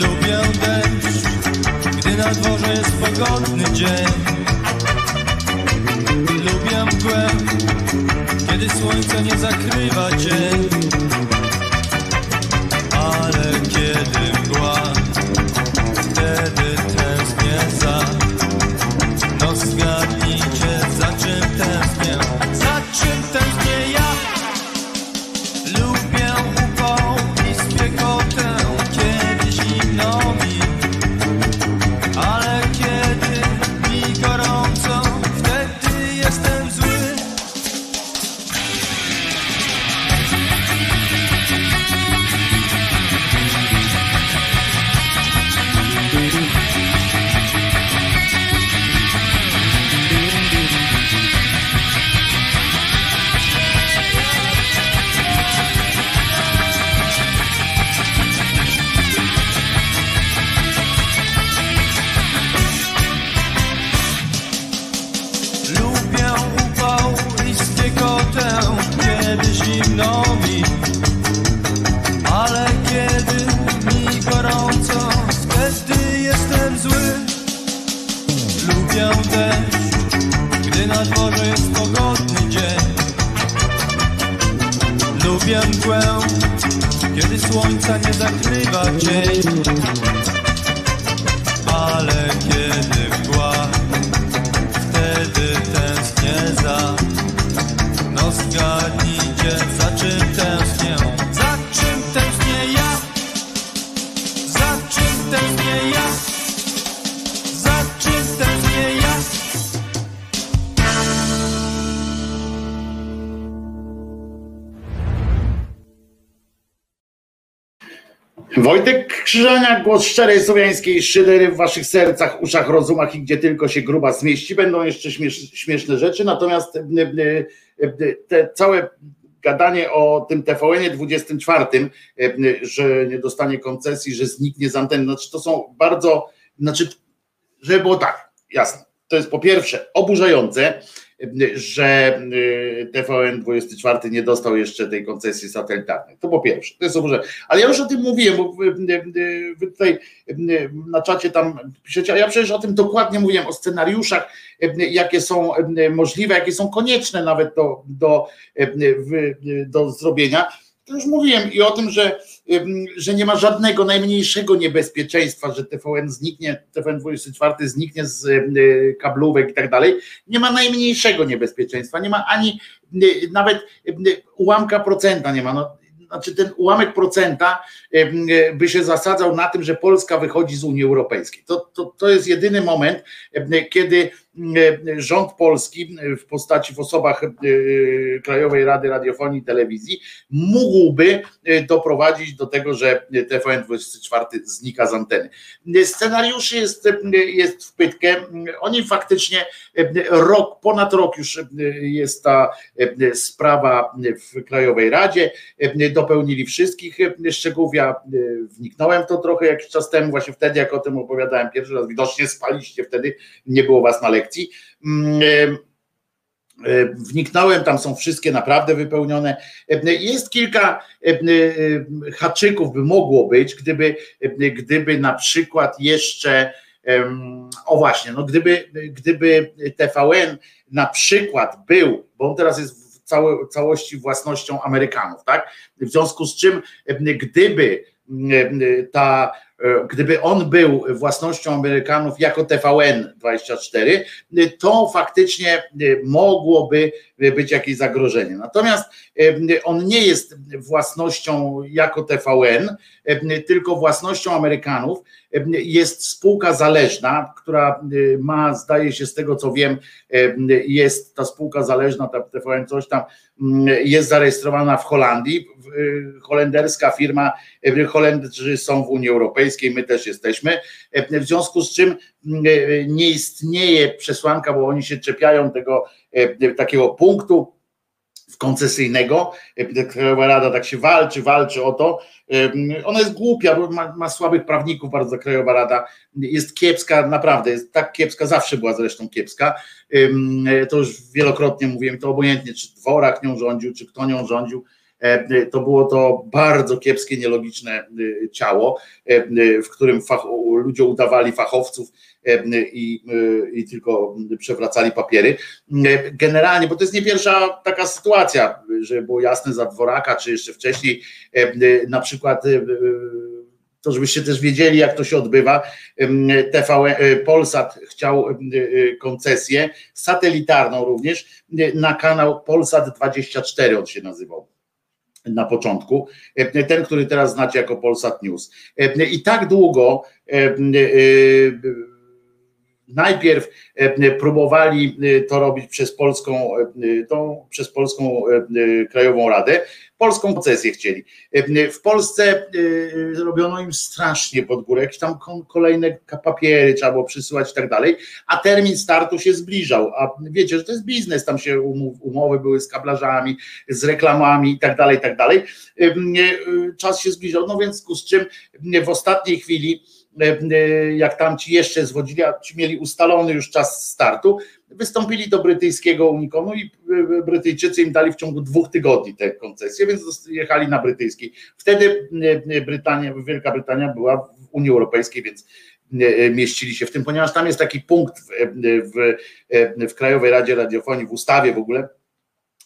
[SPEAKER 6] Lubię deszcz, gdy na dworze jest pogodny dzień. Lubię mgłę, kiedy słońce nie zakrywa cień Ale kiedy mgła, wtedy tęsknię za słońca nie zakrywa cień
[SPEAKER 2] Krzyżania, głos szczerej słowiańskiej szydery w waszych sercach, uszach, rozumach i gdzie tylko się gruba zmieści. Będą jeszcze śmiesz, śmieszne rzeczy, natomiast e, e, e, te całe gadanie o tym TVN-ie 24, e, że nie dostanie koncesji, że zniknie z anteny, znaczy to są bardzo, znaczy, żeby było tak, jasne, to jest po pierwsze oburzające, że y, TVN 24 nie dostał jeszcze tej koncesji satelitarnej. To po pierwsze, to jest oburzające. Ale ja już o tym mówiłem, bo wy, wy- wy tutaj y, na czacie tam piszecie, a ja przecież o tym dokładnie mówiłem, o scenariuszach, y, jakie są y, możliwe, jakie są konieczne nawet do, do, y, y, do zrobienia. To już mówiłem i o tym, że, że nie ma żadnego najmniejszego niebezpieczeństwa, że TVN zniknie, TVN 24 zniknie z y, kablówek i tak dalej. Nie ma najmniejszego niebezpieczeństwa, nie ma ani y, nawet y, ułamka procenta nie ma. No, znaczy ten ułamek procenta by się zasadzał na tym, że Polska wychodzi z Unii Europejskiej. To, to, to jest jedyny moment, kiedy rząd polski w postaci w osobach y, Krajowej Rady Radiofonii i Telewizji mógłby y, doprowadzić do tego, że TVN24 znika z anteny. Scenariuszy jest, y, jest w pytkę. Oni faktycznie rok, ponad rok już jest ta sprawa w Krajowej Radzie. Dopełnili wszystkich szczegółów. Ja wniknąłem w to trochę jakiś czas temu, właśnie wtedy, jak o tym opowiadałem pierwszy raz. Widocznie spaliście wtedy, nie było was na lekcji. Mm, y, E, Wniknąłem, tam są wszystkie naprawdę wypełnione. Jest kilka haczyków, by mogło być, gdyby, gdyby na przykład jeszcze, o właśnie, no gdyby, gdyby TVN na przykład był, bo on teraz jest w całe, całości własnością Amerykanów, tak? W związku z czym, gdyby ta, gdyby on był własnością Amerykanów jako TVN24, to faktycznie y, mogłoby być jakieś zagrożenie. Natomiast on nie jest własnością jako TVN, y, tylko własnością Amerykanów. Jest spółka zależna, która ma, zdaje się z tego co wiem, jest ta spółka zależna, ta TVN coś tam, jest zarejestrowana w Holandii. Holenderska firma, Holendrzy są w Unii Europejskiej, my też jesteśmy. W związku z czym nie istnieje przesłanka, bo oni się czepiają tego takiego punktu koncesyjnego. Krajowa Rada tak się walczy, walczy o to. Ona jest głupia, bo ma, ma, słabych prawników bardzo Krajowa Rada. Jest kiepska, naprawdę, jest tak kiepska, zawsze była zresztą kiepska. To już wielokrotnie mówiłem, to obojętnie, czy dworak nią rządził, czy kto nią rządził E, to było to bardzo kiepskie, nielogiczne e, ciało, e, w którym fach, ludzie udawali fachowców i, i tylko przewracali papiery. Generalnie, bo to jest nie pierwsza taka sytuacja, że było jasne za dworaka, czy jeszcze wcześniej, na przykład to żebyście też wiedzieli, jak to się odbywa. TV Polsat chciał koncesję satelitarną również na kanał Polsat 24, on się nazywał na początku, e, ten, który teraz znacie jako Polsat News. E, I tak długo e, najpierw próbowali to robić przez polską, tą, przez polską Krajową Radę, polską koncesję chcieli. W Polsce robiono im strasznie pod górę, jakieś tam kolejne papiery trzeba było przysyłać i tak dalej, a termin startu się zbliżał, a wiecie, że to jest biznes, tam się umowy były z kablarzami, z reklamami i tak dalej, i tak dalej. Czas się zbliżał, no więc z czym w ostatniej chwili jak tam ci jeszcze zwodzili, a ci mieli ustalony już czas startu, wystąpili do brytyjskiego unikonu i Brytyjczycy im dali w ciągu dwóch tygodni tę koncesję, więc jechali na brytyjskiej. Wtedy Brytania, Wielka Brytania była w Unii Europejskiej, więc mieścili się w tym, ponieważ tam jest taki punkt w, w, w Krajowej Radzie Radiofonii, w ustawie w ogóle,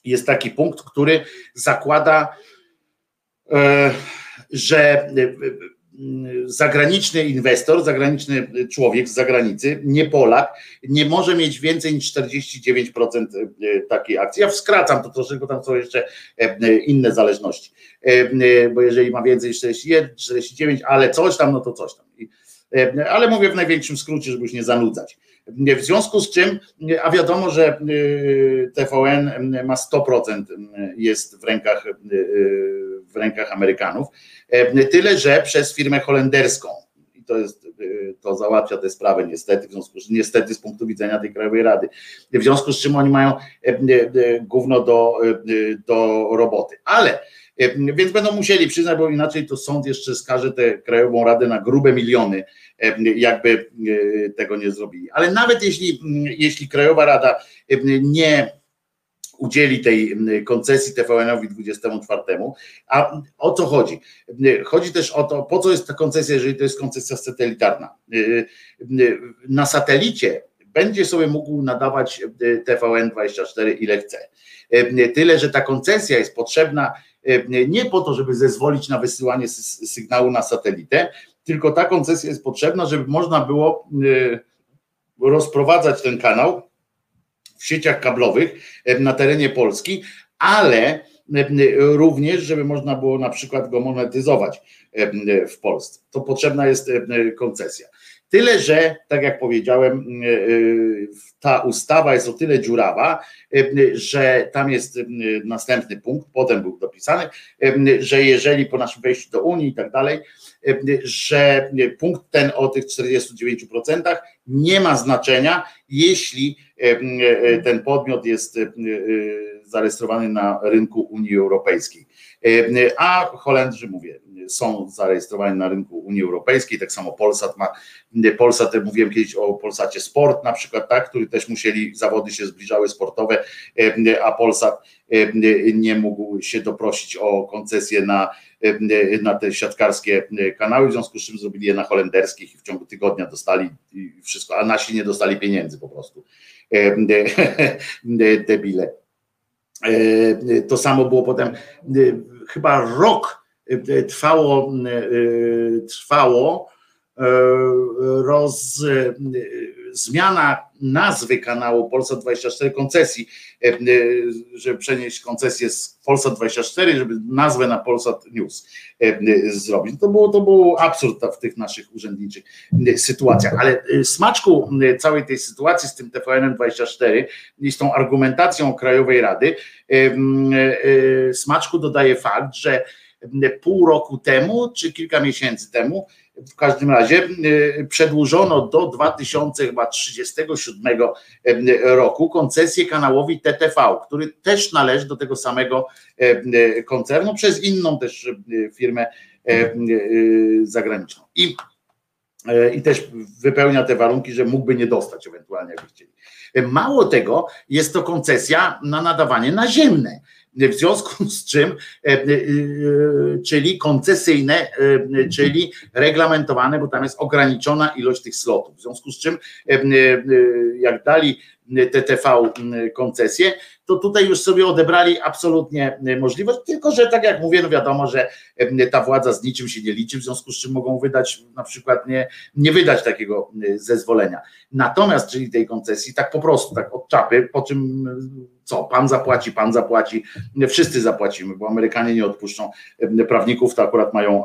[SPEAKER 2] jest taki punkt, który zakłada, e, że zagraniczny inwestor, zagraniczny człowiek z zagranicy, nie Polak, nie może mieć więcej niż 49% e, takiej akcji. Ja skracam to troszeczkę, tam są jeszcze e, inne zależności, e, bo jeżeli ma więcej niż 41, 49, ale coś tam, no to coś tam. Ale mówię w największym skrócie, żeby już nie zanudzać. W związku z czym, a wiadomo, że TVN ma 100% jest w rękach, w rękach Amerykanów, tyle, że przez firmę holenderską. I to jest, to załatwia tę sprawę niestety, w związku z niestety z punktu widzenia tej Krajowej Rady. W związku z czym oni mają gówno do, do roboty. Ale więc będą musieli przyznać, bo inaczej to sąd jeszcze skaże tę Krajową Radę na grube miliony, jakby tego nie zrobili. Ale nawet jeśli, jeśli Krajowa Rada nie udzieli tej koncesji TVN-owi 24. A o co chodzi? Chodzi też o to, po co jest ta koncesja, jeżeli to jest koncesja satelitarna. Na satelicie będzie sobie mógł nadawać y, TVN24 ile chce. Tyle, że ta koncesja jest potrzebna nie po to, żeby zezwolić na wysyłanie sygnału na satelitę, tylko ta koncesja jest potrzebna, żeby można było rozprowadzać ten kanał w sieciach kablowych na terenie Polski, ale również, żeby można było na przykład go monetyzować w Polsce. To potrzebna jest koncesja. Tyle, że, tak jak powiedziałem, ta ustawa jest o tyle dziurawa, że tam jest następny punkt, potem był dopisany, że jeżeli po naszym wejściu do Unii i tak dalej, że punkt ten o tych 49% nie ma znaczenia, jeśli ten podmiot jest zarejestrowany na rynku Unii Europejskiej. A Holendrzy, mówię, są zarejestrowani na rynku Unii Europejskiej, tak samo Polsat ma, Polsat, mówiłem kiedyś o Polsacie Sport na przykład, tak, który też musieli, zawody się zbliżały sportowe, a Polsat nie mógł się doprosić o koncesję na, na te siatkarskie kanały, w związku z czym zrobili je na holenderskich i w ciągu tygodnia dostali wszystko, a nasi nie dostali pieniędzy po prostu. Debile. To samo było potem, chyba rok trwało, trwało roz, zmiana nazwy kanału Polsat 24 koncesji, żeby przenieść koncesję z Polsat 24, żeby nazwę na Polsat News zrobić. To było, to był absurd w tych naszych urzędniczych sytuacjach, ale smaczku całej tej sytuacji z tym TVN 24 i z tą argumentacją Krajowej Rady smaczku dodaje fakt, że pół roku temu, czy kilka miesięcy temu, w każdym razie y, przedłużono do 2037 roku koncesję kanałowi TTV, który też należy do tego samego koncernu przez inną też firmę zagraniczną. I, i też wypełnia te warunki, że mógłby nie dostać ewentualnie, jakby chcieli. Mało tego, jest to koncesja na nadawanie naziemne w związku z czym, e, e, czyli koncesyjne, e, czyli reglamentowane, bo tam jest ograniczona ilość tych slotów. W związku z czym, jak dali TTV koncesję, to tutaj już sobie odebrali absolutnie możliwość, tylko że tak jak mówię, no wiadomo, że ta władza z niczym się nie liczy, w związku z czym mogą wydać na przykład nie, nie wydać takiego zezwolenia. Natomiast, czyli tej koncesji, tak po prostu, tak od czapy, po czym co, pan zapłaci, pan zapłaci, wszyscy zapłacimy, bo Amerykanie nie odpuszczą prawników, to akurat mają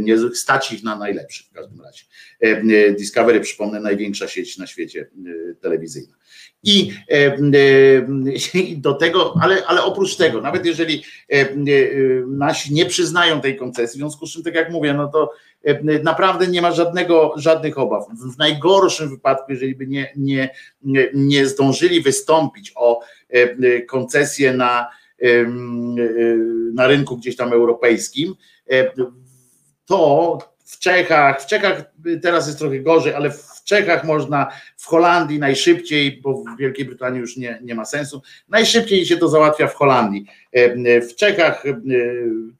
[SPEAKER 2] nie stać ich na najlepszych w każdym razie. Discovery, przypomnę, największa sieć na świecie telewizyjna. I, i do tego, ale, ale oprócz tego, nawet jeżeli nasi nie przyznają tej koncesji, w związku z czym, tak jak mówię, no to naprawdę nie ma żadnego, żadnych obaw. W najgorszym wypadku, jeżeli by nie, nie, nie zdążyli wystąpić o koncesję na, na rynku gdzieś tam europejskim, to w Czechach, w Czechach teraz jest trochę gorzej, ale w Czechach można, w Holandii najszybciej, bo w Wielkiej Brytanii już nie, nie ma sensu, najszybciej się to załatwia w Holandii. W Czechach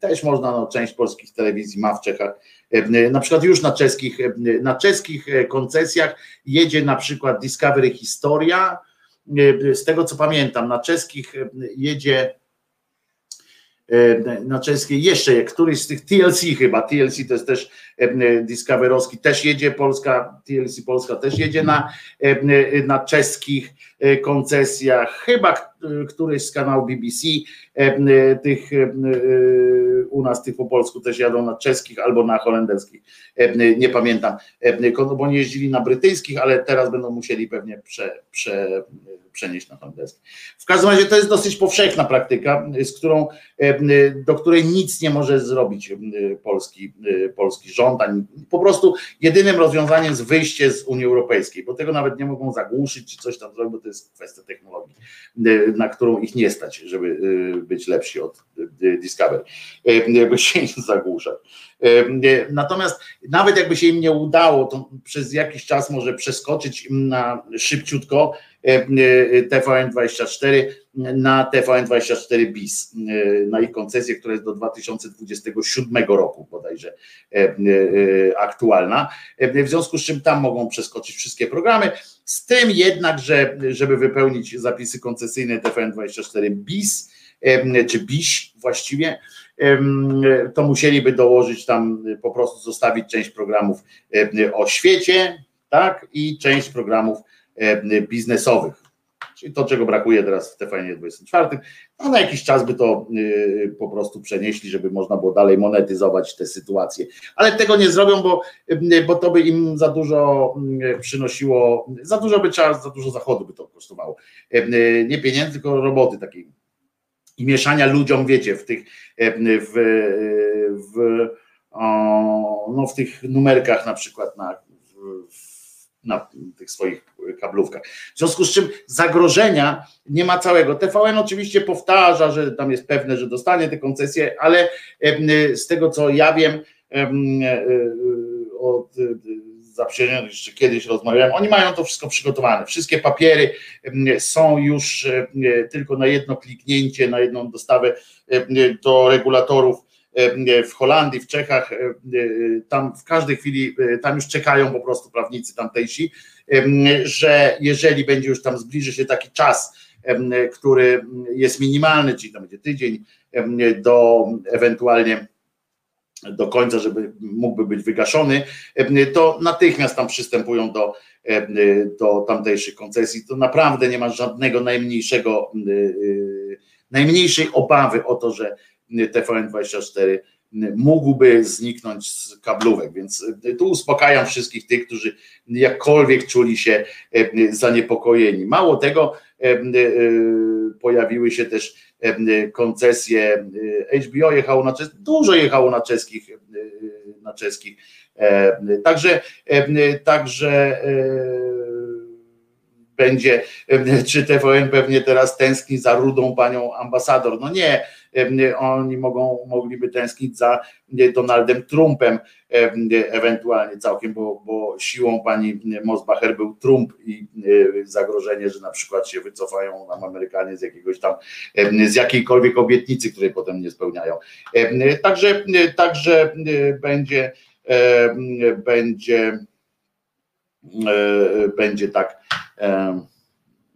[SPEAKER 2] też można, no, część polskich telewizji ma w Czechach, na przykład już na czeskich, na czeskich koncesjach jedzie na przykład Discovery Historia, z tego co pamiętam, na czeskich jedzie E, na czeskiej jeszcze któryś z tych TLC chyba, TLC to jest też e, Discoverowski, też jedzie Polska, TLC Polska też jedzie na, e, na czeskich koncesjach, chyba któryś z kanału BBC, tych u nas tych po polsku też jadą na czeskich albo na holenderskich, nie pamiętam, bo nie jeździli na brytyjskich, ale teraz będą musieli pewnie prze, prze przenieść na desk. W każdym razie to jest dosyć powszechna praktyka, z którą, e, do której nic nie może zrobić e, polski, e, polski rząd, ani po prostu jedynym rozwiązaniem jest wyjście z Unii Europejskiej, bo tego nawet nie mogą zagłuszyć czy coś tam zrobić, bo to jest kwestia technologii, na którą ich nie stać, żeby być lepsi od Discovery, by się zagłuszać. Natomiast nawet jakby się im nie udało, to przez jakiś czas może przeskoczyć na szybciutko TVN24 na TVN24 BIS, na ich koncesję, która jest do 2027 roku bodajże aktualna. W związku z czym tam mogą przeskoczyć wszystkie programy. Z tym jednak, że żeby wypełnić zapisy koncesyjne TVN24 BIS, czy BIS właściwie, to musieliby dołożyć tam po prostu zostawić część programów o świecie, tak, i część programów biznesowych. Czyli to, czego brakuje teraz w TVN 24, a na jakiś czas by to y, po prostu przenieśli, żeby można było dalej monetyzować tę sytuację. Ale tego nie zrobią, bo, y, bo to by im za dużo y, przynosiło, za dużo by trzeba, za dużo zachodu by to kosztowało. Nie pieniędzy, tylko roboty takiej i mieszania ludziom, wiecie, w tych w, w, no, w tych numerkach na przykład na, na tych swoich kablówkach. W związku z czym zagrożenia nie ma całego. TVN oczywiście powtarza, że tam jest pewne, że dostanie te koncesje, ale z tego co ja wiem e, od zaprzyjaźnionych jeszcze kiedyś rozmawiałem, oni mają to wszystko przygotowane. Wszystkie papiery są już tylko na jedno kliknięcie, na jedną dostawę do regulatorów w Holandii, w Czechach, tam w każdej chwili, tam już czekają po prostu prawnicy tamtejsi, że jeżeli będzie już tam zbliży się taki czas, który jest minimalny, czyli to będzie tydzień, do ewentualnie do końca, żeby mógłby być wygaszony, to natychmiast tam przystępują do, do tamtejszych koncesji, to naprawdę nie ma żadnego najmniejszego, najmniejszej obawy o to, że TVN24 mógłby zniknąć z kablówek, więc tu uspokajam wszystkich tych, którzy jakkolwiek czuli się zaniepokojeni. Mało tego, pojawiły się też koncesje, HBO jechało na czeskich, dużo jechało na czeskich, na czeskich, także, także będzie, czy TVN pewnie teraz tęskni za rudą panią ambasador. No nie, oni mogą, mogliby tęsknić za Donaldem Trumpem ewentualnie całkiem, bo, bo siłą pani Mosbacher był Trump i zagrożenie, że na przykład się wycofają nam Amerykanie z jakiegoś tam, z jakiejkolwiek obietnicy, której potem nie spełniają. Także, także będzie będzie będzie tak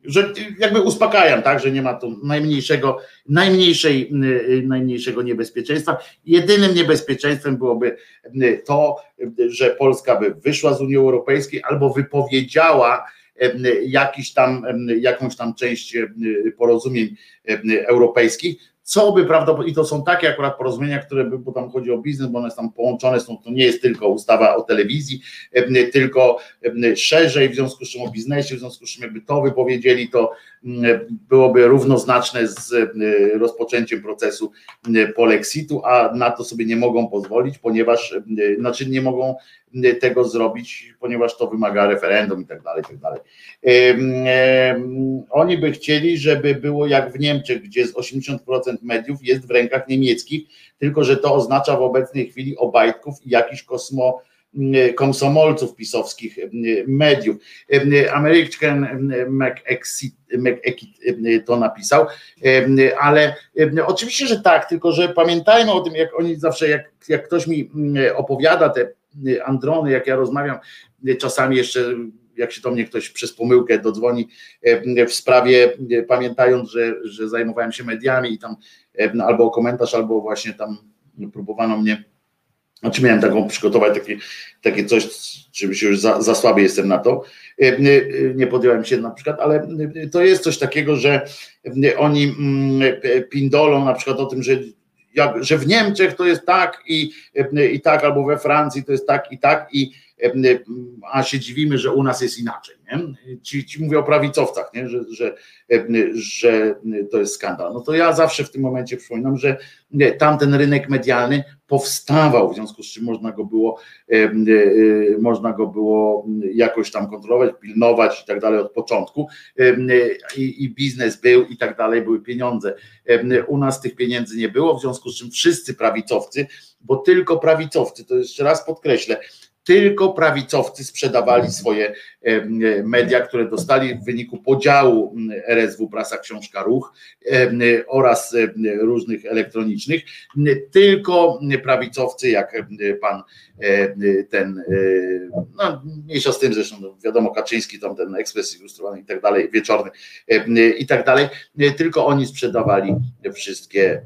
[SPEAKER 2] że jakby uspokajam, tak, że nie ma tu najmniejszego, najmniejszej, y, najmniejszego niebezpieczeństwa. Jedynym niebezpieczeństwem byłoby y, to, że Polska by wyszła z Unii Europejskiej albo wypowiedziała y, jakiś tam, jakąś tam część porozumień europejskich, co by prawdopodobnie, i to są takie akurat porozumienia, które by, bo tam chodzi o biznes, bo one są połączone są, to nie jest tylko ustawa o telewizji, tylko szerzej, w związku z czym o biznesie, w związku z czym jakby to wypowiedzieli, to byłoby równoznaczne z rozpoczęciem procesu polexitu, a na to sobie nie mogą pozwolić, ponieważ, znaczy nie mogą tego zrobić, ponieważ to wymaga referendum i tak dalej, i tak dalej. Oni by chcieli, żeby było jak w Niemczech, gdzie z 80% mediów jest w rękach niemieckich, tylko że to oznacza w obecnej chwili obajtków i jakiś kosmo komsomolców pisowskich mediów. Ameryczken McExit to napisał, ale oczywiście, że tak, tylko że pamiętajmy o tym, jak oni zawsze, jak, jak ktoś mi opowiada te Androny, jak ja rozmawiam, czasami jeszcze jak się do mnie ktoś przez pomyłkę dodzwoni w sprawie, pamiętając, że, że zajmowałem się mediami i tam albo komentarz, albo właśnie tam próbowano mnie, znaczy miałem taką przygotować takie, takie coś, się już za, za słaby jestem na to, nie podjąłem się na przykład, ale to jest coś takiego, że oni mm, pindolą na przykład o tym, że jak, że w Niemczech to jest tak i, i tak, albo we Francji to jest tak i tak, i, a się dziwimy, że u nas jest inaczej. Nie? Ci, ci mówię o prawicowcach, nie? Że, że, że to jest skandal. No to ja zawsze w tym momencie przypominam, że tamten rynek medialny powstawał, w związku z czym można go było, e, e, można go było jakoś tam kontrolować, pilnować i tak dalej od początku i, i biznes był i tak dalej, były pieniądze. U nas tych pieniędzy nie było, w związku z czym wszyscy prawicowcy, bo tylko prawicowcy, to jeszcze raz podkreślę, tylko prawicowcy sprzedawali swoje media, które dostali w wyniku podziału RSW Prasa Książka Ruch oraz różnych elektronicznych. Tylko prawicowcy, jak pan ten, no mniejsza z tym zresztą, no, wiadomo, Kaczyński, tam ten ekspres ilustrowany i tak dalej, wieczorny i tak dalej, tylko oni sprzedawali wszystkie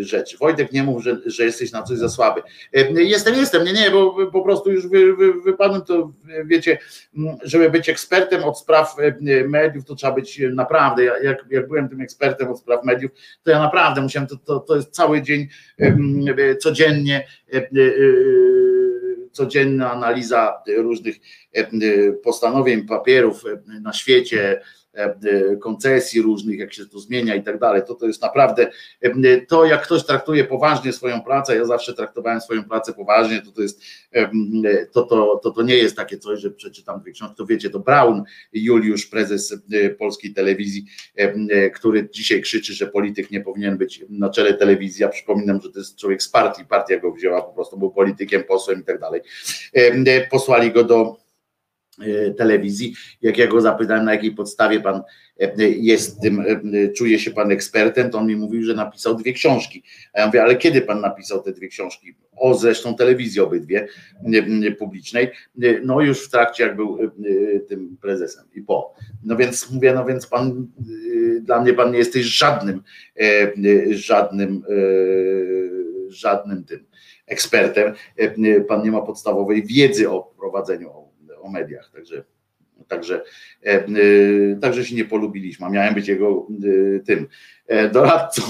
[SPEAKER 2] rzeczy. Wojtek nie mów, że, że jesteś na coś za słaby. Jestem, jestem, nie, nie, bo po prostu już wy, wy, wypadłem, to wiecie, żeby być ekspertem od spraw mediów, to trzeba być naprawdę, jak, jak byłem tym ekspertem od spraw mediów, to ja naprawdę musiałem, to, to, to jest cały dzień codziennie codzienna analiza różnych postanowień, papierów na świecie, E, koncesji różnych, jak się to zmienia i tak dalej, to to jest naprawdę, e, to jak ktoś traktuje poważnie swoją pracę, ja zawsze traktowałem swoją pracę poważnie, to to jest, e, to, to, to, to nie jest takie coś, że przeczytam dwie książki, to wiecie, to Braun, Juliusz, prezes polskiej telewizji, który dzisiaj krzyczy, że polityk nie powinien być na czele telewizji, ja przypominam, że to jest człowiek z partii, partia go wzięła, po prostu był politykiem, posłem i tak dalej, posłali go do E, telewizji, jak ja go zapytałem, na jakiej podstawie pan e, jest tym, e, czuje się pan ekspertem, to on mi mówił, że napisał dwie książki. A ja mówię, ale kiedy pan napisał te dwie książki? O zresztą telewizji obydwie publicznej, no już w trakcie, jak był tym prezesem i po. No więc mówię, no więc pan, dla mnie pan nie jesteś żadnym, żadnym, żadnym tym ekspertem. Pan nie ma podstawowej wiedzy o prowadzeniu o mediach. Także Także, także się nie polubiliśmy, a miałem być jego tym doradcą,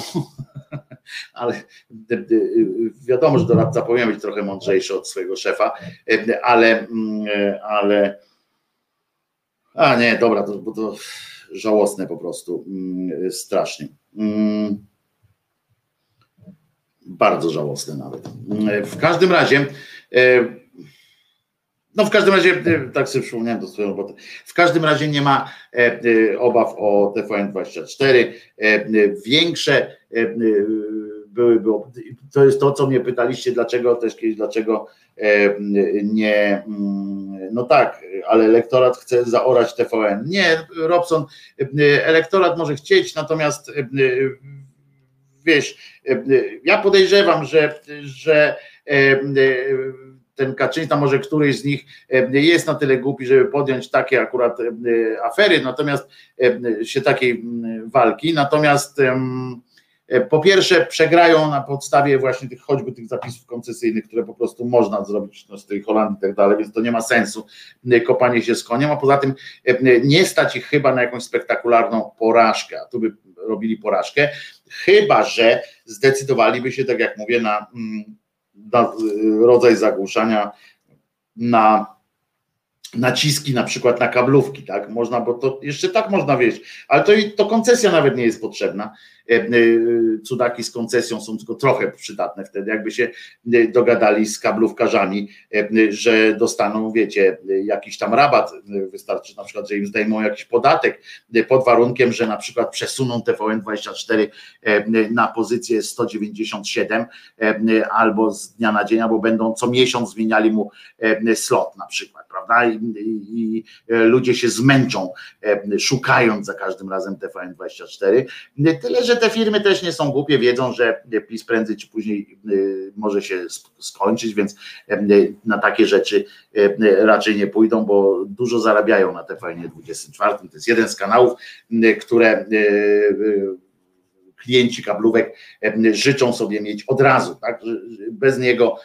[SPEAKER 2] ale wiadomo, że doradca powinien być trochę mądrzejszy od swojego szefa, ale, mm, ale a nie, dobra, to, bo to żałosne po prostu, mm, strasznie. Mm. Bardzo żałosne nawet. W każdym razie, e, no w każdym razie, e, tak sobie przypomniałem to swoją robotę, w każdym razie nie ma e, obaw o TVN24. Większe były, było, to jest to, co mnie pytaliście, dlaczego też kiedyś, dlaczego nie, mm, no tak, ale elektorat chce zaorać TVN. Nie, Robson, elektorat może chcieć, natomiast wiesz, ja podejrzewam, że, że ten Kaczyński, może któryś z nich jest na tyle głupi, żeby podjąć takie akurat afery, natomiast się takiej walki, natomiast E, po pierwsze przegrają na podstawie właśnie tych choćby tych zapisów koncesyjnych, które po prostu można zrobić no, z tej Holandii i tak dalej, więc to nie ma sensu e, kopanie się z koniem, a poza tym e, nie stać ich chyba na jakąś spektakularną porażkę, a tu by robili porażkę, chyba że zdecydowaliby się, tak jak mówię, na rodzaj zagłuszania, na naciski na przykład na kablówki, tak? Można, bo to jeszcze tak można wieść, ale to, to koncesja nawet nie jest potrzebna. E, e, cudaki z koncesją są tylko trochę przydatne wtedy, jakby się e, dogadali z kablówkarzami, że dostaną, wiecie, jakiś tam rabat, wystarczy na przykład, że im zdejmą jakiś podatek, pod warunkiem, że na przykład przesuną TVN24 na pozycję 197 albo z dnia na dzień, albo będą co miesiąc zmieniali mu slot na przykład, prawda? I, i, ludzie się zmęczą szukając za każdym razem TVN24. Tyle, że te firmy też nie są głupie, wiedzą, że PiS prędzej czy później y, może się skończyć, więc y, na takie rzeczy raczej nie pójdą, bo dużo zarabiają na TVN 24. To jest jeden z kanałów, które klienci kablówek życzą sobie mieć od razu, tak? Bez niego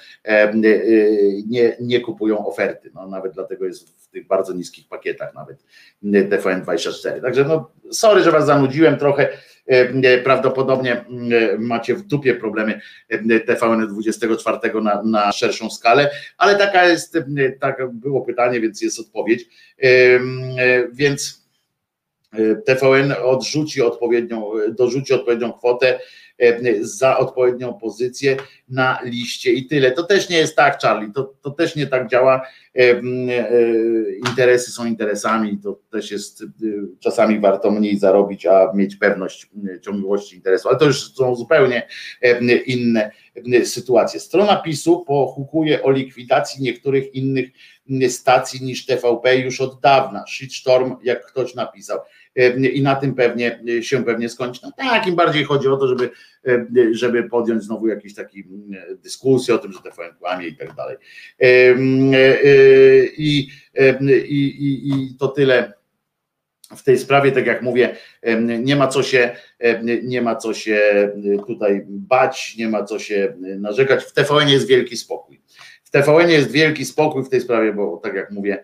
[SPEAKER 2] nie, nie kupują oferty. No, nawet dlatego jest w tych bardzo niskich pakietach, nawet TVN24. Także no, sorry, że was zanudziłem trochę E, prawdopodobnie e, macie w dupie problemy e, TVN 24 na, na szerszą skalę, ale taka jest, tak było pytanie, więc jest odpowiedź. Więc TVN odrzuci odpowiednią, dorzuci odpowiednią kwotę za odpowiednią pozycję na liście i tyle. To też nie jest tak, Charlie, to, to też nie tak działa. Interesy są interesami, to też jest czasami warto mniej zarobić, a mieć pewność ciągłości interesu, ale to już są zupełnie inne sytuacje. Strona PiSu pochukuje o likwidacji niektórych innych stacji niż TVP już od dawna. Shitstorm, jak ktoś napisał i na tym pewnie się pewnie skończy. No tak, im bardziej chodzi o to, żeby, żeby podjąć znowu jakiś taki dyskusję o tym, że TVN kłamie i tak dalej. I, i, i to tyle w tej sprawie, tak jak mówię, nie ma co się, nie ma co się tutaj bać, nie ma co się narzekać. W TVN jest wielki spokój. W TVN jest wielki spokój w tej sprawie, bo tak jak mówię,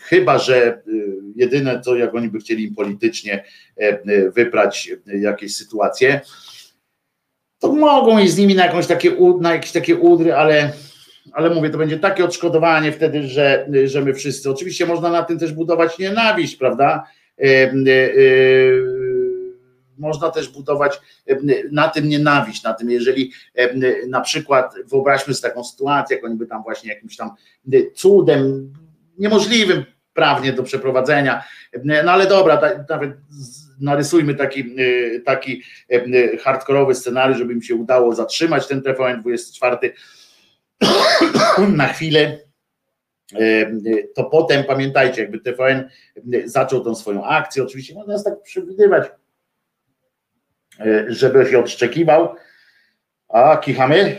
[SPEAKER 2] Chyba, że y, jedyne co, jak oni by chcieli im politycznie e, y, wyprać jakieś sytuacje, to mogą i z nimi na, jakąś takie, na jakieś takie udry, ale, ale mówię, to będzie takie odszkodowanie wtedy, że, że my wszyscy, oczywiście można na tym też budować nienawiść, prawda? E, e, można też budować na tym nienawiść, na tym, jeżeli na przykład wyobraźmy sobie taką sytuację, jak oni by tam właśnie jakimś tam cudem niemożliwym prawnie do przeprowadzenia. No ale dobra, nawet narysujmy taki, y, taki y, hardkorowy scenariusz, żeby im się udało zatrzymać ten TVN 24 na chwilę. Y, to potem pamiętajcie, jakby TVN zaczął tą swoją akcję, oczywiście można nas tak przewidywać, żeby się odszczekiwał. A, kichamy?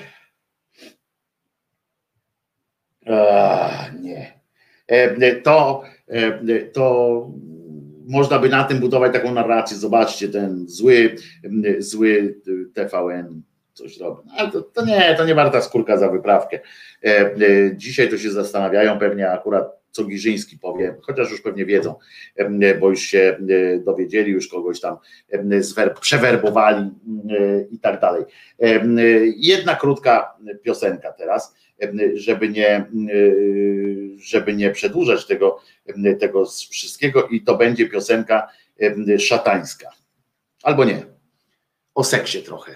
[SPEAKER 2] A, nie. E, to, e, to można by na tym budować taką narrację. Zobaczcie, ten zły, zły TVN
[SPEAKER 7] coś robi. Ale to, to nie, to nie warta skórka za wyprawkę. E, e, dzisiaj to się zastanawiają pewnie akurat co Giżyński powie, chociaż już pewnie wiedzą, e, bo już się e, dowiedzieli, już kogoś tam przewerbowali i tak dalej. Jedna krótka piosenka teraz, żeby nie, żeby nie przedłużać tego, tego wszystkiego i to będzie piosenka szatańska. Albo nie, o seksie trochę.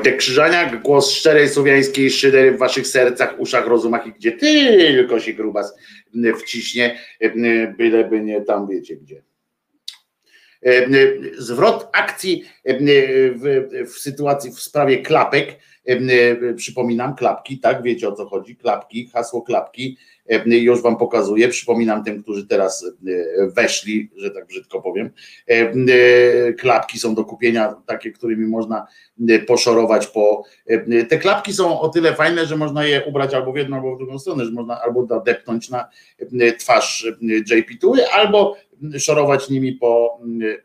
[SPEAKER 7] Wojtek Krzyżaniak, głos szczerej słowiańskiej szydery w waszych sercach, uszach, rozumach i gdzie tylko się grubas wciśnie, byleby nie tam wiecie gdzie.
[SPEAKER 2] Zwrot akcji w, w sytuacji, w sprawie klapek, przypominam, klapki, tak, wiecie o co chodzi, klapki, hasło klapki, już wam pokazuję, przypominam tym, którzy teraz weszli, że tak brzydko powiem, klapki są do kupienia, takie, którymi można poszorować po, te klapki są o tyle fajne, że można je ubrać albo w jedną, albo w drugą stronę, że można albo depnąć na twarz JP2, albo szorować nimi po,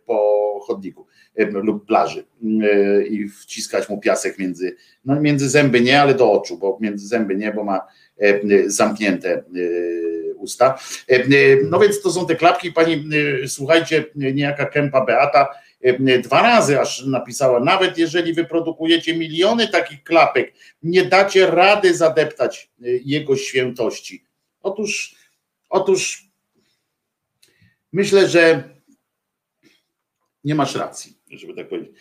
[SPEAKER 2] po chodniku lub plaży i wciskać mu piasek między, no między zęby nie, ale do oczu, bo między zęby nie, bo ma zamknięte usta. No więc to są te klapki, pani, słuchajcie, niejaka Kępa Beata dwa razy aż napisała, nawet jeżeli wyprodukujecie miliony takich klapek, nie dacie rady zadeptać jego świętości. Otóż, otóż myślę, że nie masz racji, żeby tak powiedzieć.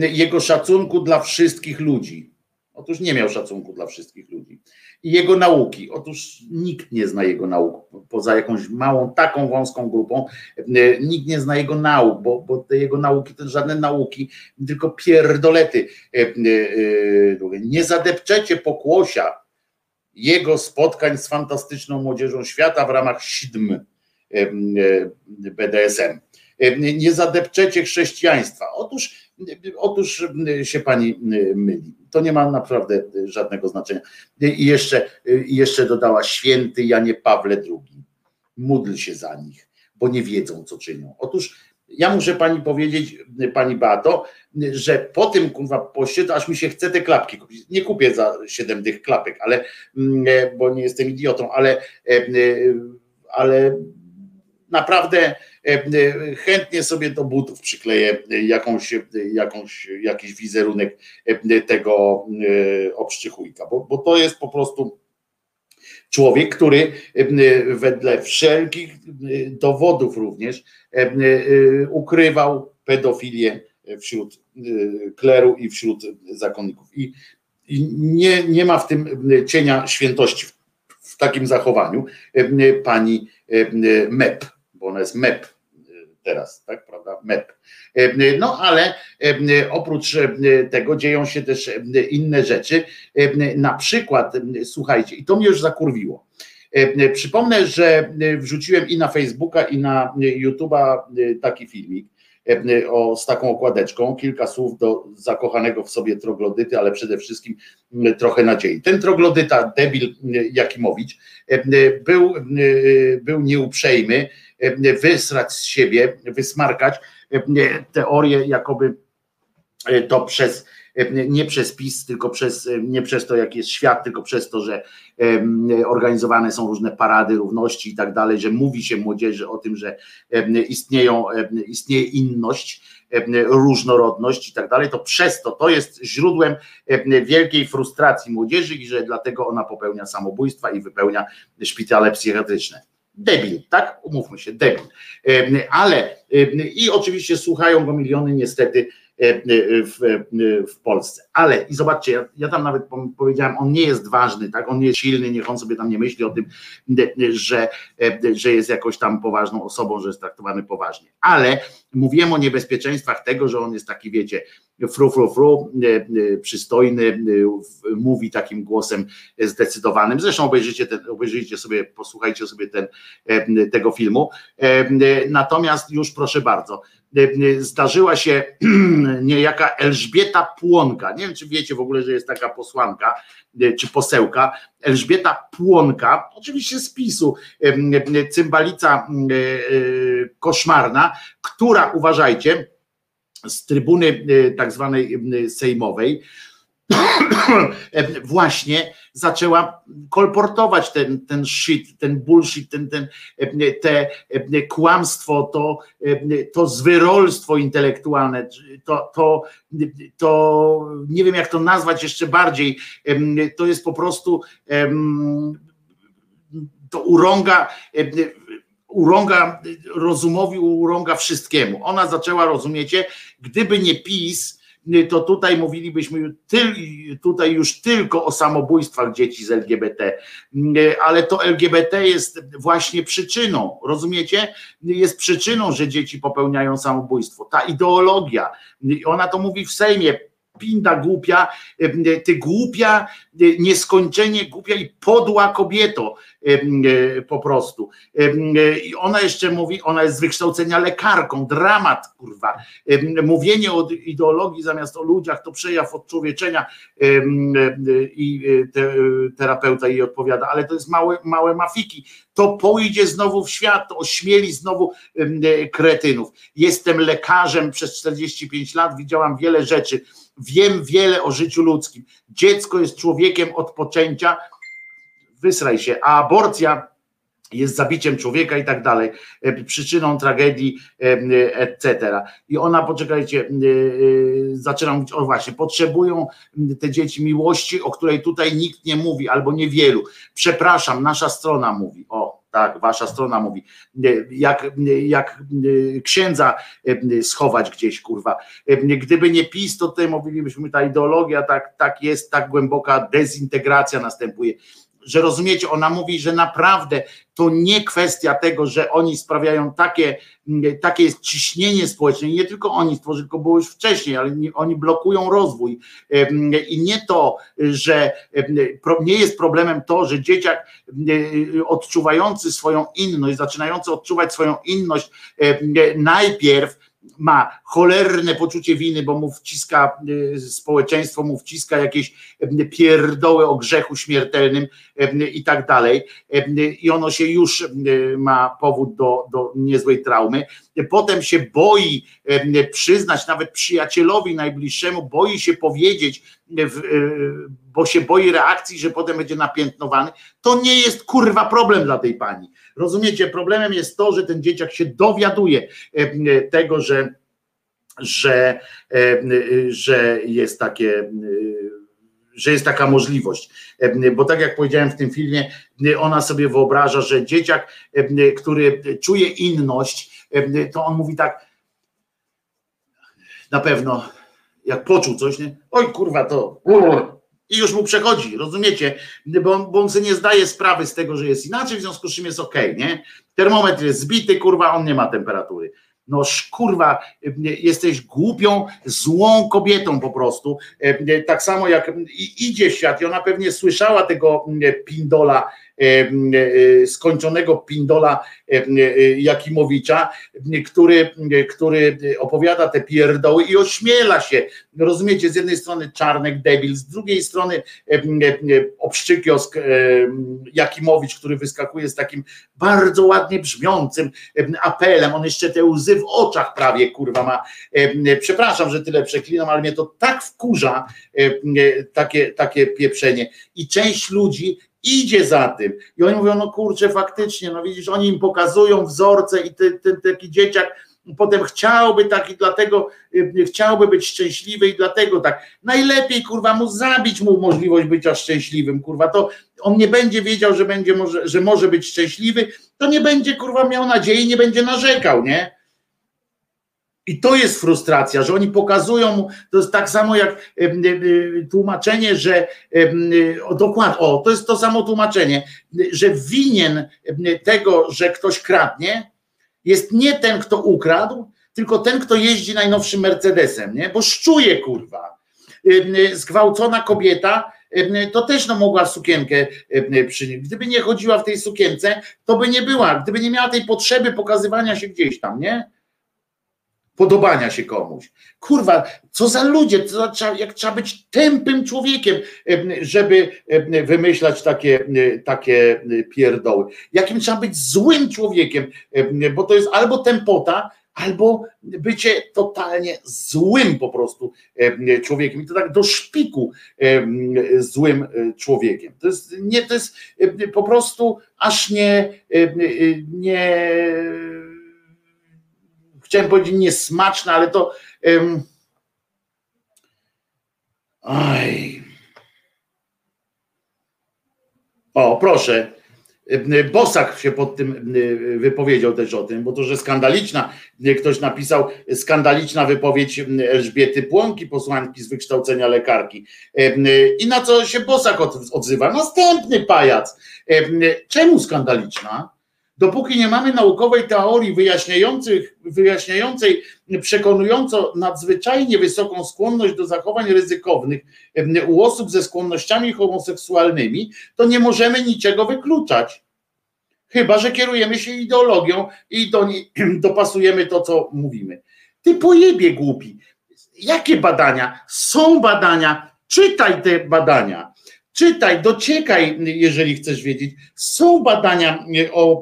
[SPEAKER 2] Jego szacunku dla wszystkich ludzi. Otóż nie miał szacunku dla wszystkich ludzi. I jego nauki. Otóż nikt nie zna jego nauk, poza jakąś małą, taką wąską grupą. Nikt nie zna jego nauk, bo, bo te jego nauki to żadne nauki, tylko pierdolety. Nie zadepczecie pokłosia jego spotkań z fantastyczną młodzieżą świata w ramach siedm BDSM. Nie zadepczecie chrześcijaństwa. Otóż, otóż się pani myli. To nie ma naprawdę żadnego znaczenia. I jeszcze, jeszcze dodała święty Janie Pawle II. Módl się za nich, bo nie wiedzą, co czynią. Otóż ja muszę pani powiedzieć, pani Bato, że po tym kurwa poście, to aż mi się chce te klapki kupić. Nie kupię za siedem tych klapek, ale bo nie jestem idiotą, ale ale naprawdę chętnie sobie do butów przykleję jakąś, jakąś, jakiś wizerunek tego obszczychujka, bo, bo to jest po prostu człowiek, który wedle wszelkich dowodów również ukrywał pedofilię wśród kleru i wśród zakonników. I, nie, nie ma w tym cienia świętości w takim zachowaniu pani MEP, bo ona jest MEP teraz, tak, prawda? MEP. No ale oprócz tego dzieją się też inne rzeczy. Na przykład, słuchajcie, i to mnie już zakurwiło. Przypomnę, że wrzuciłem i na Facebooka, i na YouTube'a taki filmik o, z taką okładeczką, kilka słów do zakochanego w sobie troglodyty, ale przede wszystkim trochę nadziei. Ten troglodyta, debil Jakimowicz, był, był nieuprzejmy, wysrać z siebie, wysmarkać teorię, jakoby to przez nie przez PiS, tylko przez, nie przez to, jak jest świat, tylko przez to, że organizowane są różne parady równości i tak dalej, że mówi się młodzieży o tym, że istnieją, istnieje inność, różnorodność i tak dalej, to przez to to jest źródłem wielkiej frustracji młodzieży i że dlatego ona popełnia samobójstwa i wypełnia szpitale psychiatryczne debil, tak? Umówmy się, debil. Ale i oczywiście słuchają go miliony niestety w, w Polsce. Ale i zobaczcie, ja, ja tam nawet powiedziałem, on nie jest ważny, tak? On nie jest silny, niech on sobie tam nie myśli o tym, że, że jest jakoś tam poważną osobą, że jest traktowany poważnie. Ale mówiłem o niebezpieczeństwach tego, że on jest taki, wiecie, fru, fru, fru, przystojny, mówi takim głosem zdecydowanym. Zresztą obejrzyjcie, ten, obejrzyjcie sobie, posłuchajcie sobie ten, tego filmu. Natomiast już proszę bardzo, zdarzyła się niejaka Elżbieta Płonka. Nie wiem, czy wiecie w ogóle, że jest taka posłanka czy posełka. Elżbieta Płonka, oczywiście z PiSu, cymbalica koszmarna, która, uważajcie, z trybuny tak zwanej sejmowej, właśnie zaczęła kolportować ten, ten shit, ten bullshit, ten, ten, te kłamstwo, to, to zwyrolstwo intelektualne, to, to, to nie wiem jak to nazwać jeszcze bardziej, to jest po prostu to urąga urąga rozumowi, urąga wszystkiemu. Ona zaczęła, rozumiecie, gdyby nie PiS, to tutaj mówilibyśmy tutaj już tylko o samobójstwach dzieci z LGBT, ale to LGBT jest właśnie przyczyną, rozumiecie? Jest przyczyną, że dzieci popełniają samobójstwo. Ta ideologia, ona to mówi w Sejmie, pinda głupia, ty głupia, nieskończenie głupia i podła kobieto po prostu. I ona jeszcze mówi, ona jest z wykształcenia lekarką, dramat, kurwa. Mówienie o ideologii zamiast o ludziach to przejaw odczłowieczenia i terapeuta jej odpowiada, ale to jest małe, małe mafiki. To pójdzie znowu w świat, ośmieli znowu kretynów. Jestem lekarzem przez 45 lat, widziałam wiele rzeczy wiem wiele o życiu ludzkim. Dziecko jest człowiekiem od poczęcia, wysraj się, a aborcja jest zabiciem człowieka i tak dalej, e, przyczyną tragedii, e, etc. I ona, poczekajcie, e, zaczynam mówić, o właśnie, potrzebują te dzieci miłości, o której tutaj nikt nie mówi, albo niewielu. Przepraszam, nasza strona mówi, o, tak, wasza strona mówi, jak, jak księdza schować gdzieś, kurwa. Gdyby nie PiS, to tutaj mówilibyśmy, ta ideologia, tak, tak jest, tak głęboka dezintegracja następuje że rozumiecie, ona mówi, że naprawdę to nie kwestia tego, że oni sprawiają takie, takie jest ciśnienie społeczne, nie tylko oni tylko było już wcześniej, ale oni blokują rozwój. I nie to, że nie jest problemem to, że dzieciak odczuwający swoją inność, zaczynający odczuwać swoją inność najpierw ma cholerne poczucie winy, bo mu wciska y, społeczeństwo, mu wciska jakieś y, pierdoły o grzechu śmiertelnym y, i tak dalej. I ono się już ma powód do, do niezłej traumy. Potem się boi przyznać nawet przyjacielowi najbliższemu, boi się powiedzieć, bo się boi reakcji, że potem będzie napiętnowany. To nie jest kurwa problem dla tej pani. Rozumiecie? Problemem jest to, że ten dzieciak się dowiaduje tego, że że, e, że jest takie e, że jest taka możliwość. E, bo tak jak powiedziałem w tym filmie, ona sobie wyobraża, że dzieciak, który czuje inność, to on mówi tak, na pewno, jak poczuł coś, nie? Oj kurwa to. I już mu przechodzi, rozumiecie? Bo on, bo on sobie nie zdaje sprawy z tego, że jest inaczej, w związku z czym jest ok, nie? Termometr jest zbity, kurwa, on nie ma temperatury. No kurwa, jesteś głupią, złą kobietą po prostu. Tak samo jak idzie świat i ona pewnie słyszała tego pindola, skończonego pindola Jakimowicza, który, który opowiada te pierdoły i ośmiela się. Rozumiecie, z jednej strony Czarnek debil, z drugiej strony obszczykiosk Jakimowicz, który wyskakuje z takim bardzo ładnie brzmiącym apelem. On jeszcze te łzy w oczach prawie kurwa ma. Przepraszam, że tyle przeklinam, ale mnie to tak wkurza takie, takie pieprzenie. I część ludzi idzie za tym. I oni mówią, no kurczę, faktycznie, no widzisz, oni im pokazują wzorce i ten, taki dzieciak potem chciałby tak i dlatego y, chciałby być szczęśliwy i dlatego tak. Najlepiej kurwa mu zabić mu możliwość bycia szczęśliwym, kurwa, to on nie będzie wiedział, że będzie może, że może być szczęśliwy, to nie będzie kurwa miał nadziei, nie będzie narzekał, nie? I to jest frustracja, że oni pokazują mu, to jest tak samo jak tłumaczenie, że dokładnie, o, to jest to samo tłumaczenie, że winien tego, że ktoś kradnie, jest nie ten, kto ukradł, tylko ten, kto jeździ najnowszym Mercedesem, nie? Bo szczuje, kurwa. Zgwałcona kobieta, to też no mogła sukienkę przynieść. Gdyby nie chodziła w tej sukience, to by nie była. Gdyby nie miała tej potrzeby pokazywania się gdzieś tam, nie? Podobania się komuś. Kurwa, co za ludzie, co za, jak trzeba być tępym człowiekiem, żeby wymyślać takie, takie pierdoły. Jakim trzeba być złym człowiekiem, bo to jest albo tempota, albo bycie totalnie złym po prostu człowiekiem. I to tak do szpiku złym człowiekiem. To jest, nie, to jest po prostu aż nie, nie chciałem powiedzieć niesmaczne, ale to. Um, Aj. O, proszę. Bosak się pod tym wypowiedział też o tym, bo to, że skandaliczna, ktoś napisał, skandaliczna wypowiedź Elżbiety Płonki, posłanki z wykształcenia lekarki. I na co się Bosak odzywa? Następny pajac. Czemu skandaliczna? Dopóki nie mamy naukowej teorii wyjaśniającej przekonująco nadzwyczajnie wysoką skłonność do zachowań ryzykownych u osób ze skłonnościami homoseksualnymi, to nie możemy niczego wykluczać. Chyba, że kierujemy się ideologią i do dopasujemy to, co mówimy. Ty pojebie głupi. Jakie badania? Są badania. Czytaj te badania. Czytaj, dociekaj, jeżeli chcesz wiedzieć. Są badania e, o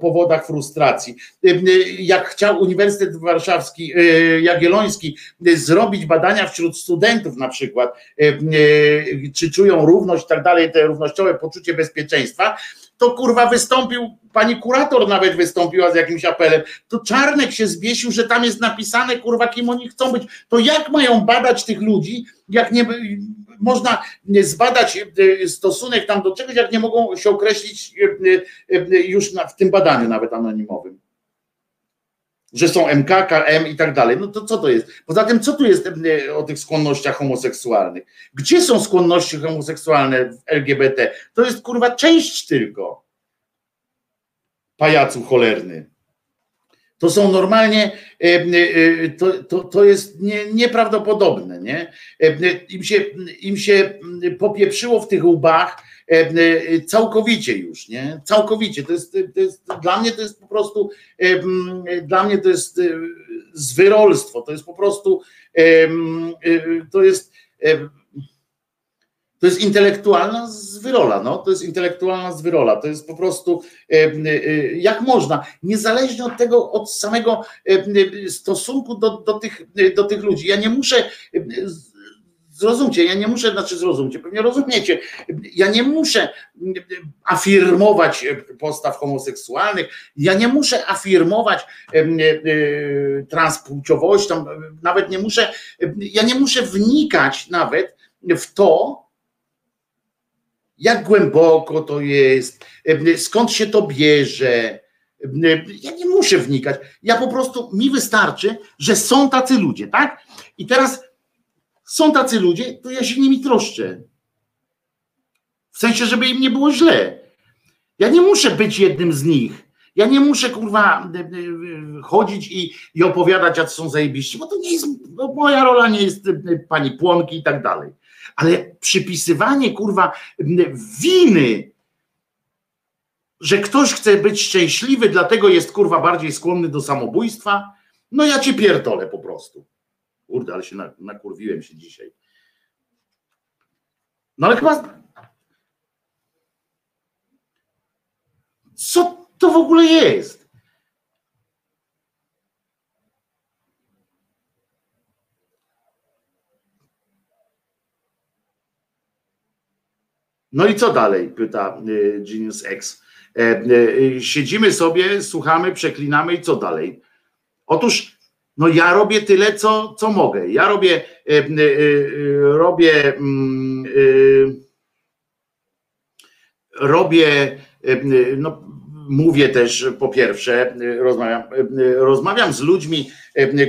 [SPEAKER 2] powodach frustracji. E, jak chciał Uniwersytet Warszawski, e, Jagielloński zrobić badania wśród studentów na przykład, czy czują równość i tak dalej, te równościowe poczucie bezpieczeństwa, to kurwa wystąpił, pani kurator nawet wystąpiła z jakimś apelem, to Czarnek się zbiesił, że tam jest napisane, kurwa, kim oni chcą być. To jak mają badać tych ludzi, jak nie można zbadać e, stosunek tam do czegoś, jak nie mogą się określić e, e, już w tym badaniu nawet anonimowym. Że są MK, KM i tak dalej. No to co to jest? Poza tym, co tu jest o tych skłonnościach homoseksualnych? Gdzie są skłonności homoseksualne w LGBT? To jest kurwa część tylko. Pajacu cholerny. To są normalnie, e, e, to, to, to jest nie, nieprawdopodobne. Nie? E, Im, się, Im się popieprzyło w tych łbach całkowicie już, nie? Całkowicie. To jest, to jest, dla mnie to jest po prostu, dla mnie to jest zwyrolstwo. To jest po prostu, to jest to jest intelektualna zwyrola, no, to jest intelektualna zwyrola, to jest po prostu e, e, jak można, niezależnie od tego, od samego e, stosunku do, do, tych, do tych ludzi. Ja nie muszę zrozumcie, ja nie muszę, znaczy zrozumcie, pewnie rozumiecie, ja nie muszę afirmować postaw homoseksualnych, ja nie muszę afirmować transpłciowości, nawet nie muszę, ja nie muszę wnikać nawet w to, jak głęboko to jest, skąd się to bierze. Ja nie muszę wnikać. Ja po prostu mi wystarczy, że są tacy ludzie, tak? I teraz są tacy ludzie, to ja się nimi troszczę. W sensie, żeby im nie było źle. Ja nie muszę być jednym z nich. Ja nie muszę kurwa chodzić i, i opowiadać, jak są zajebiści, bo to nie jest, moja rola nie jest pani płonki i tak dalej ale przypisywanie kurwa winy, że ktoś chce być szczęśliwy, dlatego jest kurwa bardziej skłonny do samobójstwa, no ja ci pierdolę po prostu. Kurde, ale się nakurwiłem się dzisiaj. No ale chyba. Co to w ogóle jest? No i co dalej? Pyta y, Genius X. E, y, siedzimy sobie, słuchamy, przeklinamy i co dalej? Otóż, no ja robię tyle, co, co mogę. Ja robię, e, e, robię, mm, robię, no mówię też po pierwsze, rozmawiam, rozmawiam z ludźmi,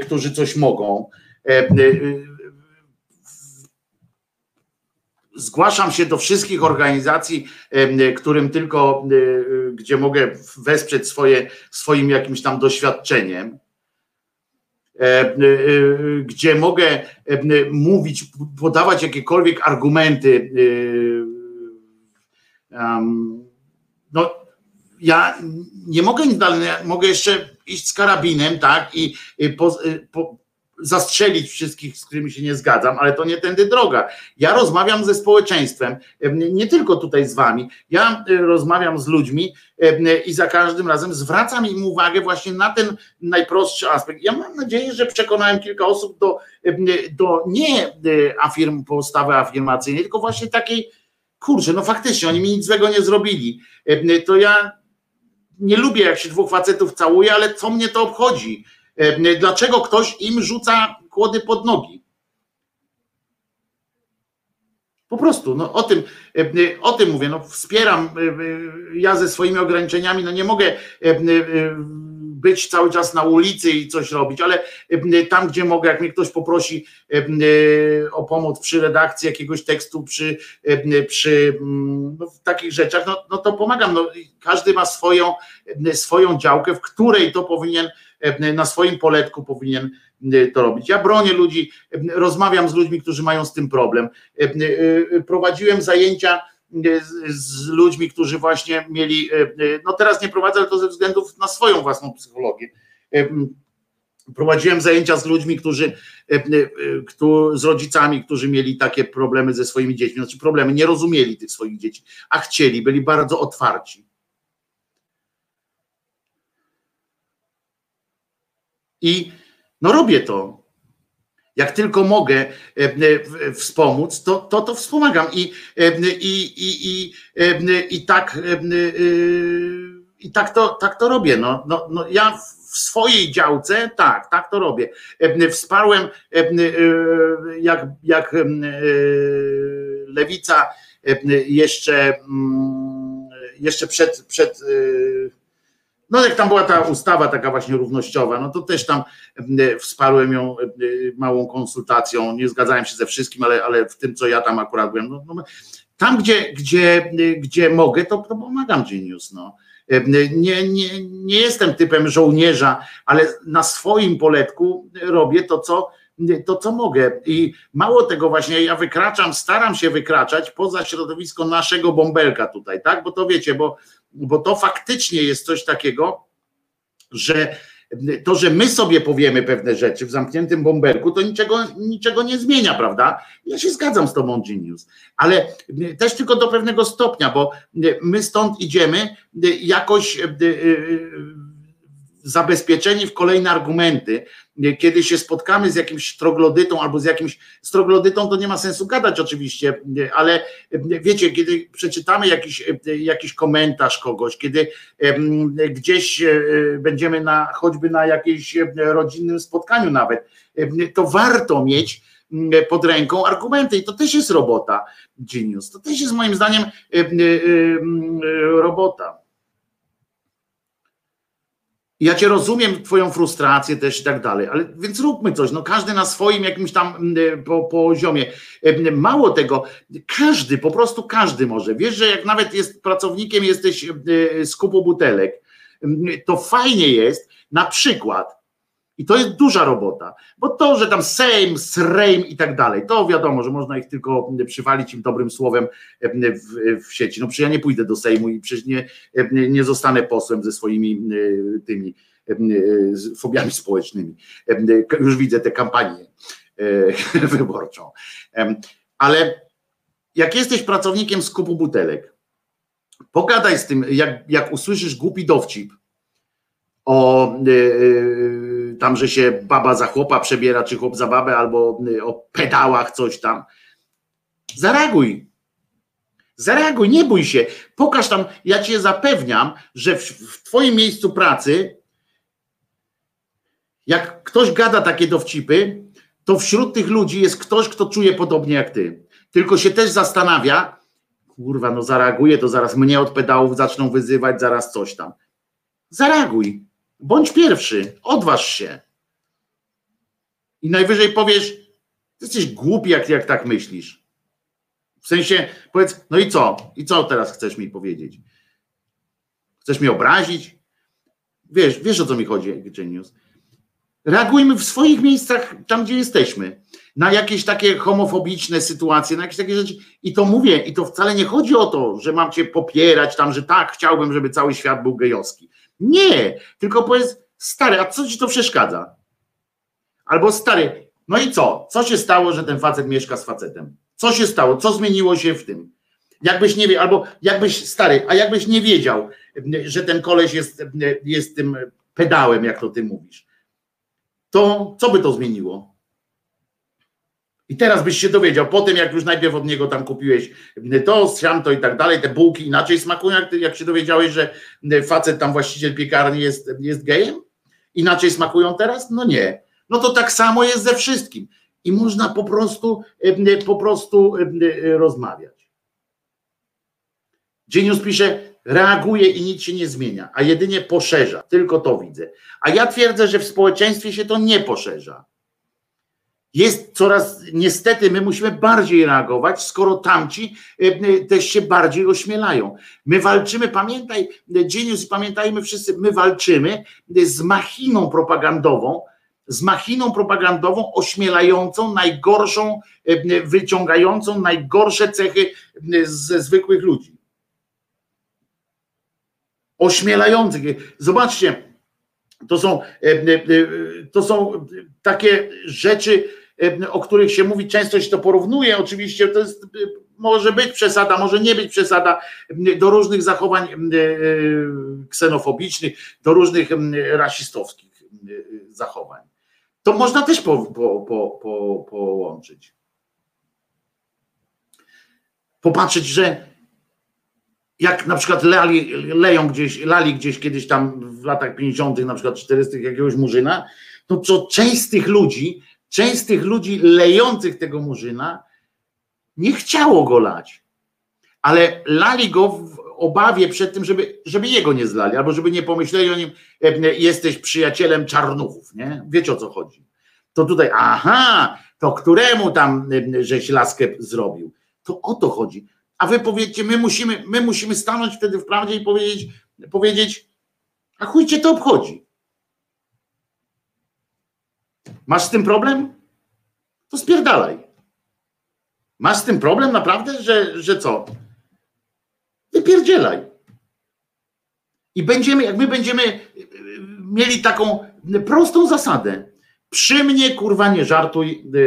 [SPEAKER 2] którzy coś mogą zgłaszam się do wszystkich organizacji, którym tylko, gdzie mogę wesprzeć swoje, swoim jakimś tam doświadczeniem, gdzie mogę mówić, podawać jakiekolwiek argumenty. No, ja nie mogę mogę jeszcze iść z karabinem, tak, i po, po, zastrzelić wszystkich, z którymi się nie zgadzam, ale to nie tędy droga. Ja rozmawiam ze społeczeństwem, nie tylko tutaj z wami. Ja e, rozmawiam z ludźmi i za każdym razem zwracam im uwagę właśnie na ten najprostszy aspekt. Ja mam nadzieję, że przekonałem kilka osób do, do nie e, afirm, postawy afirmacyjnej, tylko właśnie takiej, kurczę, no faktycznie, oni mi nic złego nie zrobili. To ja nie lubię, jak się dwóch facetów całuje, ale co mnie to obchodzi? E, dlaczego ktoś im rzuca kłody pod nogi? Po prostu, no o tym, o tym mówię, no wspieram, ja ze swoimi ograniczeniami, no nie mogę być cały czas na ulicy i coś robić, ale tam, gdzie mogę, jak mnie ktoś poprosi o pomoc przy redakcji jakiegoś tekstu, przy, przy no, takich rzeczach, no, no to pomagam. No, każdy ma swoją, swoją działkę, w której to powinien, na swoim poletku powinien to robić. Ja bronię ludzi, rozmawiam z ludźmi, którzy mają z tym problem. Prowadziłem zajęcia z ludźmi, którzy właśnie mieli, no teraz nie prowadzę, ale to ze względów na swoją własną psychologię. Prowadziłem zajęcia z ludźmi, którzy, z rodzicami, którzy mieli takie problemy ze swoimi dziećmi, znaczy problemy, nie rozumieli tych swoich dzieci, a chcieli, byli bardzo otwarci. I no robię to. Jak tylko mogę e, e, wspomóc, to to, to wspomagam. I, e, i, i, i, i tak, i tak, to, tak to robię. No, no, no ja w swojej działce, tak, tak to robię. Wsparłem, jak, jak lewica jeszcze, mm, jeszcze przed, przed no jak tam była ta ustawa taka właśnie równościowa, no to też tam e, wsparłem ją e, małą konsultacją, nie zgadzałem się ze wszystkim, ale, ale w tym, co ja tam akurat byłem, no, no, tam gdzie, gdzie, gdzie mogę, to, to pomagam Genius, no. E, nie, nie, nie jestem typem żołnierza, ale na swoim poletku robię to, co to, co mogę. I mało tego, właśnie ja wykraczam, staram się wykraczać poza środowisko naszego bąbelka tutaj, tak? Bo to wiecie, bo bo to faktycznie jest coś takiego, że to, że my sobie powiemy pewne rzeczy w zamkniętym bąbelku, to niczego, niczego nie zmienia, prawda? Ja się zgadzam z tobą, Genius, ale też tylko do pewnego stopnia, bo my stąd idziemy jakoś zabezpieczeni w kolejne argumenty, kiedy się spotkamy z jakimś troglodytą albo z jakimś troglodytą, to nie ma sensu gadać oczywiście, ale wiecie, kiedy przeczytamy jakiś, jakiś komentarz kogoś, kiedy gdzieś e, będziemy na choćby na jakimś rodzinnym spotkaniu nawet, to warto mieć pod ręką argumenty i to też jest robota Genius. To też jest moim zdaniem robota. Ja cię rozumiem, twoją frustrację też i tak dalej, ale więc róbmy coś, no każdy na swoim jakimś tam mm, po, poziomie. Mało tego, każdy, po prostu każdy może. Wiesz, że jak nawet jest pracownikiem, jesteś z kupu butelek, to fajnie jest, na przykład, i to jest duża robota, bo to, że tam Sejm, Srejm i tak dalej, to wiadomo, że można ich tylko przywalić im dobrym słowem w, w sieci. No przecież ja nie pójdę do Sejmu i przecież nie, nie zostanę posłem ze swoimi tymi fobiami społecznymi. Już widzę tę kampanię e, wyborczą. Ale jak jesteś pracownikiem skupu butelek, pogadaj z tym, jak, jak usłyszysz głupi dowcip o e, e, tam, że się baba za chłopa przebiera, czy chłop za babę, albo y, o pedałach coś tam. Zareaguj. Zareaguj, nie bój się. Pokaż tam, ja cię zapewniam, że w, w twoim miejscu pracy, jak ktoś gada takie dowcipy, to wśród tych ludzi jest ktoś, kto czuje podobnie jak ty. Tylko się też zastanawia, kurwa, no zareaguje, to zaraz mnie od pedałów zaczną wyzywać, zaraz coś tam. Zareaguj. Bądź pierwszy, odważ się. I najwyżej powiesz, jesteś głupi, jak, jak tak myślisz. W sensie, powiedz, no i co? I co teraz chcesz mi powiedzieć? Chcesz mnie obrazić? Wiesz, wiesz o co mi chodzi, Genius. Reagujmy w swoich miejscach, tam gdzie jesteśmy, na jakieś takie homofobiczne sytuacje, na jakieś takie rzeczy. I to mówię, i to wcale nie chodzi o to, że mam cię popierać tam, że tak, chciałbym, żeby cały świat był gejowski. Nie, tylko powiedz, stary, a co ci to przeszkadza? Albo stary, no i co? Co się stało, że ten facet mieszka z facetem? Co się stało? Co zmieniło się w tym? Jakbyś nie wiedział, albo jakbyś, stary, a jakbyś nie wiedział, że ten koleś jest, jest tym pedałem, jak to ty mówisz, to co by to zmieniło? I teraz byś się dowiedział, po tym jak już najpierw od niego tam kupiłeś to, to i tak dalej, te bułki inaczej smakują, jak, jak się dowiedziałeś, że facet tam właściciel piekarni jest, jest gejem? Inaczej smakują teraz? No nie. No to tak samo jest ze wszystkim. i można po prostu, po prostu rozmawiać. Genius pisze, reaguje i nic się nie zmienia, a jedynie poszerza. Tylko to widzę. A ja twierdzę, że w społeczeństwie się to nie poszerza. Jest coraz, niestety, my musimy bardziej reagować, skoro tamci też się bardziej ośmielają. My walczymy, pamiętaj, Genius, pamiętajmy wszyscy, my walczymy z machiną propagandową, z machiną propagandową ośmielającą, najgorszą, wyciągającą najgorsze cechy ze zwykłych ludzi. Ośmielających. Zobaczcie, to są, to są takie rzeczy, o których się mówi, często się to porównuje, oczywiście to jest, może być przesada, może nie być przesada do różnych zachowań ksenofobicznych, do różnych rasistowskich zachowań to można też po, po, po, po, połączyć. Popatrzeć, że jak na przykład lali, leją gdzieś, lali gdzieś kiedyś tam w latach 50., na przykład 40. jakiegoś murzyna, to co część z tych ludzi, część z tych ludzi lejących tego murzyna nie chciało go lać, ale lali go w obawie przed tym, żeby, żeby jego nie zlali, albo żeby nie pomyśleli o nim, e, jesteś przyjacielem czarnuchów, nie? Wiecie o co chodzi. To tutaj, aha, to któremu tam e, żeś laskę zrobił? To o to chodzi. A wy powiedzcie, my musimy, my musimy stanąć wtedy w prawdzie i powiedzieć, powiedzieć, a chuj cię to obchodzi. Masz z tym problem? To spierdalaj. Masz z tym problem naprawdę, że, że co? wypierdzielaj. I będziemy, jak my będziemy e, mieli taką prostą zasadę, przy mnie kurwa nie żartuj e,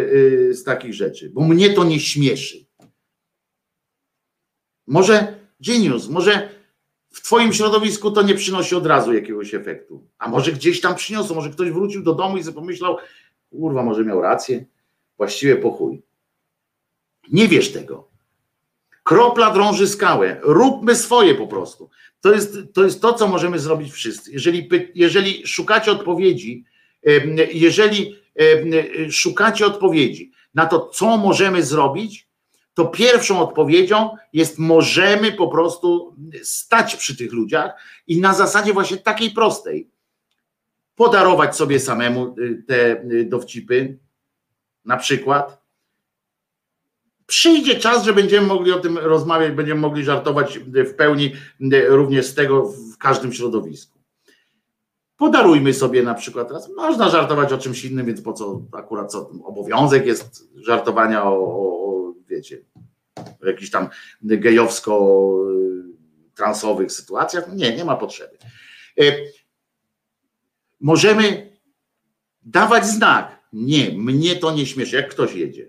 [SPEAKER 2] e, z takich rzeczy, bo mnie to nie śmieszy. Może genius, może w twoim środowisku to nie przynosi od razu jakiegoś efektu, a może gdzieś tam przyniosło, może ktoś wrócił do domu i sobie pomyślał, kurwa, może miał rację, właściwie po chuj. Nie wiesz tego. Kropla drąży skałę. Róbmy swoje po prostu. To jest to, jest to co możemy zrobić wszyscy. Jeżeli, jeżeli szukacie odpowiedzi, jeżeli szukacie odpowiedzi na to, co możemy zrobić, to pierwszą odpowiedzią jest możemy po prostu stać przy tych ludziach i na zasadzie właśnie takiej prostej podarować sobie samemu y, te y, dowcipy, na przykład, Przyjdzie czas, że będziemy mogli o tym rozmawiać, będziemy mogli żartować w pełni również z tego w każdym środowisku. Podarujmy sobie na przykład teraz, można żartować o czymś innym, więc po co akurat co, obowiązek jest żartowania o, o, o wiecie, o jakichś tam gejowsko-transowych sytuacjach. Nie, nie ma potrzeby. E, możemy dawać znak. Nie, mnie to nie śmieszy. Jak ktoś jedzie,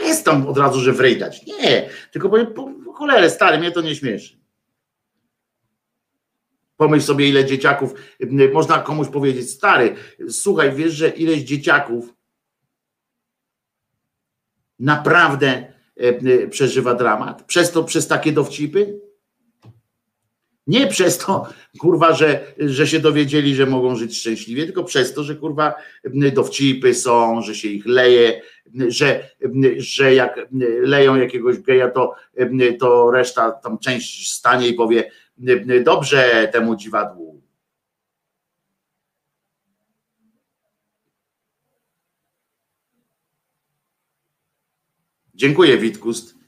[SPEAKER 2] jest tam od razu, że wrejdać. Nie, tylko powiem, po cholerę, stary, mnie to nie śmieszy. Pomyśl sobie, ile dzieciaków, można komuś powiedzieć, stary, słuchaj, wiesz, że ileś dzieciaków naprawdę przeżywa dramat? Przez to, przez takie dowcipy? Nie przez to, kurwa, że, że się dowiedzieli, że mogą żyć szczęśliwie, tylko przez to, że kurwa dowcipy są, że się ich leje, że, że jak leją jakiegoś geja, to, to reszta, tam część stanie i powie dobrze temu dziwadłu. Dziękuję Witkust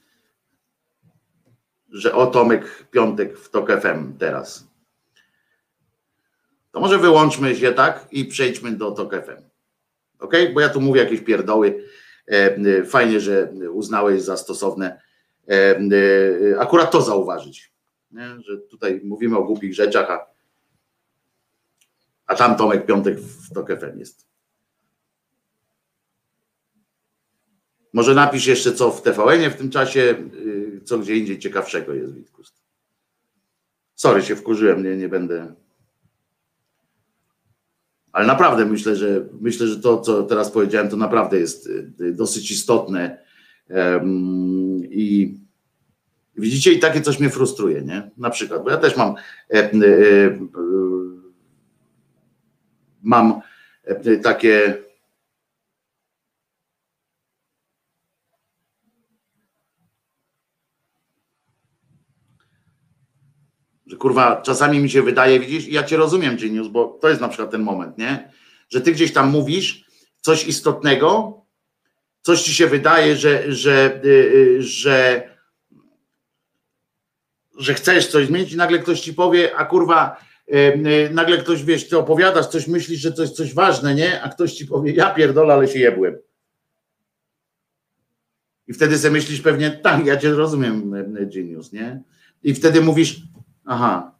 [SPEAKER 2] że o Tomek Piątek w TOK FM teraz. To może wyłączmy się tak i przejdźmy do TOK FM. Ok? Bo ja tu mówię jakieś pierdoły. E, fajnie, że uznałeś za stosowne e, e, akurat to zauważyć. Nie? Że tutaj mówimy o głupich rzeczach, a, a tam Tomek Piątek w TOK FM jest. Może napisz jeszcze co w tvn w tym czasie, y, co gdzie indziej ciekawszego jest Witkust. Sorry, się wkurzyłem, nie, nie będę. Ale naprawdę myślę, że myślę, że to, co teraz powiedziałem, to naprawdę jest y, dosyć istotne. I widzicie, i takie coś mnie frustruje, nie? Na przykład, bo ja też mam e, e, e, mam takie kurwa, czasami mi się wydaje, widzisz, ja cię rozumiem, Genius, bo to jest na przykład ten moment, nie? Że ty gdzieś tam mówisz coś istotnego, coś ci się wydaje, że, że, yy, że, że chcesz coś zmienić i nagle ktoś ci powie, a kurwa, yy, nagle ktoś, wiesz, ty opowiadasz, coś myślisz, że jest coś ważne, nie? A ktoś ci powie, ja pierdolę, ale się jebłem. I wtedy sobie myślisz pewnie, tak, ja cię rozumiem, genius, nie? I wtedy mówisz, aha,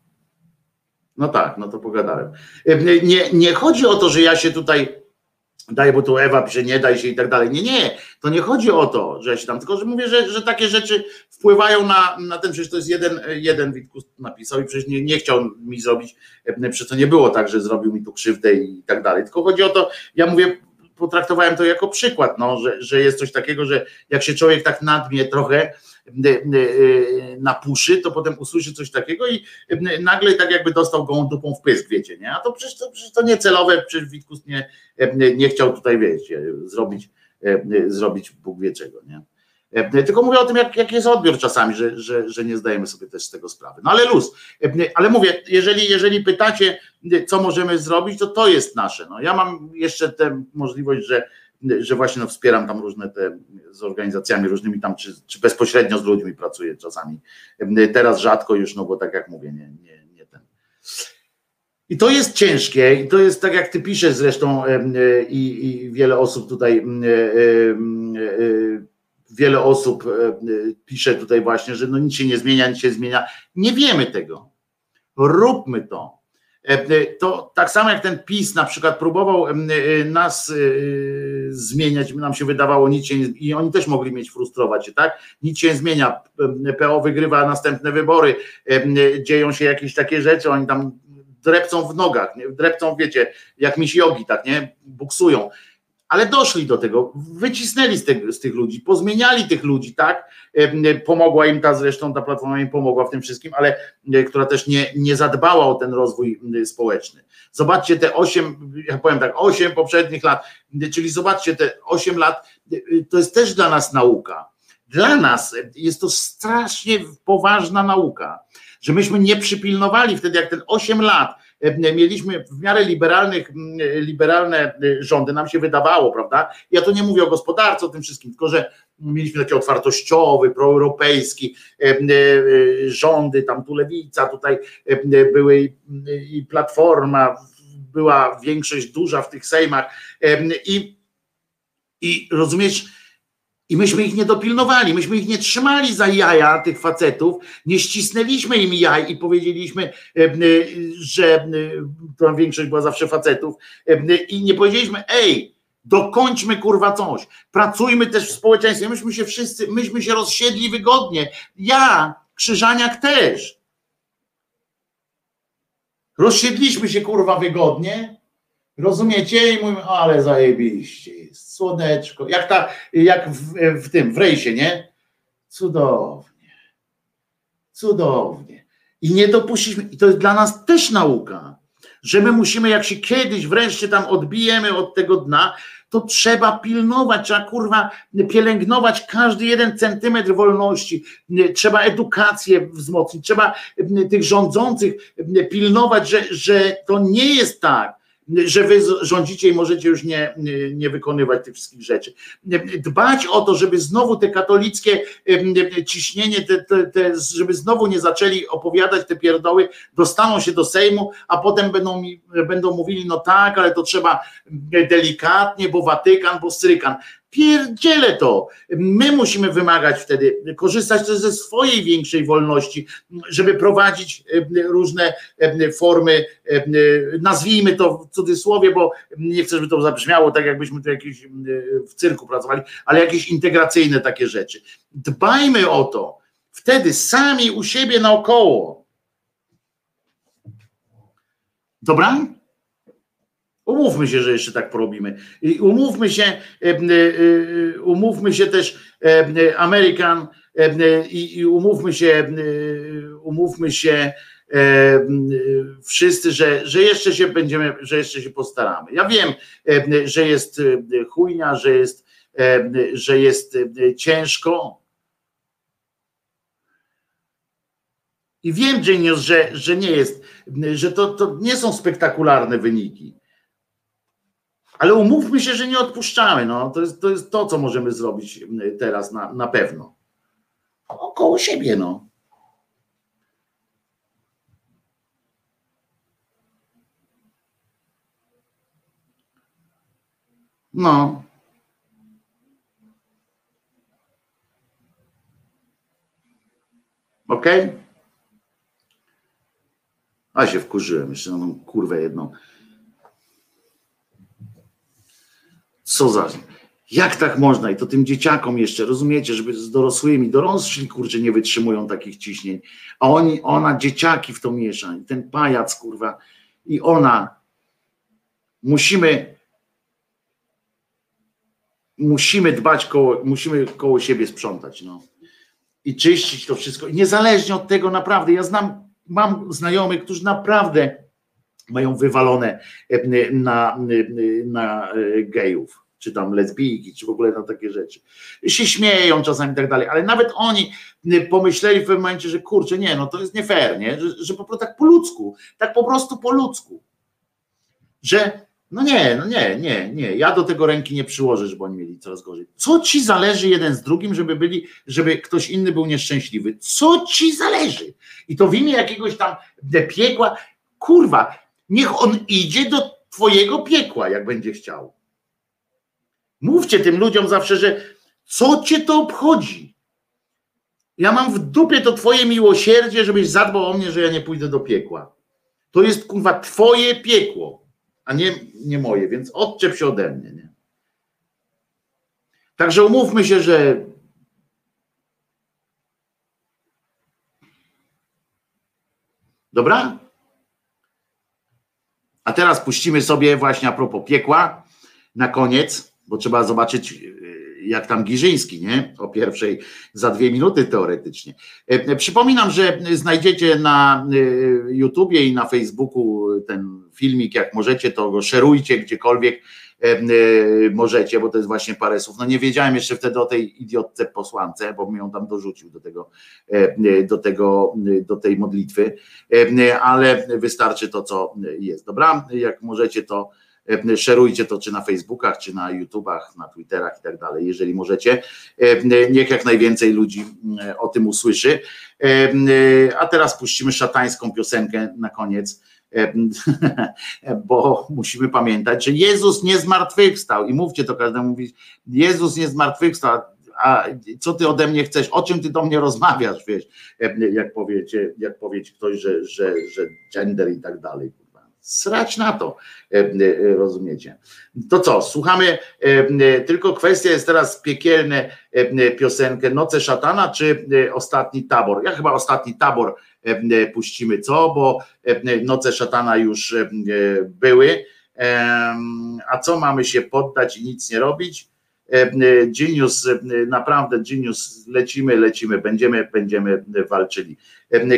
[SPEAKER 2] no tak, no to pogadałem. Nie, nie chodzi o to, że ja się tutaj daję, bo tu Ewa pisze, nie daj się i tak dalej. Nie, nie, to nie chodzi o to, że ja się tam, tylko że mówię, że, że takie rzeczy wpływają na, na ten, przecież to jest jeden, jeden Witkus napisał i przecież nie, nie chciał mi zrobić, przecież to nie było tak, że zrobił mi tu krzywdę i tak dalej, tylko chodzi o to, ja mówię, potraktowałem to jako przykład, no, że, że jest coś takiego, że jak się człowiek tak nadmie trochę, na puszy, to potem usłyszy coś takiego i nagle tak jakby dostał gołą dupą w pysk, wiecie, nie? A to przecież to, przecież to niecelowe, przecież Witkus nie, nie chciał tutaj, wiecie, zrobić, zrobić Bóg wie czego, nie? Tylko mówię o tym, jak, jak jest odbiór czasami, że, że, że nie zdajemy sobie też z tego sprawy. No ale luz. Ale mówię, jeżeli, jeżeli pytacie, co możemy zrobić, to to jest nasze. No, ja mam jeszcze tę możliwość, że że właśnie no, wspieram tam różne te z organizacjami różnymi tam, czy, czy bezpośrednio z ludźmi pracuję czasami. Teraz rzadko już, no bo tak jak mówię, nie, nie, nie ten. I to jest ciężkie, i to jest tak jak ty piszesz zresztą i, i wiele osób tutaj wiele osób pisze tutaj właśnie, że no nic się nie zmienia, nic się zmienia. Nie wiemy tego. Róbmy to. E, e, to tak samo jak ten PiS na przykład próbował e, nas zmieniać, nam się wydawało nic się i oni też mogli mieć frustrować się, tak? Nic się zmienia, PO wygrywa następne wybory, dzieją się jakieś takie rzeczy, oni tam drepcą w nogach, nie? drepcą, wiecie, jak misi jogi, tak, nie? Buksują ale doszli do tego, wycisnęli z, z, tych ludzi, pozmieniali tych ludzi, tak? Pomogła im ta zresztą, ta platforma im pomogła w tym wszystkim, ale która też nie, nie zadbała o ten rozwój społeczny. Zobaczcie te osiem, ja powiem tak, osiem poprzednich lat, czyli zobaczcie te osiem lat, to jest też dla nas nauka. Dla nas jest to strasznie poważna nauka, że myśmy nie przypilnowali wtedy, jak ten osiem lat mieliśmy w miarę liberalnych, liberalne e, rządy, nam się wydawało, prawda? Ja to nie mówię o gospodarce, o tym wszystkim, tylko że mieliśmy taki otwartościowy, proeuropejski e, rządy, tam tu lewica, tutaj były i platforma, była większość duża w tych sejmach i, i rozumiesz, i myśmy ich nie dopilnowali, myśmy ich nie trzymali za jaja tych facetów, nie ścisnęliśmy im jaj i powiedzieliśmy, e, e, że e, ta większość była zawsze facetów i nie powiedzieliśmy, ej, dokończmy kurwa coś, pracujmy też w społeczeństwie, myśmy się wszyscy, myśmy się rozsiedli wygodnie, ja, Krzyżaniak też. Rozsiedliśmy się kurwa wygodnie, rozumiecie? I mówimy, ale zajebiście słoneczko, jak, ta, jak w, w tym, w rejsie, nie? Cudownie, cudownie. I nie dopuściliśmy, i to jest dla nas też nauka, że my musimy, jak się kiedyś wreszcie tam odbijemy od tego dna, to trzeba pilnować, trzeba kurwa pielęgnować każdy jeden centymetr wolności, trzeba edukację wzmocnić, trzeba tych rządzących pilnować, że, że to nie jest tak, że wy rządzicie i możecie już nie, nie wykonywać tych wszystkich rzeczy. Dbać o to, żeby znowu te katolickie ciśnienie, te, te, te, żeby znowu nie zaczęli opowiadać te pierdoły, dostaną się do Sejmu, a potem będą, mi, będą mówili, no tak, ale to trzeba delikatnie, bo Watykan, bo Strykan. Pierdzielę to. My musimy wymagać wtedy, korzystać też ze swojej większej wolności, żeby prowadzić e, różne e, formy, e, nazwijmy to w cudzysłowie, bo nie chcę, żeby to zabrzmiało tak, jakbyśmy tu jakiś w cyrku pracowali, ale jakieś integracyjne takie rzeczy. Dbajmy o to. Wtedy sami u siebie naokoło. Dobra? Umówmy się, że jeszcze tak porobimy. I umówmy się, e, e, e, umówmy się też Amerykan i umówmy się, umówmy się wszyscy, że, że jeszcze się będziemy, że jeszcze się postaramy. Ja wiem, że jest chujnia, że jest, że jest ciężko, I wiem, Genius, że, że nie jest, że to, to nie są spektakularne wyniki. Ale umówmy się, że nie odpuszczamy. No. To, jest, to jest to, co możemy zrobić teraz na, na pewno. Około siebie, no. No. Ok? A się wkurzyłem, jeszcze mam kurwę jedną. Co za. Jak tak można? I to tym dzieciakom jeszcze, rozumiecie, żeby z dorosłymi, dorośli kurczę nie wytrzymują takich ciśnień, a oni, ona dzieciaki w to miesza i ten pajac kurwa i ona. Musimy musimy dbać koło, musimy koło siebie sprzątać, no. I czyścić to wszystko. I niezależnie od tego naprawdę, ja znam, mam znajomych, którzy naprawdę mają wywalone e, na, na e, gejów czy tam lesbijki, czy w ogóle na takie rzeczy. Się śmieją czasami i tak dalej, ale nawet oni pomyśleli w pewnym momencie, że kurczę, nie, no to jest nie fair, nie? Że, że po prostu tak po ludzku, tak po prostu po ludzku. Że no nie, no nie, nie, nie. Ja do tego ręki nie przyłożę, żeby oni mieli coraz gorzej. Co ci zależy jeden z drugim, żeby byli, żeby ktoś inny był nieszczęśliwy? Co ci zależy? I to w imię jakiegoś tam piekła, kurwa, niech on idzie do twojego piekła, jak będzie chciał. Mówcie tym ludziom zawsze, że co cię to obchodzi? Ja mam w dupie to twoje miłosierdzie, żebyś zadbał o mnie, że ja nie pójdę do piekła. To jest kurwa twoje piekło, a nie, nie moje, więc odczep się ode mnie. Nie? Także umówmy się, że Dobra? A teraz puścimy sobie właśnie a propos piekła na koniec bo trzeba zobaczyć, y, jak tam Giżyński, nie? O pierwszej za dwie minuty teoretycznie. E, e, przypominam, że znajdziecie na y, YouTubie i na Facebooku ten filmik, jak możecie, to go szerujcie gdziekolwiek e, możecie, bo to jest właśnie parę słów. No nie wiedziałem jeszcze wtedy o tej idiotce posłance, bo mi ją tam dorzucił do tego, do tego, do tej modlitwy, ale wystarczy to, co jest. Dobra, jak możecie, to E, szerujcie to czy na Facebookach, czy na YouTubach, na Twitterach i tak dalej, jeżeli możecie. E, niech jak najwięcej ludzi e, o tym usłyszy. A teraz puścimy szatańską piosenkę na koniec bo musimy pamiętać, że Jezus nie zmartwychwstał i mówcie to każdemu mówić, Jezus nie zmartwychwstał, a co ty ode mnie chcesz, o czym ty do mnie rozmawiasz, wiesz, jak powiecie, jak powiecie ktoś, że, że, że gender i tak dalej. Srać na to, e, e, rozumiecie. To co, słuchamy, e, tylko kwestia jest teraz piekielne piosenkę Noce Szatana, czy Ostatni Tabor. Ja chyba Ostatni Tabor puścimy, co, bo Noce Szatana już były. A co mamy się poddać i nic nie robić? Genius, naprawdę Genius, lecimy, lecimy, będziemy, będziemy walczyli.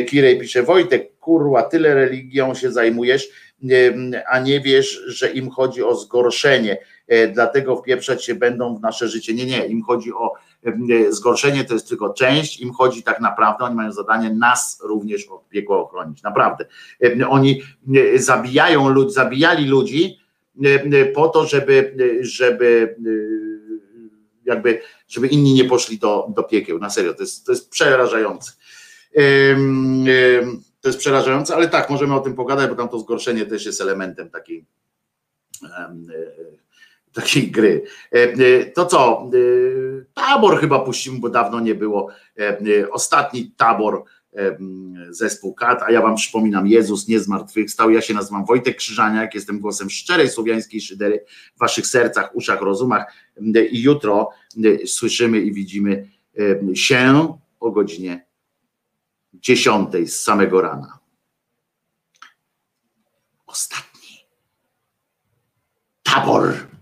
[SPEAKER 2] Kirej pisze, Wojtek, kurwa, tyle religią się zajmujesz, a nie wiesz, że im chodzi o zgorszenie, e, dlatego wpieprzać się będą w nasze życie. Nie, nie, im chodzi o zgorszenie, to jest tylko część, im chodzi tak naprawdę, oni mają zadanie nas również od piekła ochronić, naprawdę. Oni zabijają ludzi, zabijali ludzi po to, żeby, żeby jakby, żeby inni nie poszli do, do piekieł, na serio, to jest, to jest przerażające. To jest przerażające, ale tak, możemy o tym pogadać, bo tam to zgorszenie też jest elementem takiej, e, takiej gry. E, e, to co? Tabor chyba puścimy, bo dawno nie było. Ostatni tabor zespół KAT, a ja wam przypominam, Jezus nie zmartwychwstał, ja się nazywam Wojtek Krzyżaniak, jestem głosem szczerej słowiańskiej szydery w waszych sercach, uszach, rozumach i jutro słyszymy i widzimy się o godzinie dziesiątej z samego rana. Ostatni. Tabor.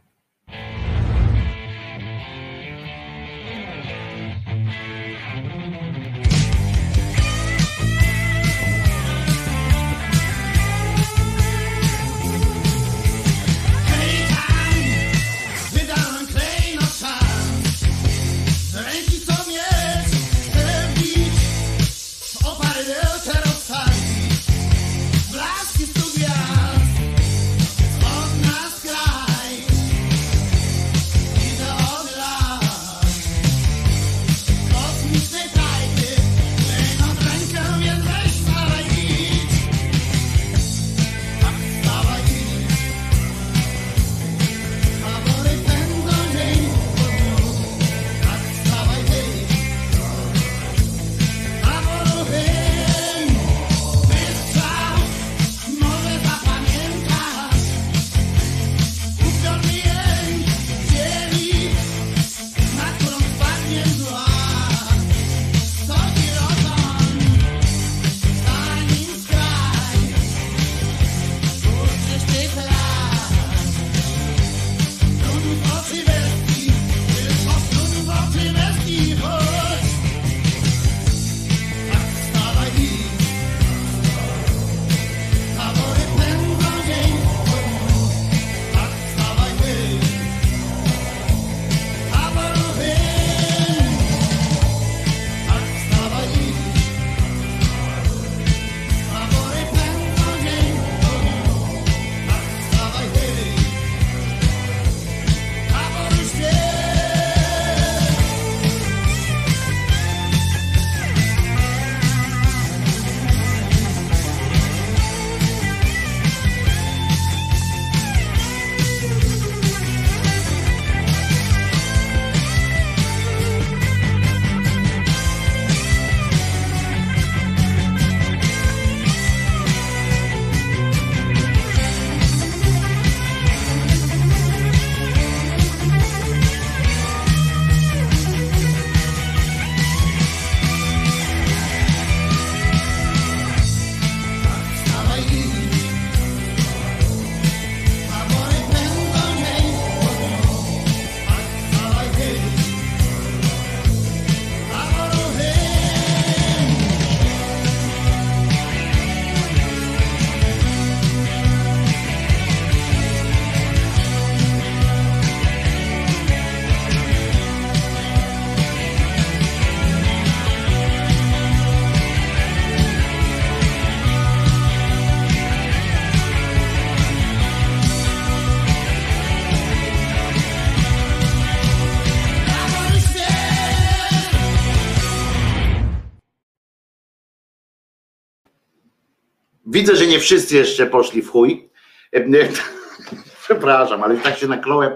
[SPEAKER 2] Widzę, że nie wszyscy jeszcze poszli w chuj. Przepraszam, ale tak się nakląłem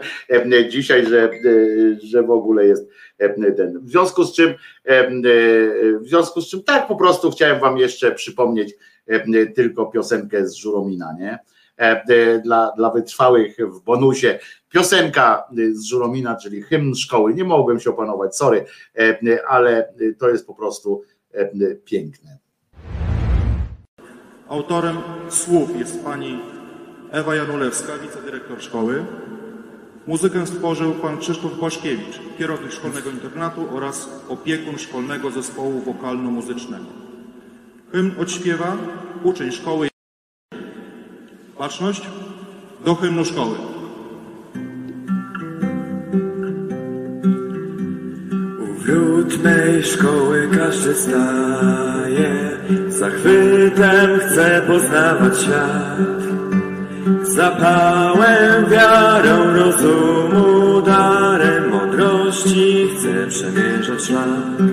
[SPEAKER 2] dzisiaj, że, że w ogóle jest ten. W związku z czym, w związku z czym tak po prostu chciałem wam jeszcze przypomnieć tylko piosenkę z Żuromina, nie? Dla, dla wytrwałych w bonusie. Piosenka z Żuromina, czyli hymn szkoły. Nie mogłem się opanować, sorry, ale to jest po prostu piękne.
[SPEAKER 8] Autorem słów jest pani Ewa Janulewska, wicedyrektor szkoły. Muzykę stworzył pan Krzysztof Błaszkiewicz, kierownik szkolnego internatu oraz opiekun szkolnego zespołu wokalno-muzycznego. Hymn odśpiewa uczeń szkoły. Baczność do hymnu szkoły.
[SPEAKER 9] Wrót mej szkoły każdy staje, zachwytem chce poznawać świat. Zapałem, wiarą, rozumu, darem mądrości chcę przemierzać szlak.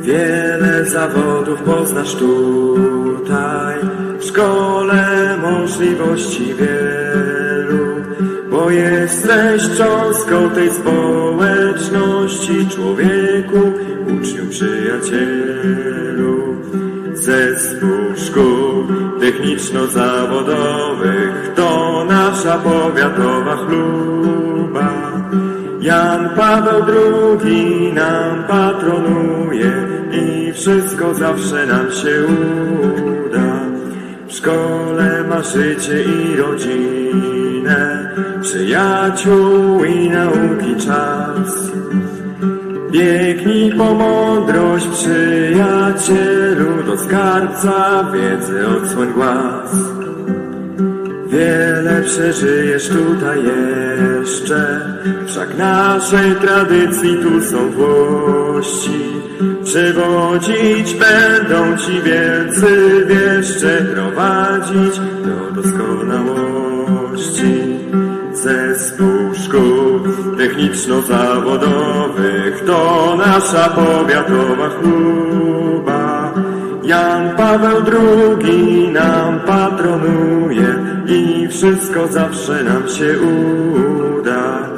[SPEAKER 9] Wiele zawodów poznasz tutaj, w szkole możliwości wielu, bo jesteś cząstką tej społeczności, człowieku, uczniu, przyjacielu. Zespół szkół techniczno-zawodowych to nasza powiatowa chluba. Jan Paweł II nam patronuje i wszystko zawsze nam się uda. W szkole ma życie i rodzinę, przyjaciół i nauki czas. Biegnij po mądrość, przyjacielu, do skarbca wiedzy odsłoń głaz. Wiele przeżyjesz tutaj jeszcze, wszak naszej tradycji tu są włości. Przewodzić będą ci wielcy wieszcze, prowadzić do doskonałości. Zespół szkół techniczno-zawodowych to nasza powiatowa chluba. Jan Paweł II nam patronuje i wszystko zawsze nam się uda.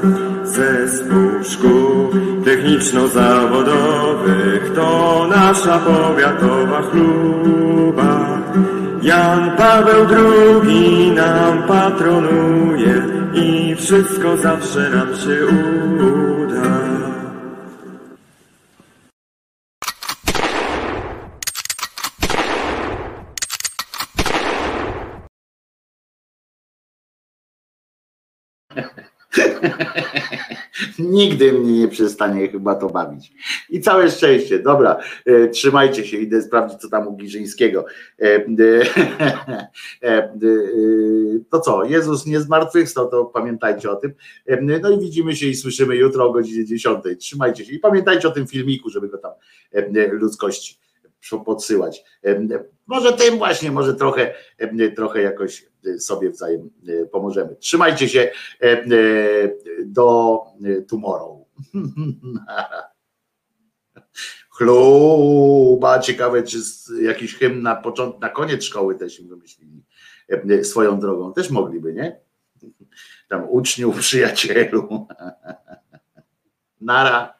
[SPEAKER 9] Zespół szkół techniczno-zawodowych to nasza powiatowa chluba. Jan Paweł II nam patronuje i wszystko zawsze nam się uda.
[SPEAKER 2] Nigdy mnie nie przestanie chyba to bawić. I całe szczęście. Dobra, e, trzymajcie się, idę sprawdzić, co tam u Giżyńskiego. E, e, e, e, to co, Jezus nie zmartwychwstał, to pamiętajcie o tym. E, no i widzimy się i słyszymy jutro o godzinie 10. Trzymajcie się i pamiętajcie o tym filmiku, żeby go tam e, ludzkości podsyłać. E, Może tym właśnie, może trochę, e, trochę jakoś sobie wzajem e, pomożemy. Trzymajcie się e, e, do e, tomorrow. Chluba, ciekawe, czy jakiś hymn na początek, na koniec szkoły też im wymyślili e, swoją drogą. Też mogliby, nie? Tam uczniów, przyjacielu. Nara.